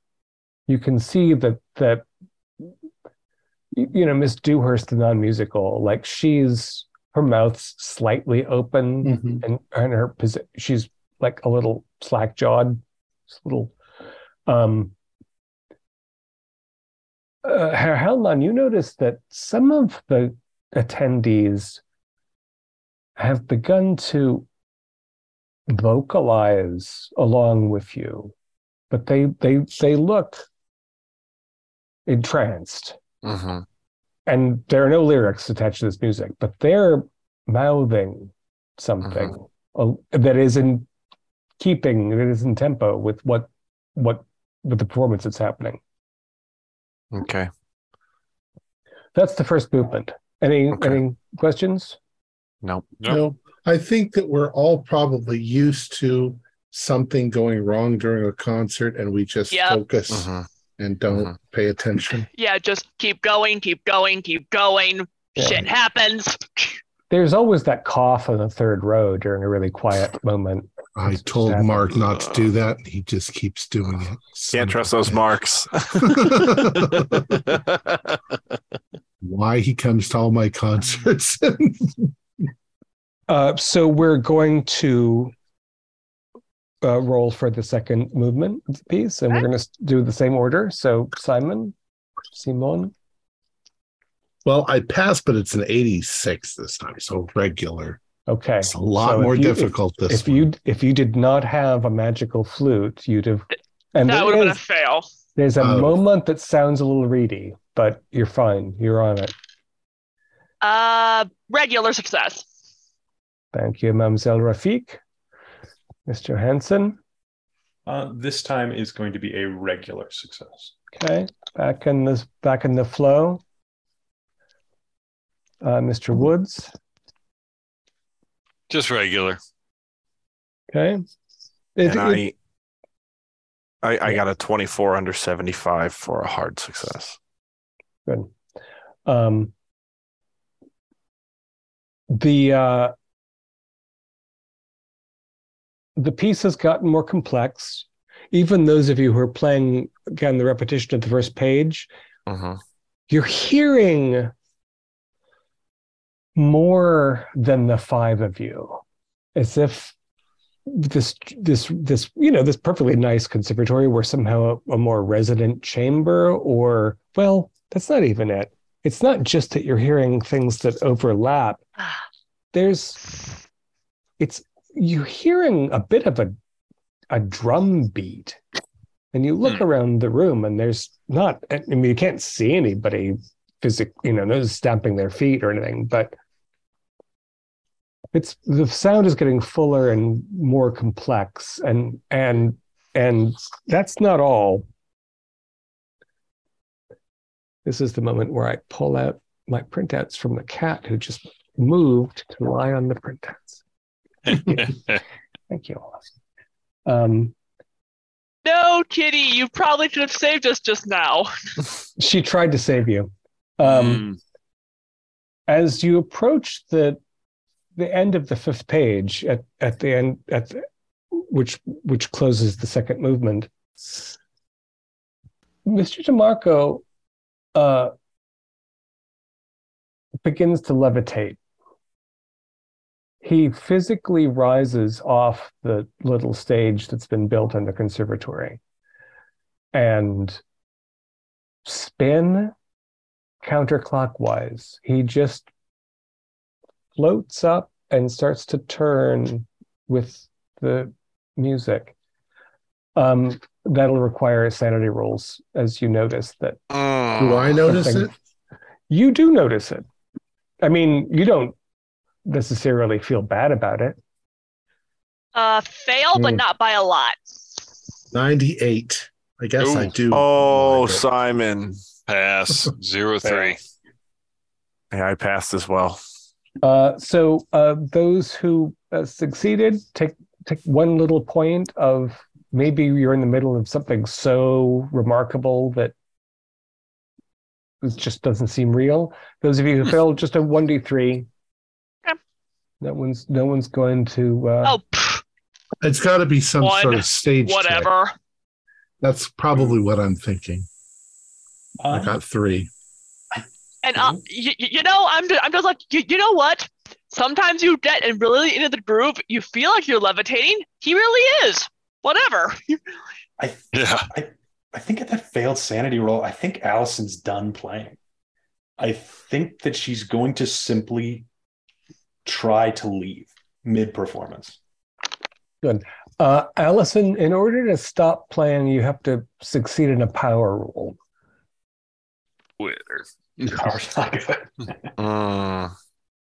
You can see that that you know Miss Dewhurst, the non-musical, like she's her mouth's slightly open Mhm. and and her she's like a little slack jawed, little. Um, uh, Herr Hellman, you notice that some of the attendees have begun to vocalize along with you, but they they they look entranced hmm and there are no lyrics attached to this music, but they're mouthing something uh, that is in keeping, that is in tempo with what what with the performance that's happening. Okay. That's the first movement. Any Okay. any questions? No. Nope. No, I think that we're all probably used to something going wrong during a concert and we just Yep. focus hmm and don't Mhm. pay attention. Yeah, just keep going, keep going, keep going. Yeah. Shit happens. There's always that cough on the third row during a really quiet moment. I That's told sad. Mark not to do that. He just keeps doing it. Son Can't of trust those bitch. marks. Why he comes to all my concerts. Uh, so we're going to uh, roll for the second movement of the piece, and we're going to do the same order. So Simon, Simon, well, I passed, but it's an 86 this time, so regular. Okay. It's a lot So more you- if- difficult this if one. you if you did not have a magical flute, you'd have. And That would have been a fail. there's a Oh. moment that sounds a little reedy, but you're fine. You're on it. Uh, regular success. Thank you, Mademoiselle Rafik. Mr. Hansen. Uh, this time is going to be a regular success. Okay, back in this back in the flow. Uh, Mr. Woods. Just regular. Okay. It- and it- I, I, I got a 24 under 75 for a hard success. Good. Um, the uh, the piece has gotten more complex. Even those of you who are playing again the repetition of the first page, hmm you're hearing more than the five of you, as if this this this you know this perfectly nice conservatory were somehow a, a more resident chamber, or well, that's not even it. It's not just that you're hearing things that overlap. There's it's you're hearing a bit of a a drum beat and you look Hmm. around the room and there's not i mean you can't see anybody physic you know no stamping their feet or anything but it's the sound is getting fuller and more complex and and and that's not all. This is the moment where i pull out my printouts from the cat who just moved to lie on the printouts. Thank you. Um No, Kitty, you probably could have saved us just now. she tried to save you. Um Mm. as you approach the the end of the fifth page at at the end at the, which which closes the second movement mr demarco uh begins to levitate he physically rises off the little stage that's been built in the conservatory and spin counterclockwise. He just floats up and starts to turn with the music. Um, that'll require sanity rolls, as you notice that Do I notice something- it? you do notice it. I mean, you don't necessarily feel bad about it. Uh, fail, but Hmm. not by a lot. 98. I guess I do. Oh, like. Simon. Pass zero three. Yeah, I passed as well. Uh, so uh, those who uh, succeeded take take one little point of maybe you're in the middle of something so remarkable that it just doesn't seem real. Those of you who failed, just a one d three. Okay. No one's no one's going to. Uh, Oh, pff, It's got to be some One, sort of stage. trick. whatever. That's probably what I'm thinking. I Um, got three. And uh, you, you know, I'm just, I'm just like, you, you know what? Sometimes you get and really into the groove. You feel like you're levitating. He really is. Whatever. I Yeah. I I think at that failed sanity roll, I think Allison's done playing. I think that she's going to simply try to leave mid performance. Good. Uh, Allison, in order to stop playing, you have to succeed in a power roll. Twitter. Power's not good. Mm,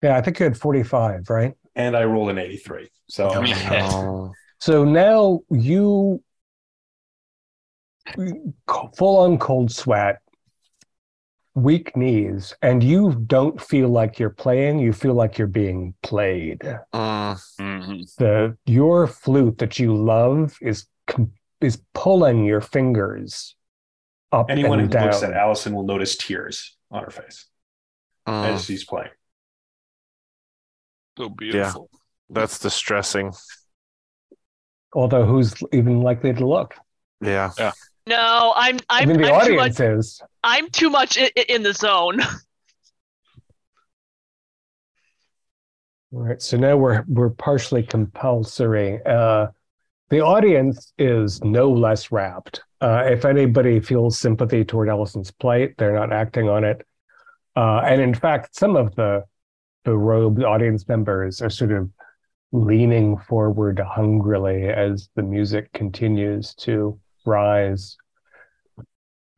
Yeah, I think you had forty five, right? And I rolled an 83. So Yeah. no. So now you full on cold sweat, weak knees, and you don't feel like you're playing, you feel like you're being played. Mm, Mhm. The your flute that you love is is pulling your fingers up anyone who and down. looks at Allison will notice tears on her face mm. as she's playing. So beautiful. That's distressing. Although who's even likely to look? Yeah. Yeah. No, I'm I I'm, mean, the I'm too much audience is. I'm too much in, in the zone. All right, so now we're we're partially compulsory. Uh, the audience is no less rapt. Uh, if anybody feels sympathy toward Allison's plight, they're not acting on it. Uh, and in fact, some of the the robed audience members are sort of leaning forward hungrily as the music continues to rise.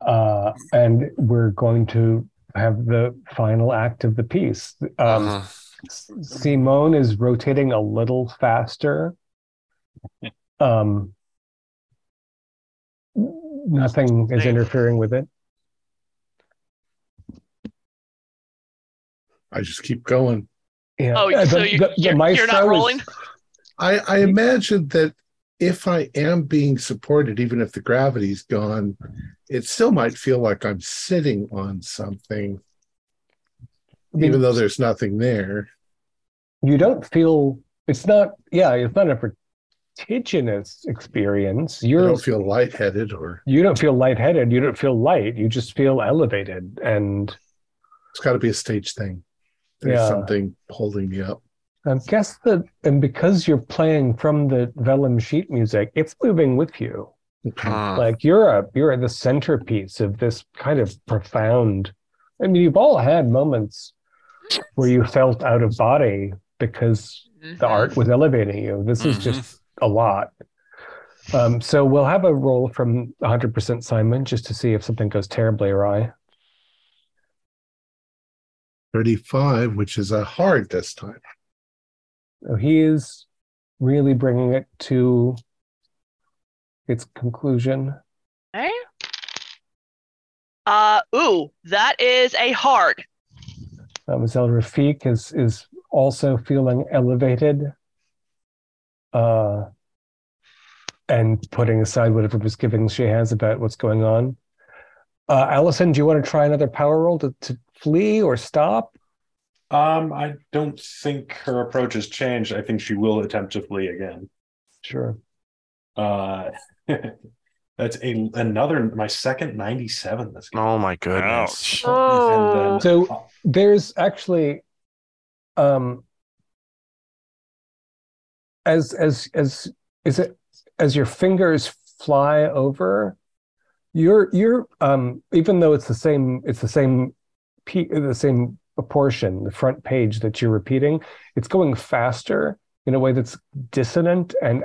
Uh, and we're going to have the final act of the piece. Um, Mhm. Simone is rotating a little faster. Um, nothing is interfering with it. I just keep going. Yeah. Oh, Uh, so you, the- the you're, you're maestro not is- rolling? I, I imagine that if I am being supported, even if the gravity's gone, it still might feel like I'm sitting on something, I mean, even though there's nothing there. you don't feel it's not. Yeah, it's not a vertiginous experience. You're don't feel lightheaded or you don't feel lightheaded. You don't feel light. You just feel elevated and. it's got to be a stage thing. There's Yeah. something holding me up. I guess that, and because you're playing from the vellum sheet music, it's moving with you. Okay. Mm. Like you're a you're the centerpiece of this kind of profound. I mean, you've all had moments where you felt out of body because the Mhm. art was elevating you. This is just a lot. Um, so we'll have a roll from 100% Simon just to see if something goes terribly awry. 35, which is a hard this time. So he is really bringing it to its conclusion. Okay. Uh, ooh, that is a hard. Mademoiselle Rafik is is also feeling elevated, uh, and putting aside whatever misgivings she has about what's going on. Uh, Allison, do you want to try another power roll to, to flee or stop? Um, I don't think her approach has changed. I think she will attempt to flee again. Sure. Uh, that's a another my second 97 this game. Oh my goodness. Oh. Then So there's actually, um, as as as is it as your fingers fly over, you're you're um even though it's the same it's the same p the same portion the front page that you're repeating it's going faster in a way that's dissonant and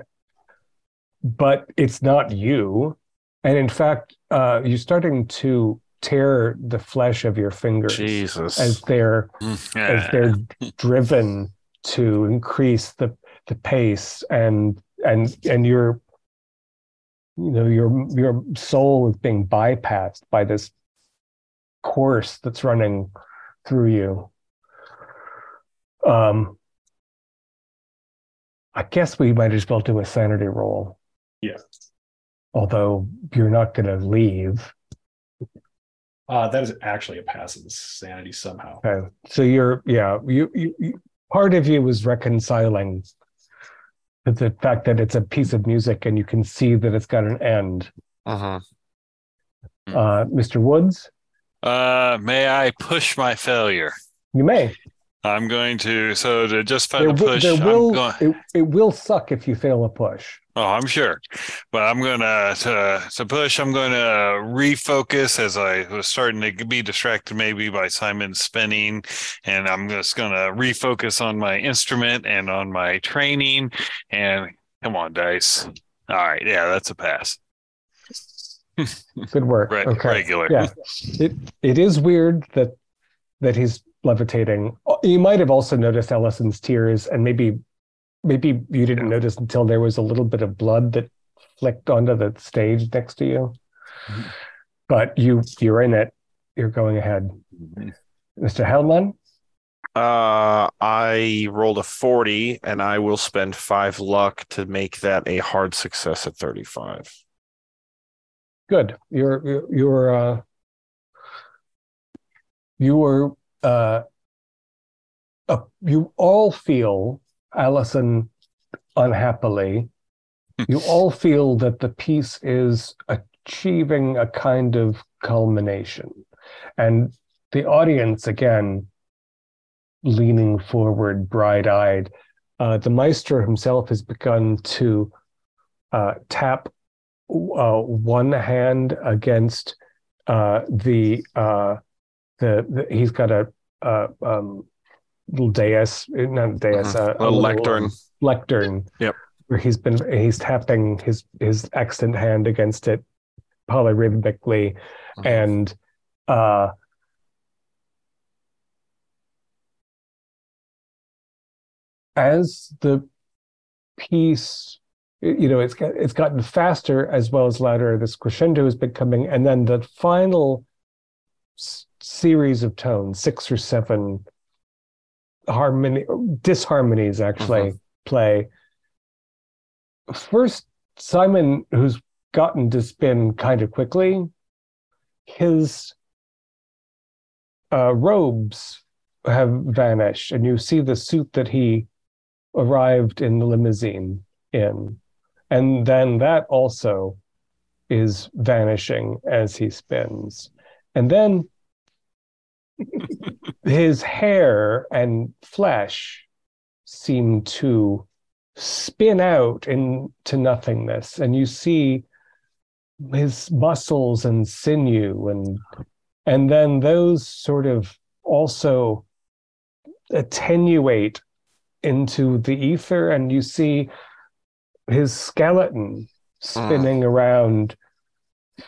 but it's not you and in fact uh you're starting to tear the flesh of your fingers Jesus. as they're Mm, as they're driven to increase the the pace and and and your you know your your soul is being bypassed by this course that's running through you um i guess we might as well do a sanity roll Yeah. although you're not going to leave Uh, that is actually a pass in sanity somehow. Okay. So you're, yeah, you, you, you, part of you was reconciling to the fact that it's a piece of music and you can see that it's got an end. Hmm. Uh, Mr. Woods, Uh, may I push my failure? you may. I'm going to so to just There, find a wi- push. there I'm will, going. it, it will suck if you fail a push. Oh, I'm sure, but I'm gonna to to push. I'm going to refocus as I was starting to be distracted maybe by Simon spinning, and I'm just gonna refocus on my instrument and on my training. And come on, dice. All right, yeah, that's a pass. Good work. Re- okay. Regular. Yeah. It, it is weird that, that he's levitating. Oh, you might have also noticed Allison's tears and maybe, maybe you didn't notice until there was a little bit of blood that flicked onto the stage next to you. Mhm. But you, you're in it. You're going ahead. Mr. Hellman, Uh, I rolled a 40 and I will spend five luck to make that a hard success at 35. good. You're, you're, you're, uh, you were, uh, uh, you all feel, Allison, unhappily, you all feel that the piece is achieving a kind of culmination. And the audience, again, leaning forward, bright eyed, uh, the maestro himself has begun to uh, tap uh, one hand against uh, the, uh, the, the, he's got a, uh, um, little dais, not a dais, Mhm. uh, A lectern. um, lectern. Yep. Where he's been he's tapping his his extant hand against it polyrhythmically, Mhm. and uh, as the piece you know it's got it's gotten faster as well as louder this crescendo has been coming and then the final s- series of tones six or seven harmony disharmonies actually play. First simon who's gotten to spin kind of quickly his uh, robes have vanished and you see the suit that he arrived in the limousine in. And then that also is vanishing as he spins. And then his hair and flesh seem to spin out into nothingness and you see his muscles and sinew and and then those sort of also attenuate into the ether and you see his skeleton spinning ah. around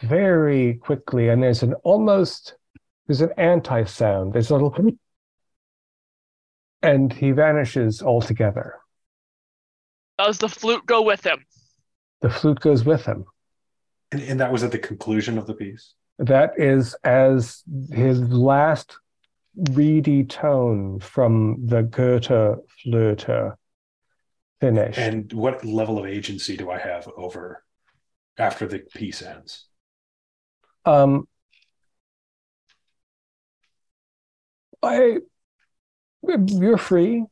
very quickly and there's an almost there's an anti-sound there's a little and he vanishes altogether Does the flute go with him? the flute goes with him And, and that was at the conclusion of the piece. that is as his last reedy tone from the Goethe flute finished. And what level of agency do I have over after the piece ends? um, I, you're free.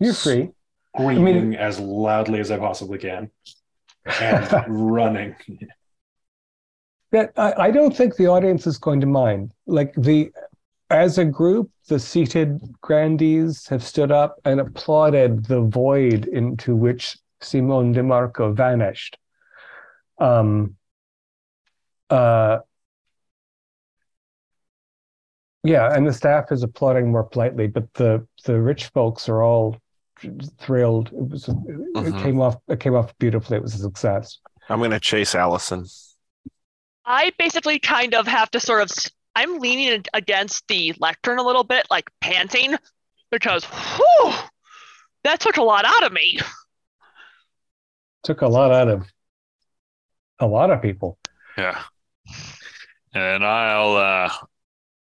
You're free. Screaming as loudly as I possibly can and running. that I, I don't think the audience is going to mind. Like the as a group, the seated grandees have stood up and applauded the void into which Simone DeMarco vanished. Um, uh, yeah, and the staff is applauding more politely, but the the rich folks are all thrilled. It was it Mhm. came off it came off beautifully. It was a success. I'm gonna chase Allison. I basically kind of have to sort of. I'm leaning against the lectern a little bit, like panting, because whew, that took a lot out of me. Took a lot out of a lot of people. Yeah. And I'll uh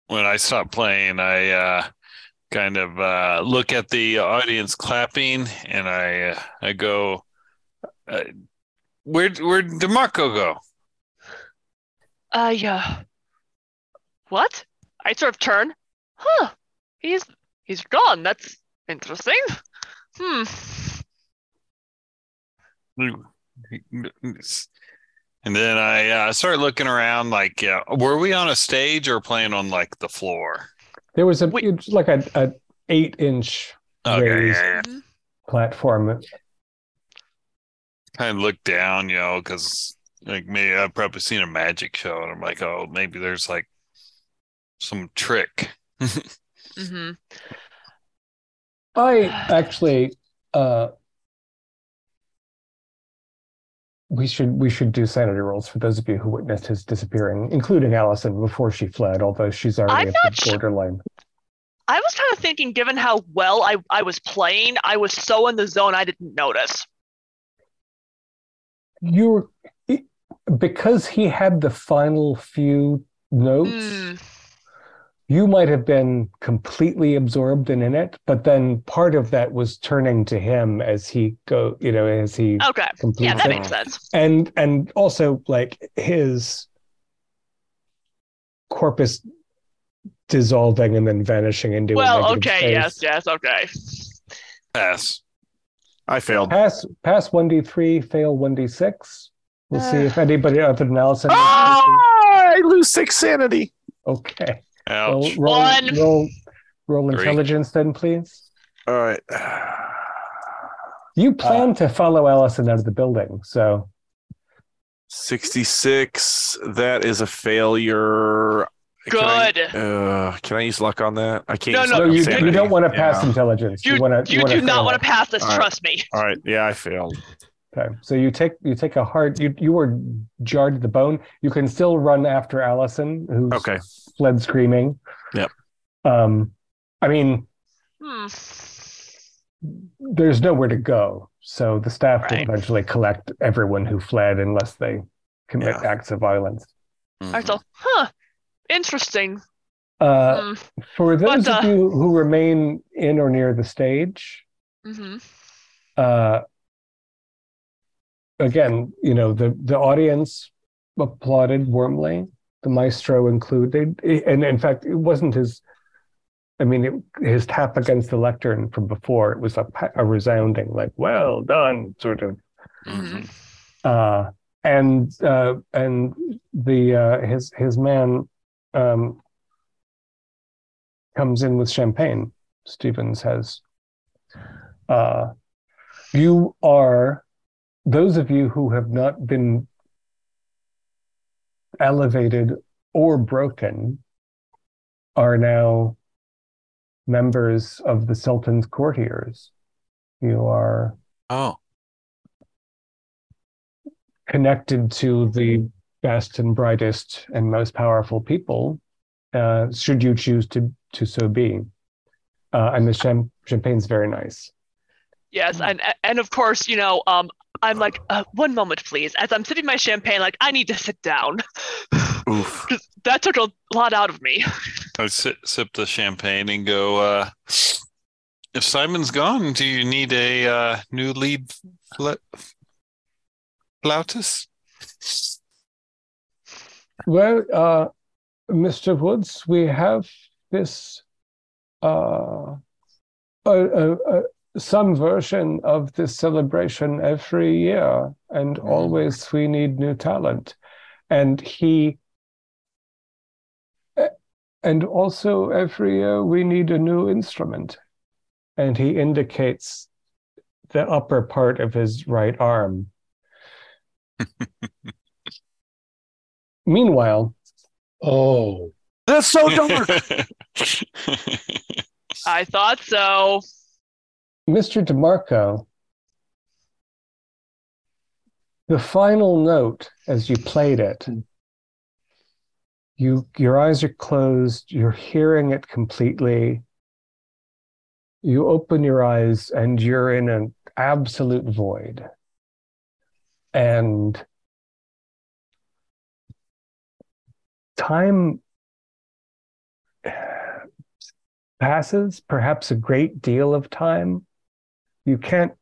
when I stop playing, I uh kind of uh look at the audience clapping and I uh, I go uh, where where'd DeMarco go? Uh, yeah. What? I sort of turn. Huh. He's he's gone. That's interesting. Hmm. And then I uh, started looking around like yeah, were we on a stage or playing on like the floor? There was a Wait. it's like a, a eight inch Okay, raised yeah, yeah. Platform. kind of look down, you know, because like me, I've probably seen a magic show, and I'm like, oh, maybe there's like some trick. Mhm. I actually uh we should we should do sanity rolls for those of you who witnessed his disappearing, including Allison before she fled, although she's already I'm at the borderline. I was kind of thinking, given how well I, I was playing, I was so in the zone I didn't notice. You're because he had the final few notes, Hmm. You might have been completely absorbed and in it, but then part of that was turning to him as he go, you know, as he Okay. Yeah, completes that it. makes sense. and and also like his corpus dissolving and then vanishing into Well, okay, space. yes, yes, okay. Pass. I failed. Pass pass one d three, fail one d six. We'll see Uh. if anybody other than Allison. Ah, I lose six sanity. Okay. Roll Ouch. roll One. roll, roll Three. intelligence then, please. All right. You plan to follow Allison out of the building, so 66. That is a failure. Can I- Good. uh, can I use luck on that? I can't. No, use no, no, luck on you, you don't want to pass Yeah. intelligence. You, want to you, want to do not want to to pass this, All right. trust me. All right. Yeah, I failed. Okay, so you take you take a hard you you were jarred to the bone. You can still run after Allison, who's Okay. fled screaming. Yep. Um, I mean, Hmm. there's nowhere to go, so the staff will eventually collect everyone who fled unless they commit Yeah. acts of violence. Mhm. I thought, huh, interesting. Uh, Hmm. for those But, of uh, you who remain in or near the stage, hmm uh, again, you know, the the audience applauded warmly. The maestro included, and in fact, it wasn't his. I mean, it, his tap against the lectern from before. It was a, a resounding, like "well done," sort of. Mhm. Uh, and uh, and the uh, his his man um, comes in with champagne. Stevens has. Uh, you are those of you who have not been elevated or broken are now members of the Sultan's courtiers. You are Oh, connected to the best and brightest and most powerful people, uh, should you choose to to so be. Uh, and the cham- champagne's very nice. Yes, and and of course, you know, um, I'm like, uh, one moment, please. As I'm sipping my champagne, like, I need to sit down. Oof. 'Cause that took a lot out of me. I sip, sip the champagne and go. uh If Simon's gone, do you need a uh, new lead fla- flautist? Well, uh, Mr. Woods, we have this uh, a, a, a, some version of this celebration every year, and Mhm. always we need new talent. And he, eh, and also every year we need a new instrument. And he indicates the upper part of his right arm. Meanwhile, Oh, That's so dark. I thought so. Mr. DeMarco, the final note as you played it, hmm. you your eyes are closed, you're hearing it completely. You open your eyes and you're in an absolute void. And time passes, perhaps a great deal of time. You can't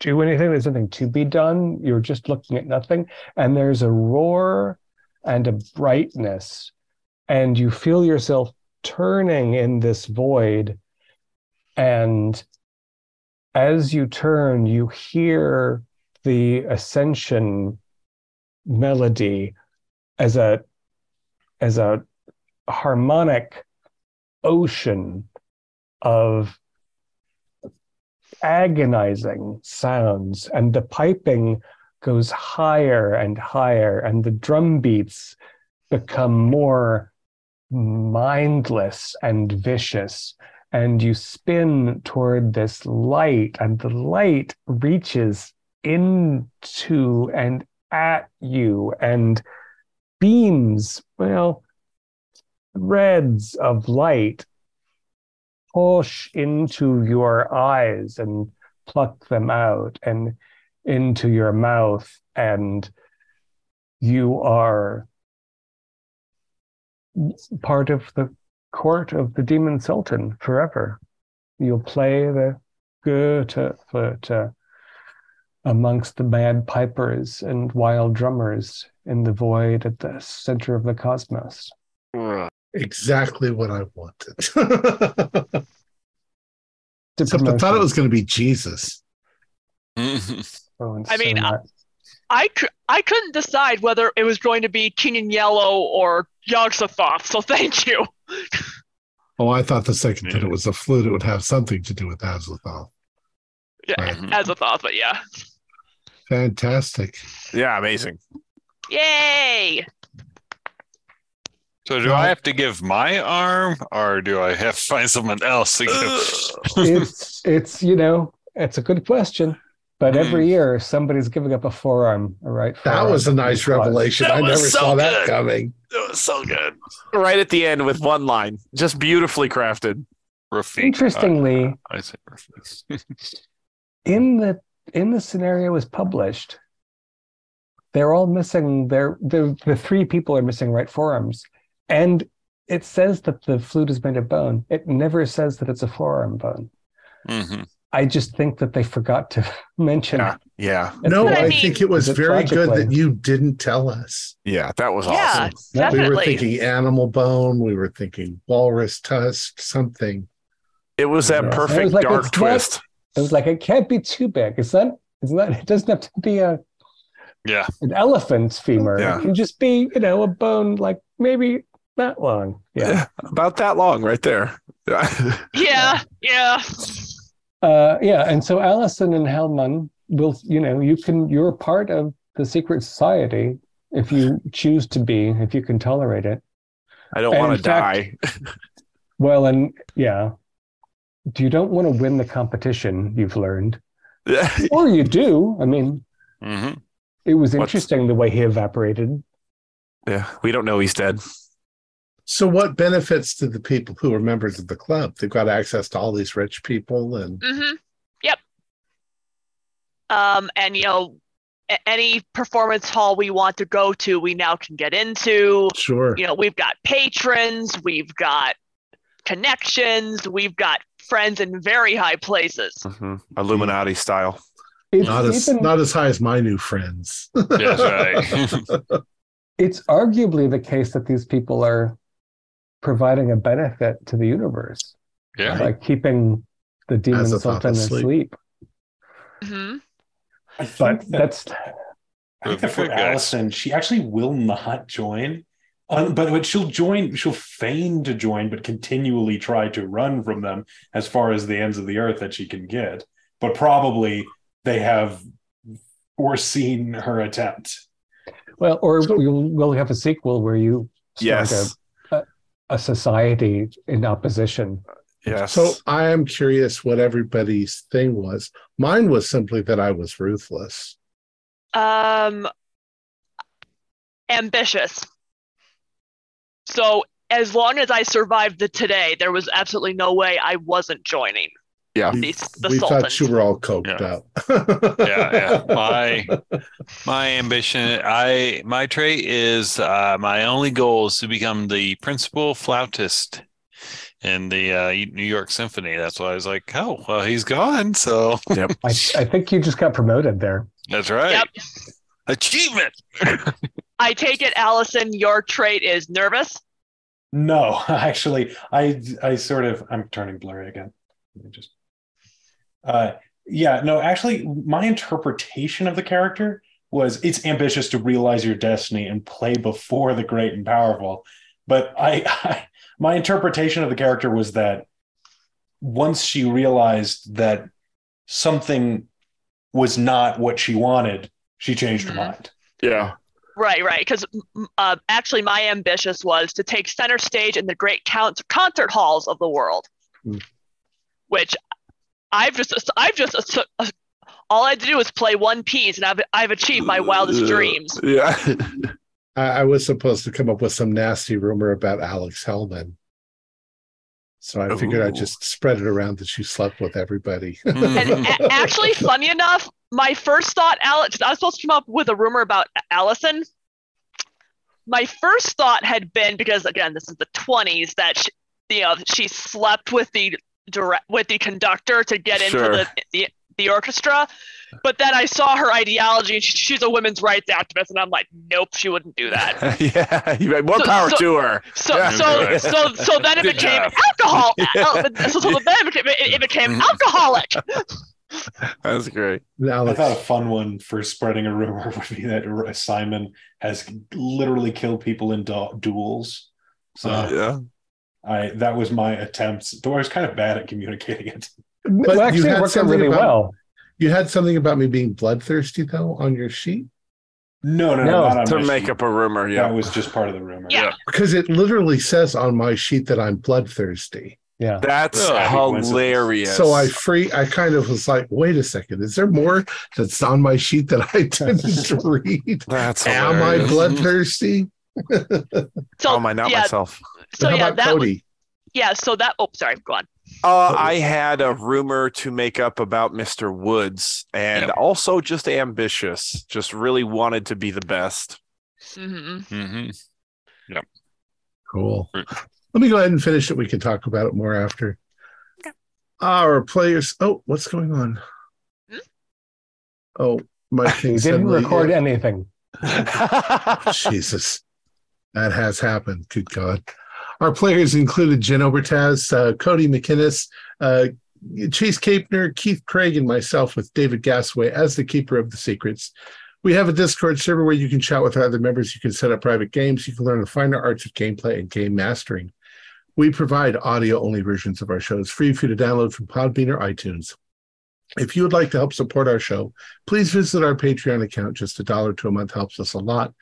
do anything. There's nothing to be done. You're just looking at nothing. And there's a roar and a brightness. And you feel yourself turning in this void. And as you turn, you hear the ascension melody as a as a harmonic ocean of agonizing sounds and the piping goes higher and higher and the drum beats become more mindless and vicious and you spin toward this light and the light reaches into and at you and beams well threads of light push into your eyes and pluck them out and into your mouth and you are part of the court of the demon sultan forever. You'll play the goethe flute amongst the mad pipers and wild drummers in the void at the center of the cosmos exactly what I wanted. The Except I thought it was going to be Jesus. Oh, and I mean, I- I, I couldn't decide whether it was going to be King in Yellow or Yog-Sothoth, so thank you. Oh, I thought the second that it was a flute, it would have something to do with Azathoth. Yeah, Right. Mm-hmm. Azathoth, but yeah. Fantastic. yeah, amazing. Yay! So do I have to give my arm or do I have to find someone else to give? it's it's you know it's a good question but Hmm. every year somebody's giving up a forearm all right That was a nice revelation. I never so saw that coming. It was so good. Right at the end with one line, just beautifully crafted. Rafik. interestingly Uh, I say Rafik. in the in the scenario was published they're all missing their the the three people are missing right forearms and it says that the flute is made of bone it never says that it's a forearm bone Mhm. i just think that they forgot to mention Yeah, yeah, It's No, I I mean- think it was very good that you didn't tell us. yeah. That was Yeah, awesome. We were thinking animal bone. We were thinking walrus tusk, something. It was that Yeah. Perfect was like, dark it's not- twist. it was like it can't be too big it's not it's not it doesn't have to be a Yeah. an elephant's femur Yeah. it can just be you know a bone like maybe that long yeah about that long right there. Yeah, yeah. Uh, yeah, and so Allison and Hellman will, you know, you can, you're part of the secret society if you choose to be, if you can tolerate it. I don't want to die. Well, and yeah, Do you don't want to win the competition, you've learned, or you do. I mean, Mhm. it was What's- interesting the way he evaporated. yeah, we don't know he's dead. So, what benefits to the people who are members of the club? They've got access to all these rich people, and Mm-hmm. Yep. Um, and you know, any performance hall we want to go to, we now can get into. sure, You know, we've got patrons, we've got connections, we've got friends in very high places. Mhm. Illuminati style. It's not as even, not as high as my new friends. That's right. it's arguably the case that these people are providing a benefit to the universe yeah. by keeping the demon As a sultan thought asleep. asleep. hmm I But think that, that's I think that for guys. Allison, she actually will not join. Um, but, but she'll join, she'll feign to join, but continually try to run from them as far as the ends of the earth that she can get. But probably they have foreseen her attempt. Well, or So- we'll, we'll have a sequel where you start Yes. A, a society in opposition. Yes. So I am curious what everybody's thing was. Mine was simply that I was ruthless. Um, ambitious. So as long as I survived the today, there was absolutely no way I wasn't joining yeah. We, the, the we thought you were all coked Yeah. up. yeah, yeah. My my ambition, I my trait is uh, my only goal is to become the principal flautist in the uh, New York Symphony. That's why I was like, oh, well, he's gone, so I, I think you just got promoted there. that's right. Yep. Achievement. I take it, Allison, your trait is nervous. No, actually, I I sort of I'm turning blurry again. Let me just uh yeah, no, actually my interpretation of the character was it's ambitious to realize your destiny and play before the great and powerful. But I, I my interpretation of the character was that once she realized that something was not what she wanted, she changed Mhm. her mind. Yeah. Right, right. Because uh, actually, my ambitious was to take center stage in the great count- concert halls of the world, Hmm. which I've just, I've just, all I had to do was play one piece, and I've, I've achieved my wildest dreams. Yeah. I, I was supposed to come up with some nasty rumor about Alex Hellman. So I figured I'd just spread it around that she slept with everybody. And a- actually, funny enough, my first thought, Alex, I was supposed to come up with a rumor about Allison. My first thought had been because again, this is the 20s that she, you know she slept with the direct with the conductor to get into Sure. the, the the orchestra. But then I saw her ideology, and she, she's a women's rights activist, and I'm like, nope, she wouldn't do that. yeah. You had more So- power so- to her. So, Yeah. so, so, so then it Good became job. alcohol. al- So, so then it became, it, it became alcoholic. That's great. And I thought a fun one for spreading a rumor would be that Simon has literally killed people in du- duels. So Uh, Yeah. I that was my attempt. Though I was kind of bad at communicating it. But well, actually, you it had worked out something really about- well. you had something about me being bloodthirsty though on your sheet No, no, no, No, not on To my make sheet. up a rumor. Yeah, that was just part of the rumor. Yeah. because it literally says on my sheet that I'm bloodthirsty. Yeah. That's Oh, hilarious. So I free I kind of was like, wait a second, is there more that's on my sheet that I didn't read? That's Am I bloodthirsty? So, How am I not yeah, myself? So How yeah, about that was, Cody? yeah, so that. Oh, sorry, go on. Uh, I had a rumor to make up about Mr. Woods and Yep. also just ambitious, just really wanted to be the best. Mm-hmm. Mm-hmm. Cool. Let me go ahead and finish it. We can talk about it more after. Our players. Oh, what's going on? Hmm? Oh, my thing didn't suddenly- record anything. Jesus, that has happened. Good God. Our players included Jen Obertaz, uh, Cody McInnes, uh, Chase Capner, Keith Craig, and myself with David Gasway as the keeper of the secrets. We have a Discord server where you can chat with other members. You can set up private games. You can learn the finer arts of gameplay and game mastering. We provide audio only versions of our shows free for you to download from Podbean or iTunes. If you would like to help support our show, please visit our Patreon account. Just a dollar to a month helps us a lot.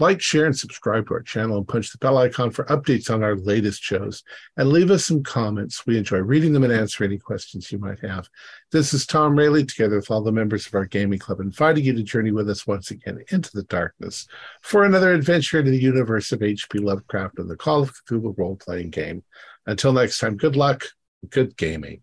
Like, share, and subscribe to our channel and punch the bell icon for updates on our latest shows. And leave us some comments. We enjoy reading them and answering any questions you might have. This is Tom Rayleigh, together with all the members of our gaming club, inviting you to journey with us once again into the darkness for another adventure into the universe of H.P. Lovecraft and the Call of Cthulhu role playing game. Until next time, good luck, good gaming.